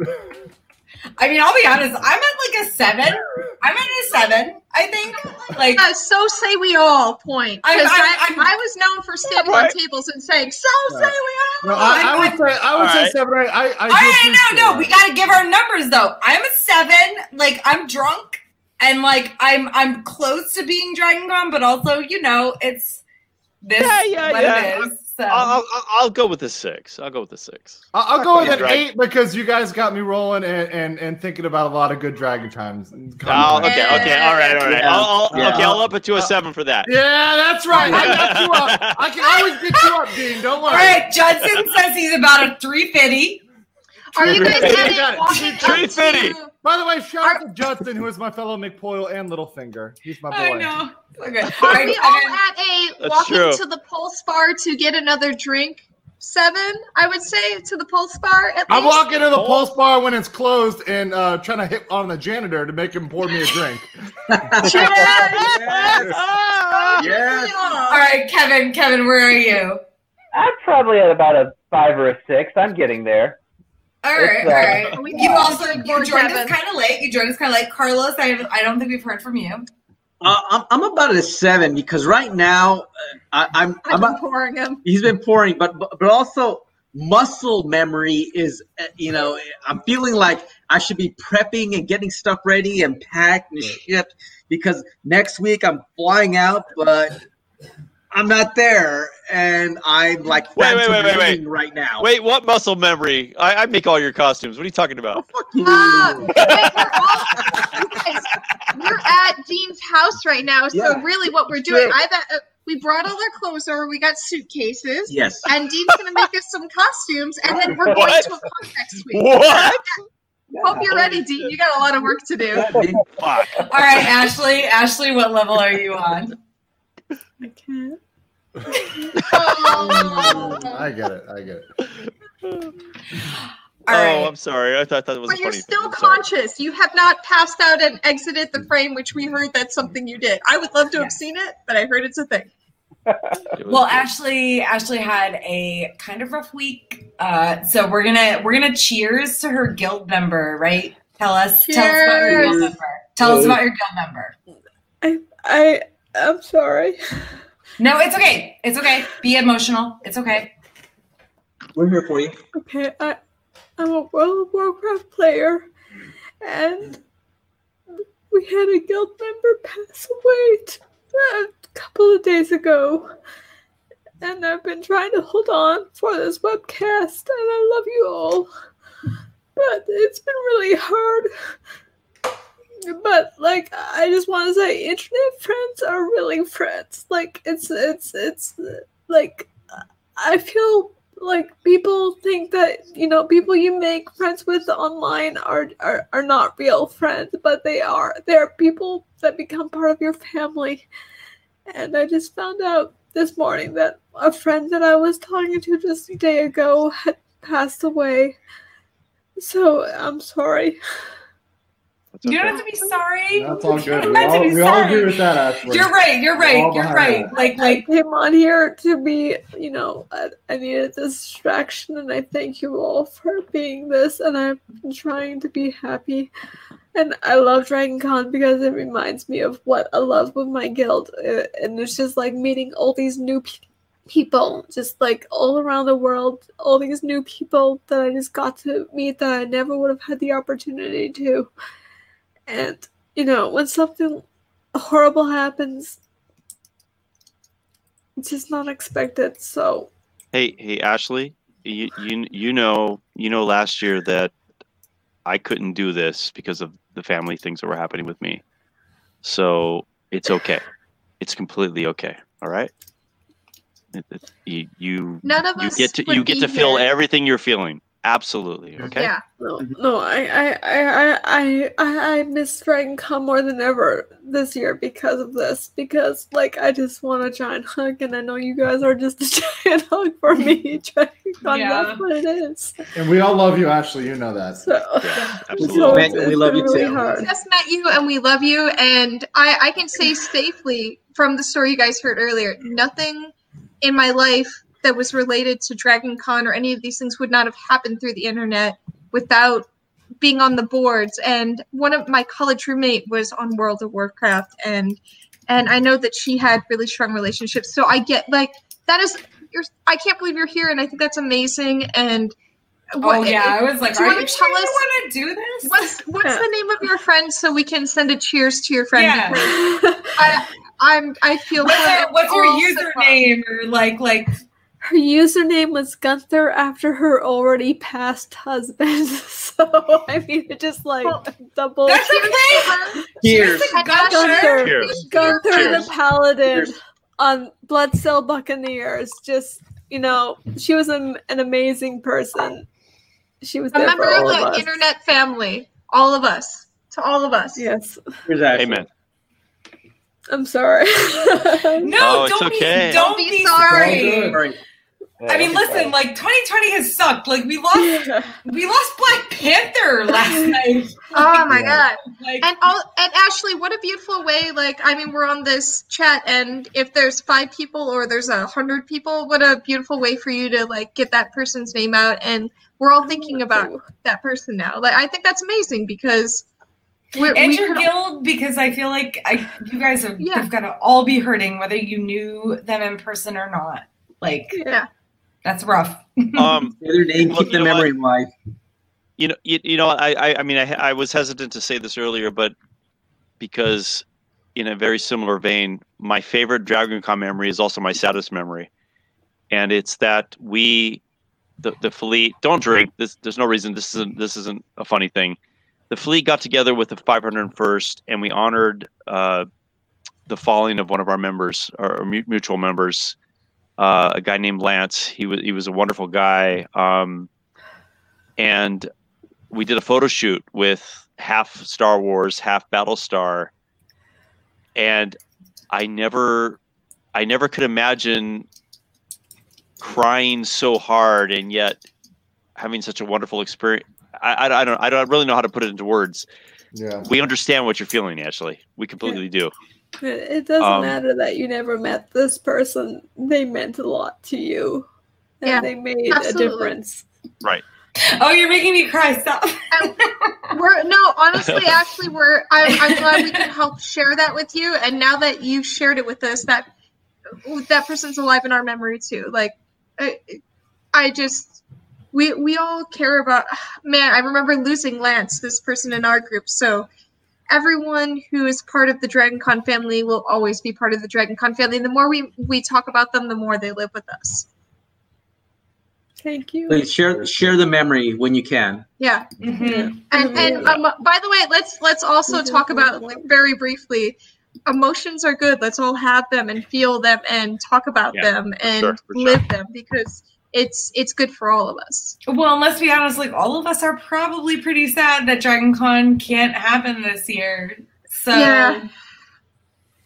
I mean, I'll be honest. I'm at like a seven. I'm at a seven. I think. Like, uh, so say we all point. I, I, I, was known for standing right. on tables and saying, "So right. say we all." No, I, I, would say I would say right. seven. I, I, I all right, no, no, we got to give our numbers though. I'm a seven. Like, I'm drunk and like I'm I'm close to being Dragon Con, but also you know it's this yeah, yeah, what yeah. It is. So. I'll, I'll, I'll, go with the six. I'll go with the six. I'll, I'll go with an eight because you guys got me rolling and, and, and thinking about a lot of good dragon times. Oh, okay, okay, all right, all right. Yeah. I'll, I'll yeah. Okay, I'll up it to a uh, seven for that. Yeah, that's right. I got you up. I can always get you up, Dean. Don't worry. All right, Judson says he's about a three fifty. Are you guys adding 350? By the way, shout out to Justin, who is my fellow McPoyle and Littlefinger. He's my boy. I know. Okay. Are we all at a walking to the Pulse Bar to get another drink? Seven, I would say, to the Pulse Bar. At I'm walking to the Pulse Bar when it's closed and uh, trying to hit on the janitor to make him pour me a drink. yes. yes. yes. All right, Kevin. Kevin, where are you? I'm probably at about a five or a six. I'm getting there. All right, uh, all right. You also you joined us kind of late. You joined us kind of late. Carlos, I I don't think we've heard from you. Uh, I'm, I'm about a seven because right now uh, I, I'm I've I'm been pouring him. He's been pouring, but but, but also muscle memory is uh, you know I'm feeling like I should be prepping and getting stuff ready and packed and shit because next week I'm flying out, but I'm not there, and I'm like wait, wait, wait, wait, wait, right now. Wait, what muscle memory? I, I make all your costumes. What are you talking about? Oh, you. Uh, wait, we're, all, guys, we're at Dean's house right now, so yeah, really, what we're doing, I bet. Uh, we brought all our clothes over. We got suitcases. Yes. And Dean's going to make us some costumes, and then we're going to a park next week. What? Hope you're ready, Dean. You got a lot of work to do. all right, Ashley. Ashley, what level are you on? I can't. oh. I get it. I get it. oh, I'm sorry. I thought that was. But you're still conscious. You have not passed out and exited the frame, which we heard that's something you did. I would love to have seen it, but I heard it's a thing. well, Ashley, Ashley had a kind of rough week. Uh, so we're gonna we're gonna cheers to her guild member, right? Tell us, cheers. tell us about your guild member. Tell us about your guild member. I I I'm sorry. No, it's okay. It's okay. Be emotional. It's okay. We're here for you. Okay, I, I'm a World of Warcraft player, and we had a guild member pass away t- a couple of days ago. And I've been trying to hold on for this webcast, and I love you all. But it's been really hard but like i just want to say internet friends are really friends. Like it's it's it's like i feel like people think that you know people you make friends with online are are, are not real friends but they are. They're people that become part of your family. And i just found out this morning that a friend that i was talking to just a day ago had passed away. So i'm sorry you don't have to be sorry. That's all good. We all, we all agree with that, Ashley. You're right. You're right. You're right. That. Like, like I came on here to be, you know, I, I needed this distraction, and I thank you all for being this. And I'm trying to be happy. And I love Dragon Con because it reminds me of what I love with my guild. Uh, and it's just like meeting all these new people people just like all around the world all these new people that i just got to meet that i never would have had the opportunity to and, you know, when something horrible happens, it's just not expected. So, hey, hey, Ashley, you you you know you know last year that I couldn't do this because of the family things that were happening with me. So it's okay. It's completely okay. All right. It- it- You you, None of you us get to you get to feel here. everything you're feeling. Absolutely. Mm-hmm. Okay. Yeah. No, no, I, I, I, I, I, I miss Dragon Con more than ever this year because of this. Because like I just want a giant hug, and I know you guys are just a giant hug for me. Dragon Con, Yeah. that's what it is. And we all love you, Ashley. You know that. So, absolutely. so Man, it's, we love you really too. hard. just met you and we love you and I, I can say safely from the story you guys heard earlier nothing in my life that was related to dragon con or any of these things would not have happened through the internet without being on the boards and one of my college roommate was on world of warcraft and and i know that she had really strong relationships so i get like that is you're i can't believe you're here and i think that's amazing and Oh yeah, I was like, do you wanna tell sure us- want to do this? What's what's the name of your friend so we can send a cheers to your friend? Yeah. I I'm I feel What's, what's your all so far. username or like like Her username was Gunther after her already passed husband. So I mean, it just like Well, double. that's okay. Cheers. And Gunther, Cheers. Gunther Cheers. the Paladin Cheers. on Bloodsail Buccaneers. Just you know, she was an, an amazing person. She was a there member for all of of the us. internet family. All of us. To all of us. Yes, Amen. I'm sorry. no, Oh, it's don't okay. be don't Don't be be sorry. sorry. All right. I mean, listen, like 2020 has sucked. Like we lost we lost Black Panther last night. Oh my god. Like And all and Ashley, what a beautiful way, like I mean we're on this chat and if there's five people or there's a hundred people, what a beautiful way for you to like get that person's name out and we're all thinking about that person now. Like I think that's amazing because we're, and we your guild because I feel like I you guys have, Yeah. have got to all be hurting whether you knew them in person or not. Like yeah. That's rough. Um, Say their name, Well, keep you the know memory alive. you know, you, you know, I, I, I mean, I, I was hesitant to say this earlier, but because, in a very similar vein, my favorite Dragon Con memory is also my saddest memory, and it's that we, the the fleet, don't drink. This, there's no reason. This isn't this isn't a funny thing. The fleet got together with the 501st, and we honored uh, the falling of one of our members, our mutual members, uh, a guy named Lance. He was he was a wonderful guy. Um, and we did a photo shoot with half Star Wars, half Battlestar, and I never, I never could imagine crying so hard and yet having such a wonderful experience. I, I, I don't, I don't really know how to put it into words. Yeah. We understand what you're feeling, Ashley. We completely do. It it doesn't Um, matter that you never met this person. They meant a lot to you. And Yeah, they made absolutely. a difference. Right. Oh, you're making me cry. Stop. We're no, honestly, actually, we're. I, I'm glad we can help share that with you. And now that you've shared it with us, that that person's alive in our memory too. Like, I, I just we we all care about. Man, I remember losing Lance, this person in our group. So everyone who is part of the Dragon Con family will always be part of the Dragon Con family. And the more we we talk about them, the more they live with us. Thank you. Please share share the memory when you can. Yeah. Mhm. And and um, by the way, let's let's also talk about like very briefly. Emotions are good. Let's all have them and feel them and talk about Yeah, them and sure, for sure. live them because it's it's good for all of us. Well, and let's be honest, like all of us are probably pretty sad that Dragon Con can't happen this year. So Yeah.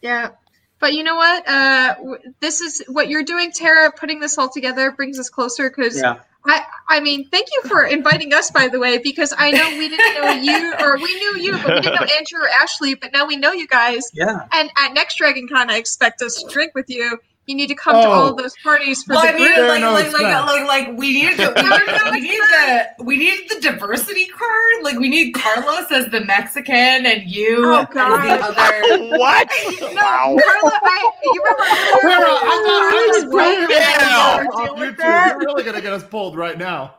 Yeah. But you know what? Uh, w- this is what you're doing, Tara. Putting this all together brings us closer because Yeah. I, I mean, thank you for inviting us, by the way, because I know we didn't know you, or we knew you, but we didn't know Andrew or Ashley, but now we know you guys. Yeah. And at next Dragon Con, I expect us to drink with you. You need to come to all of Oh. those parties for Well, the I mean, group. like, no, like, like, like, like, we needed to, we needed, we needed the, we needed the diversity card. Like, we need Carlos as the Mexican and you Oh, as the other. what? No, Wow. Carla, I, you remember Tara, I thought I was Carla's right right there. Yeah. Off YouTube. You're really gonna get us pulled right now.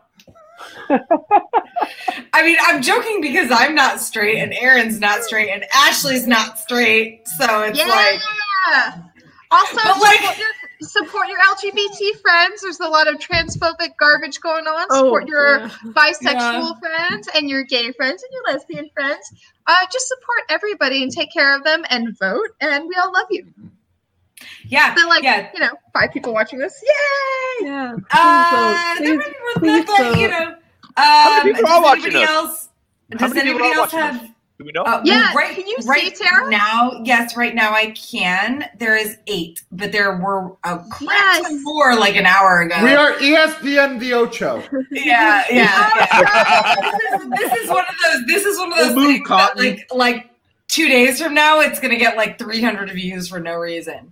I mean, I'm joking because I'm not straight and Aaron's not straight and Ashley's not straight. So it's Yeah. like, also, But, like- what you're, support your LGBT friends. There's a lot of transphobic garbage going on. Oh, support your yeah. bisexual friends and your gay friends and your lesbian friends. Uh, just support everybody and take care of them and vote. And we all love you. Yeah, So like, yeah. you know, five people watching this. Yay! Yeah. Uh, Please there vote. might be more Please that, but you vote. know. many Um, people are watching anybody us? else? How Does many people anybody are else watching have? Do we know? Uh, Yeah, right, can you see, Tara? now, yes, right now I can. There is eight, but there were a crap Yes. ton more like an hour ago. We are ESPN the Ocho. yeah, yeah. yeah. this, is, this is one of those. This is one of those We'll move, things that, like like two days from now, it's gonna get like 300 views for no reason.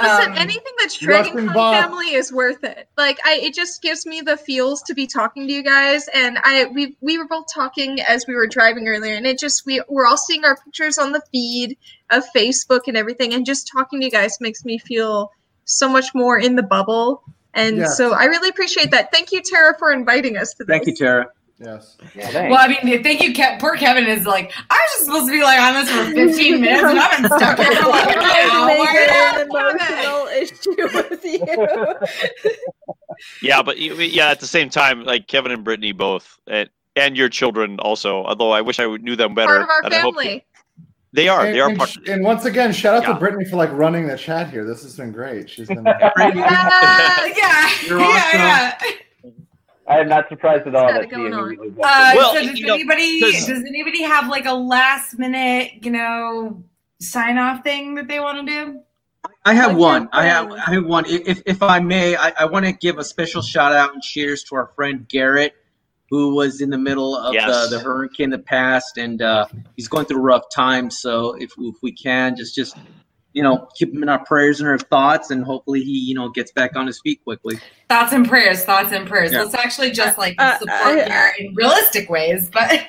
Listen, Um, anything that's Russian Dragon Con Bob. family is worth it. Like I, it just gives me the feels to be talking to you guys. And I, we, we were both talking as we were driving earlier, and it just we we're all seeing our pictures on the feed of Facebook and everything, and just talking to you guys makes me feel so much more in the bubble. And Yes. so I really appreciate that. Thank you, Tara, for inviting us to this. Thank you, Tara. Yes. Well, I mean, thank you, Kev. Poor Kevin is like, I was just supposed to be like on this for 15 minutes, and I've been stuck here for like an hour. an emotional issue with you. Yeah, but yeah, at the same time, like Kevin and Brittany both, and and your children also. Although I wish I knew them better. Part of our and I hope- family. they are. And, They are and, part. and once again, shout out Yeah. to Brittany for like running the chat here. This has been great. She's been yeah, You're yeah, awesome. yeah. I am not surprised at all Got that she going on. immediately. Uh, Well, so you does know, does anybody have like a last minute, you know, sign off thing that they want to do? I have Like one. I have. I have one. If if I may, I, I want to give a special shout out and cheers to our friend Garrett, who was in the middle of Yes. the, the hurricane that passed, and uh, he's going through a rough times. So if if we can, just just you know keep him in our prayers and our thoughts, and hopefully he you know gets back on his feet quickly. Thoughts and prayers, thoughts and prayers. Yeah. Let's actually just like Uh, support I- Garrett in realistic ways, but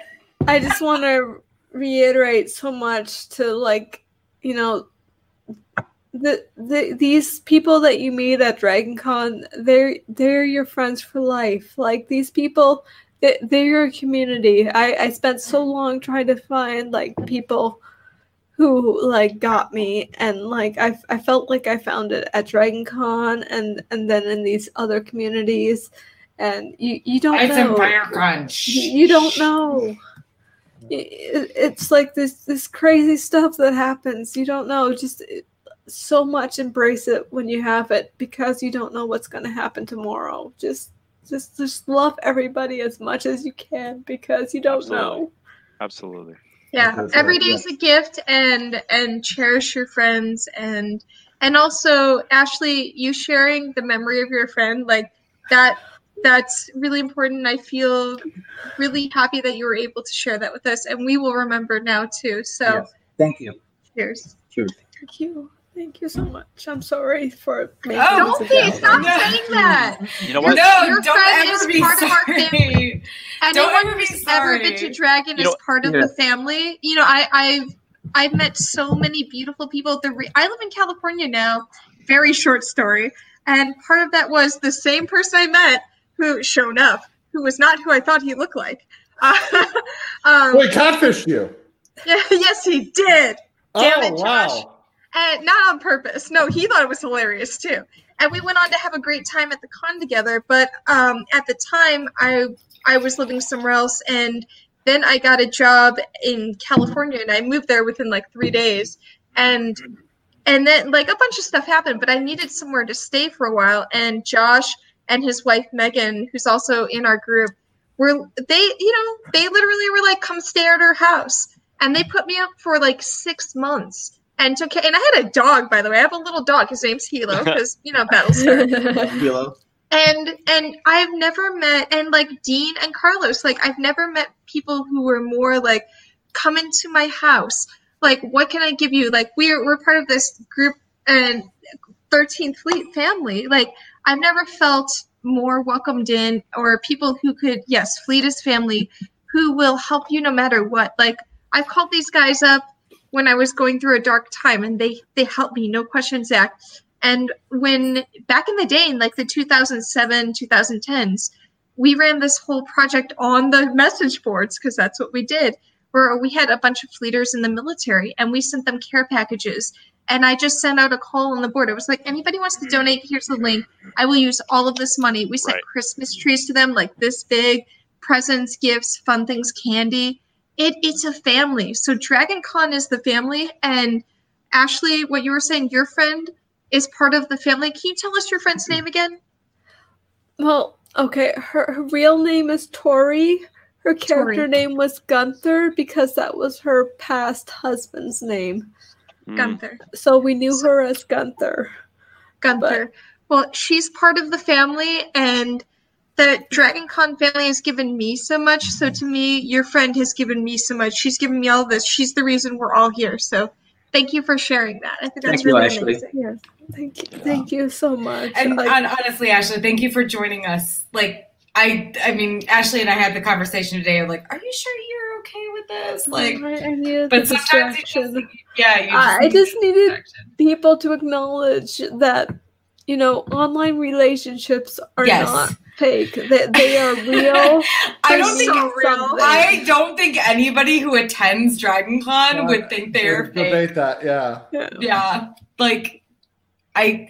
I just want to reiterate so much to like, you know, the, the these people that you meet at Dragon Con, they're they're your friends for life. Like these people, they, they're your community. I I spent so long trying to find like people who like got me and like I, I felt like I found it at Dragon Con and and then in these other communities and you you don't it's know. Empire Crunch. you, you don't know. It, it's like this this crazy stuff that happens. You don't know. Just it, so much embrace it when you have it because you don't know what's going to happen tomorrow. Just just just love everybody as much as you can because you don't Absolutely. know. Absolutely. Yeah every day is right, a gift and and cherish your friends and and also ashley you sharing the memory of your friend like that that's really important i feel really happy that you were able to share that with us and we will remember now too so Yes. Thank you. cheers Cheers. thank you thank you so much i'm sorry for making Oh, this don't be stop No. saying that You know what? no, your don't friend ever is be part of our sorry. family. Don't anyone ever be who's ever been to. Dragon You is know- part of Yeah. the family. You know, I, I've I've met so many beautiful people. The re- I live in California now. Very short story, and part of that was the same person I met who shown up, who was not who I thought he looked like. Uh, um, Wait, catfished you. yeah, yes, he did. Damn oh it, Josh. wow. And not on purpose. No, he thought it was hilarious too. And we went on to have a great time at the con together. But um, at the time, I I was living somewhere else, and then I got a job in California, and I moved there within like three days. And and then like a bunch of stuff happened, but I needed somewhere to stay for a while. And Josh and his wife Megan, who's also in our group, were they you know they literally were like, come stay at our house, and they put me up for like six months and took care. And I had a dog, by the way. I have a little dog. His name's Helo because you know Battlestar. Helo. and and I've never met and like Dean and Carlos. Like I've never met people who were more like, come into my house. Like what can I give you? Like we're we're part of this group and 13th Fleet family. Like I've never felt more welcomed in or people who could yes fleet is family who will help you no matter what like i've called these guys up when i was going through a dark time and they they helped me no questions asked and when back in the day in like the 2007 2010s we ran this whole project on the message boards because that's what we did where we had a bunch of leaders in the military and we sent them care packages And I just sent out a call on the board. It was like, anybody wants to donate, here's the link. I will use all of this money. We sent Right. Christmas trees to them, like this big, presents, gifts, fun things, candy. It it's a family. So Dragon Con is the family. And Ashley, what you were saying, your friend is part of the family. Can you tell us your friend's name again? Well, okay, her, her real name is Tori. Her character Tori. name was Gunther because that was her past husband's name. Mm. Gunther. So we knew her as Gunther. Gunther. well, she's part of the family, and the Dragon Con family has given me so much. So to me, your friend has given me so much. She's given me all this. She's the reason we're all here. So thank you for sharing that. I think that's Thank you, really Ashley. amazing. Yes. Thank you. Thank you so much. And Like, hon- honestly, Ashley, thank you for joining us. Like, I, I mean, Ashley and I had the conversation today. of like, are you sure you're okay with this? Like, I, I but the sometimes you just, yeah, you just I just needed people to acknowledge that you know online relationships are Yes. not fake. They, they are real. I don't think so real. something. I don't think anybody who attends Dragon Con Yeah. would think they're We'll fake. debate that. Yeah. Yeah, like I,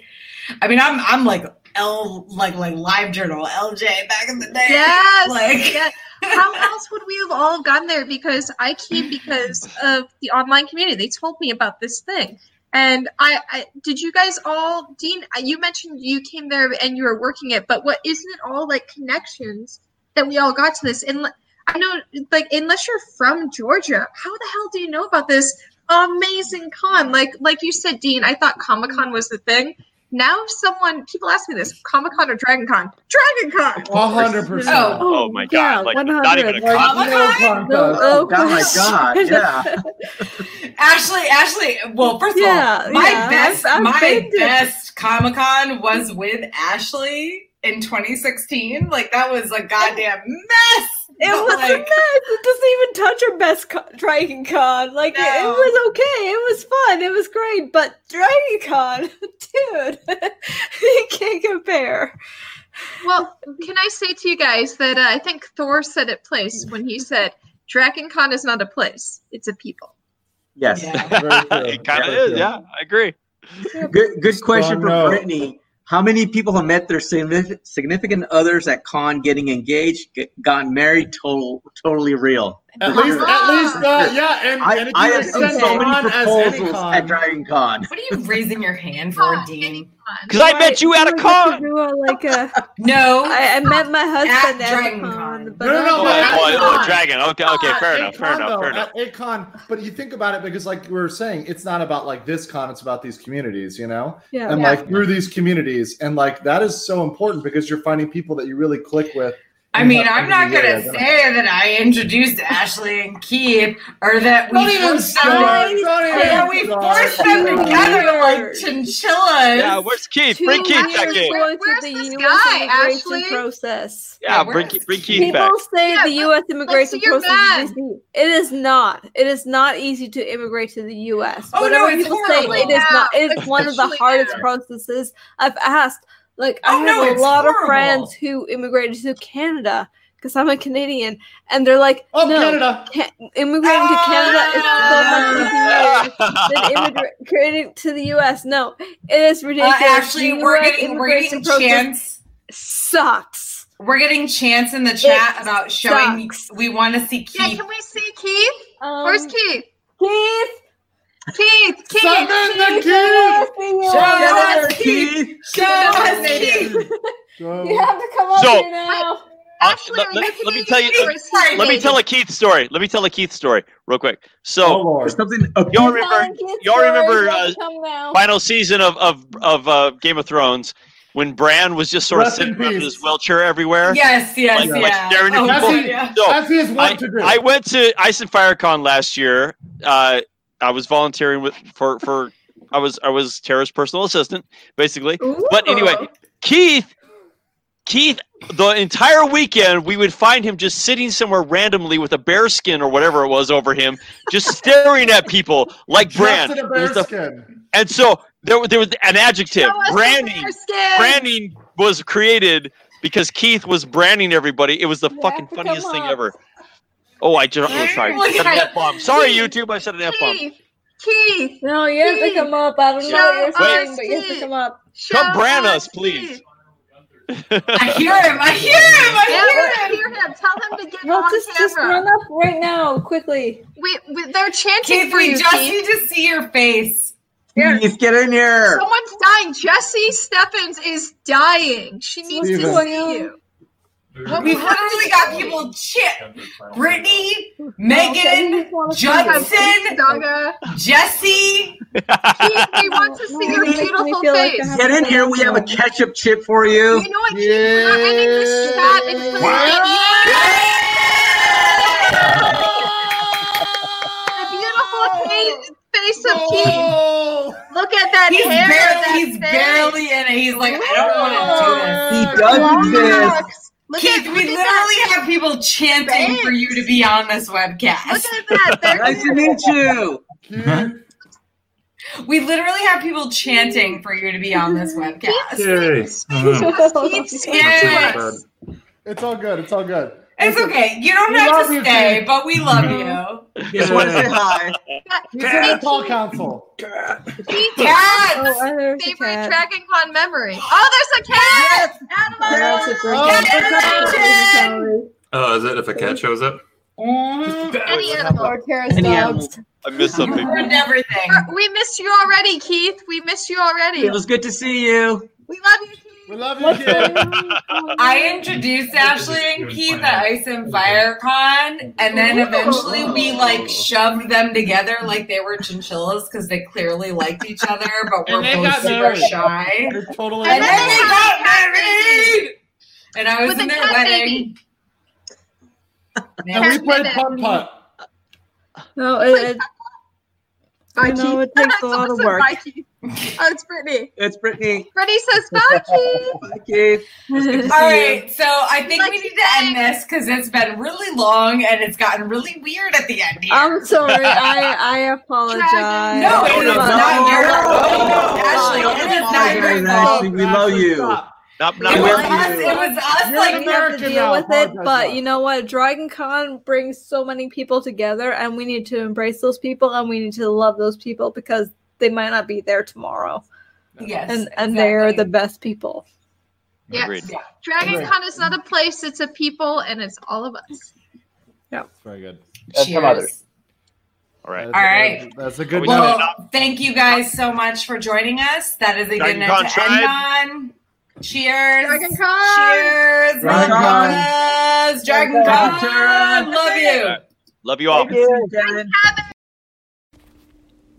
I mean, I'm I'm like L like like live journal LJ back in the day. Yes. like yeah. How else would we have all gone there? Because I came because of the online community. They told me about this thing. And I, I did you guys all Dean uh, you mentioned you came there and you were working it, but what isn't it all like connections that we all got to this? And I know like unless you're from Georgia, how the hell do you know about this amazing con? Like like you said, Dean, I thought Comic Con was the thing. Now someone people ask me this, Comic Con or Dragon Con? Dragon Con! A hundred percent. Oh. Oh, oh my god! Like not even a 100. con. Comic-Con? Oh, no, Oh, no my. God, yeah. Ashley, Ashley. Well, first of Yeah, all, my yeah, best, I've- I've my best Comic Con was with Ashley in 2016. Like that was a goddamn mess. It But, was a like, mess. It doesn't even touch our best co- Dragon Con. Like it, it was okay. It was fun. It was great. But Dragon Con, dude, you can't compare. Well, can I say to you guys that uh, I think Thor said it place when he said, Dragon Con is not a place, it's a people. Yes. yeah. It kind of is. true. Yeah, I agree. Good good question Strong for no. Brittany. How many people have met their significant others at con getting engaged, gotten married? Total, totally real. At least, at least, uh, yeah. And, I, and if I you have seen so many as any proposals con- at Dragon Con. What are you raising your hand for, Dean? Because I met you at a We get to con. do a, like a, No. I, I met my husband At at, Dragon Con. con. But No, no, no, Oh, at oh, oh, dragon. Okay, okay, At fair enough, fair enough, fair enough. At ACON, but you think about it because, like we were saying, it's not about like this con; it's about these communities, you know. yeah. and Yeah. like through these communities, and like that is so important because you're finding people that you really click with. I mean, I'm not gonna say that I introduced Ashley and Keith, or that we Don't even forced them, start. to- Don't even that we forced them together like chinchillas. Yeah, where's Keith? Two Bring Keith years back in. Where's the this U.S. guy, immigration Ashley? process. Yeah, Yeah, bring Keith- bring Keith People back. say Yeah, the U.S. immigration process mad. is easy. It is not. It is not easy to immigrate to the U.S. Oh, no, Whatever it's people horrible. say, it is not. It is one of the hardest there. processes. I've asked. Like I Oh, have no, a lot horrible. of friends who immigrated to Canada because I'm a Canadian, and they're like, Oh, no, Canada! Ca- immigrating to Canada is so much easier than Ah. immigrating to the U.S. No, it is Uh, ridiculous. Ashley, The we're getting we're getting chance. Sucks. We're getting chance in the chat It about showing sucks. we want to see Yeah, Keith. can we see Keith? Um, Where's Keith? Keith? Keith! Keith! Summon the Keith, key! Show Yes, us Keith. Keith. Show us Keith. You have to come up So- here now. Uh, Ashley, let, are let- you let me Canadian tell you. or Let, is he let me tell a Canadian? Keith story. Let me tell a Keith story real quick. Oh So Lord! There's something. y'all remember y'all remember uh, come now. final season of of of uh, Game of Thrones when Bran was just sort of Rest in sitting around with his wheelchair everywhere. Yes, yes, Like- yeah. like staring at Oh, people. God, yeah. So As he is I, to do. I went to Ice and Fire Con last year. Uh, I was volunteering with for for I was I was Tara's personal assistant basically. But anyway, Keith, Keith, the entire weekend we would find him just sitting somewhere randomly with a bear skin or whatever it was over him, just staring at people like Brand. Dressed a It the- and so there, was- there was an adjective. Show us the Branding. Branding was created because Keith was branding everybody. It was the You fucking funniest thing ever. Oh, I just oh, sorry. I said an Keith, F bomb. Sorry, YouTube. I said an F bomb. Keith, Keith. No, you have to come up. I don't know what you're Show saying, us but you have to Keith. come up. Come brand us, please. I hear him. I hear him. I Yeah, hear let's him. hear him. Tell him to get No, on just, just run up right now, quickly. We, we, they're chanting Keith, for we you, just Keith. need to see your face. Keith, get in here. Someone's dying. Jessie Stephens is dying. She needs to Steven. see you. What We've literally got people chip. Brittany, Megan, Judson, Saga. Jesse. Keith, we want to see your beautiful feel like face. Get in here. We have a ketchup chip for you. You know what, Keith? We're not ending this chat until you the beautiful face, face of Keith. Oh, Look at that He's hair. barely, that he's face. barely in it. He's like, I don't want to do this. He does exist. Look Keith, at, we look literally that. have people chanting for you to be on this webcast. Look at that. Nice to meet you. Hmm. We literally have people chanting for you to be on this hmm. webcast. Yay. Keith, speak to Yes. us. it's all good. It's all good. It's okay. You don't We have to stay, Keith. but we love mm-hmm. you. Just want to say hi. He's in the call council. Keith, Cats! Oh, I- there's a favorite cat. Dragon Con memory. Oh, there's a cat. That's a Animal. great Oh, Oh, is it if a cat shows up? Mm-hmm. Any animal. Or Terrace Any dogs. I missed something. Ruined everything. We missed you already, Keith. We missed you already. It was good to see you. We love you, Keith. We love you, kid. I introduced Ashley and Keith at Ice and Fire Con, and then eventually we like shoved them together like they were chinchillas because they clearly liked each other, but And were they both got super married. shy. They're totally. And then they got married, and I was With in their wedding. baby. and we played Cat putt putt. No, it, it, Bye, You know, it takes a lot of Someone said work. Bye, Keith. Oh, it's Brittany. It's Brittany. Brittany says bye, Keith. Bye, Keith. All right, so I think Like we need to end this because it's been really long and it's gotten really weird at the end here. I'm sorry. I I apologize. no, it is no, not no, your no, fault. Ashley, no, it no, is not your fault. We love you. Stop. Not, It was with us. It was us. You're Like we have to deal now, with it, apologize but now. you know what? Dragon Con brings so many people together, and we need to embrace those people, and we need to love those people because they might not be there tomorrow, yes, and and they're the best people. Yes. Agreed. Dragon Agreed. Con is not a place, it's a people, and it's all of us. Yeah, Very good. And some others. Cheers. All right. All right. That's a good We. Well, thank you guys so much for joining us. That is a good Dragon note Con to end on. Cheers. Dragon Con! Cheers. Dragon Con. Dragon Con. Con. Love you. Love you all. Kevin.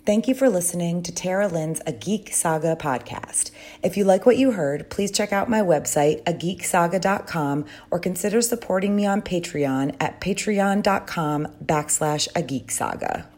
Thank you for listening to Tara Lynn's A Geek Saga podcast. If you like what you heard, please check out my website, ageeksaga.com, or consider supporting me on Patreon at patreon.com backslash a geek saga.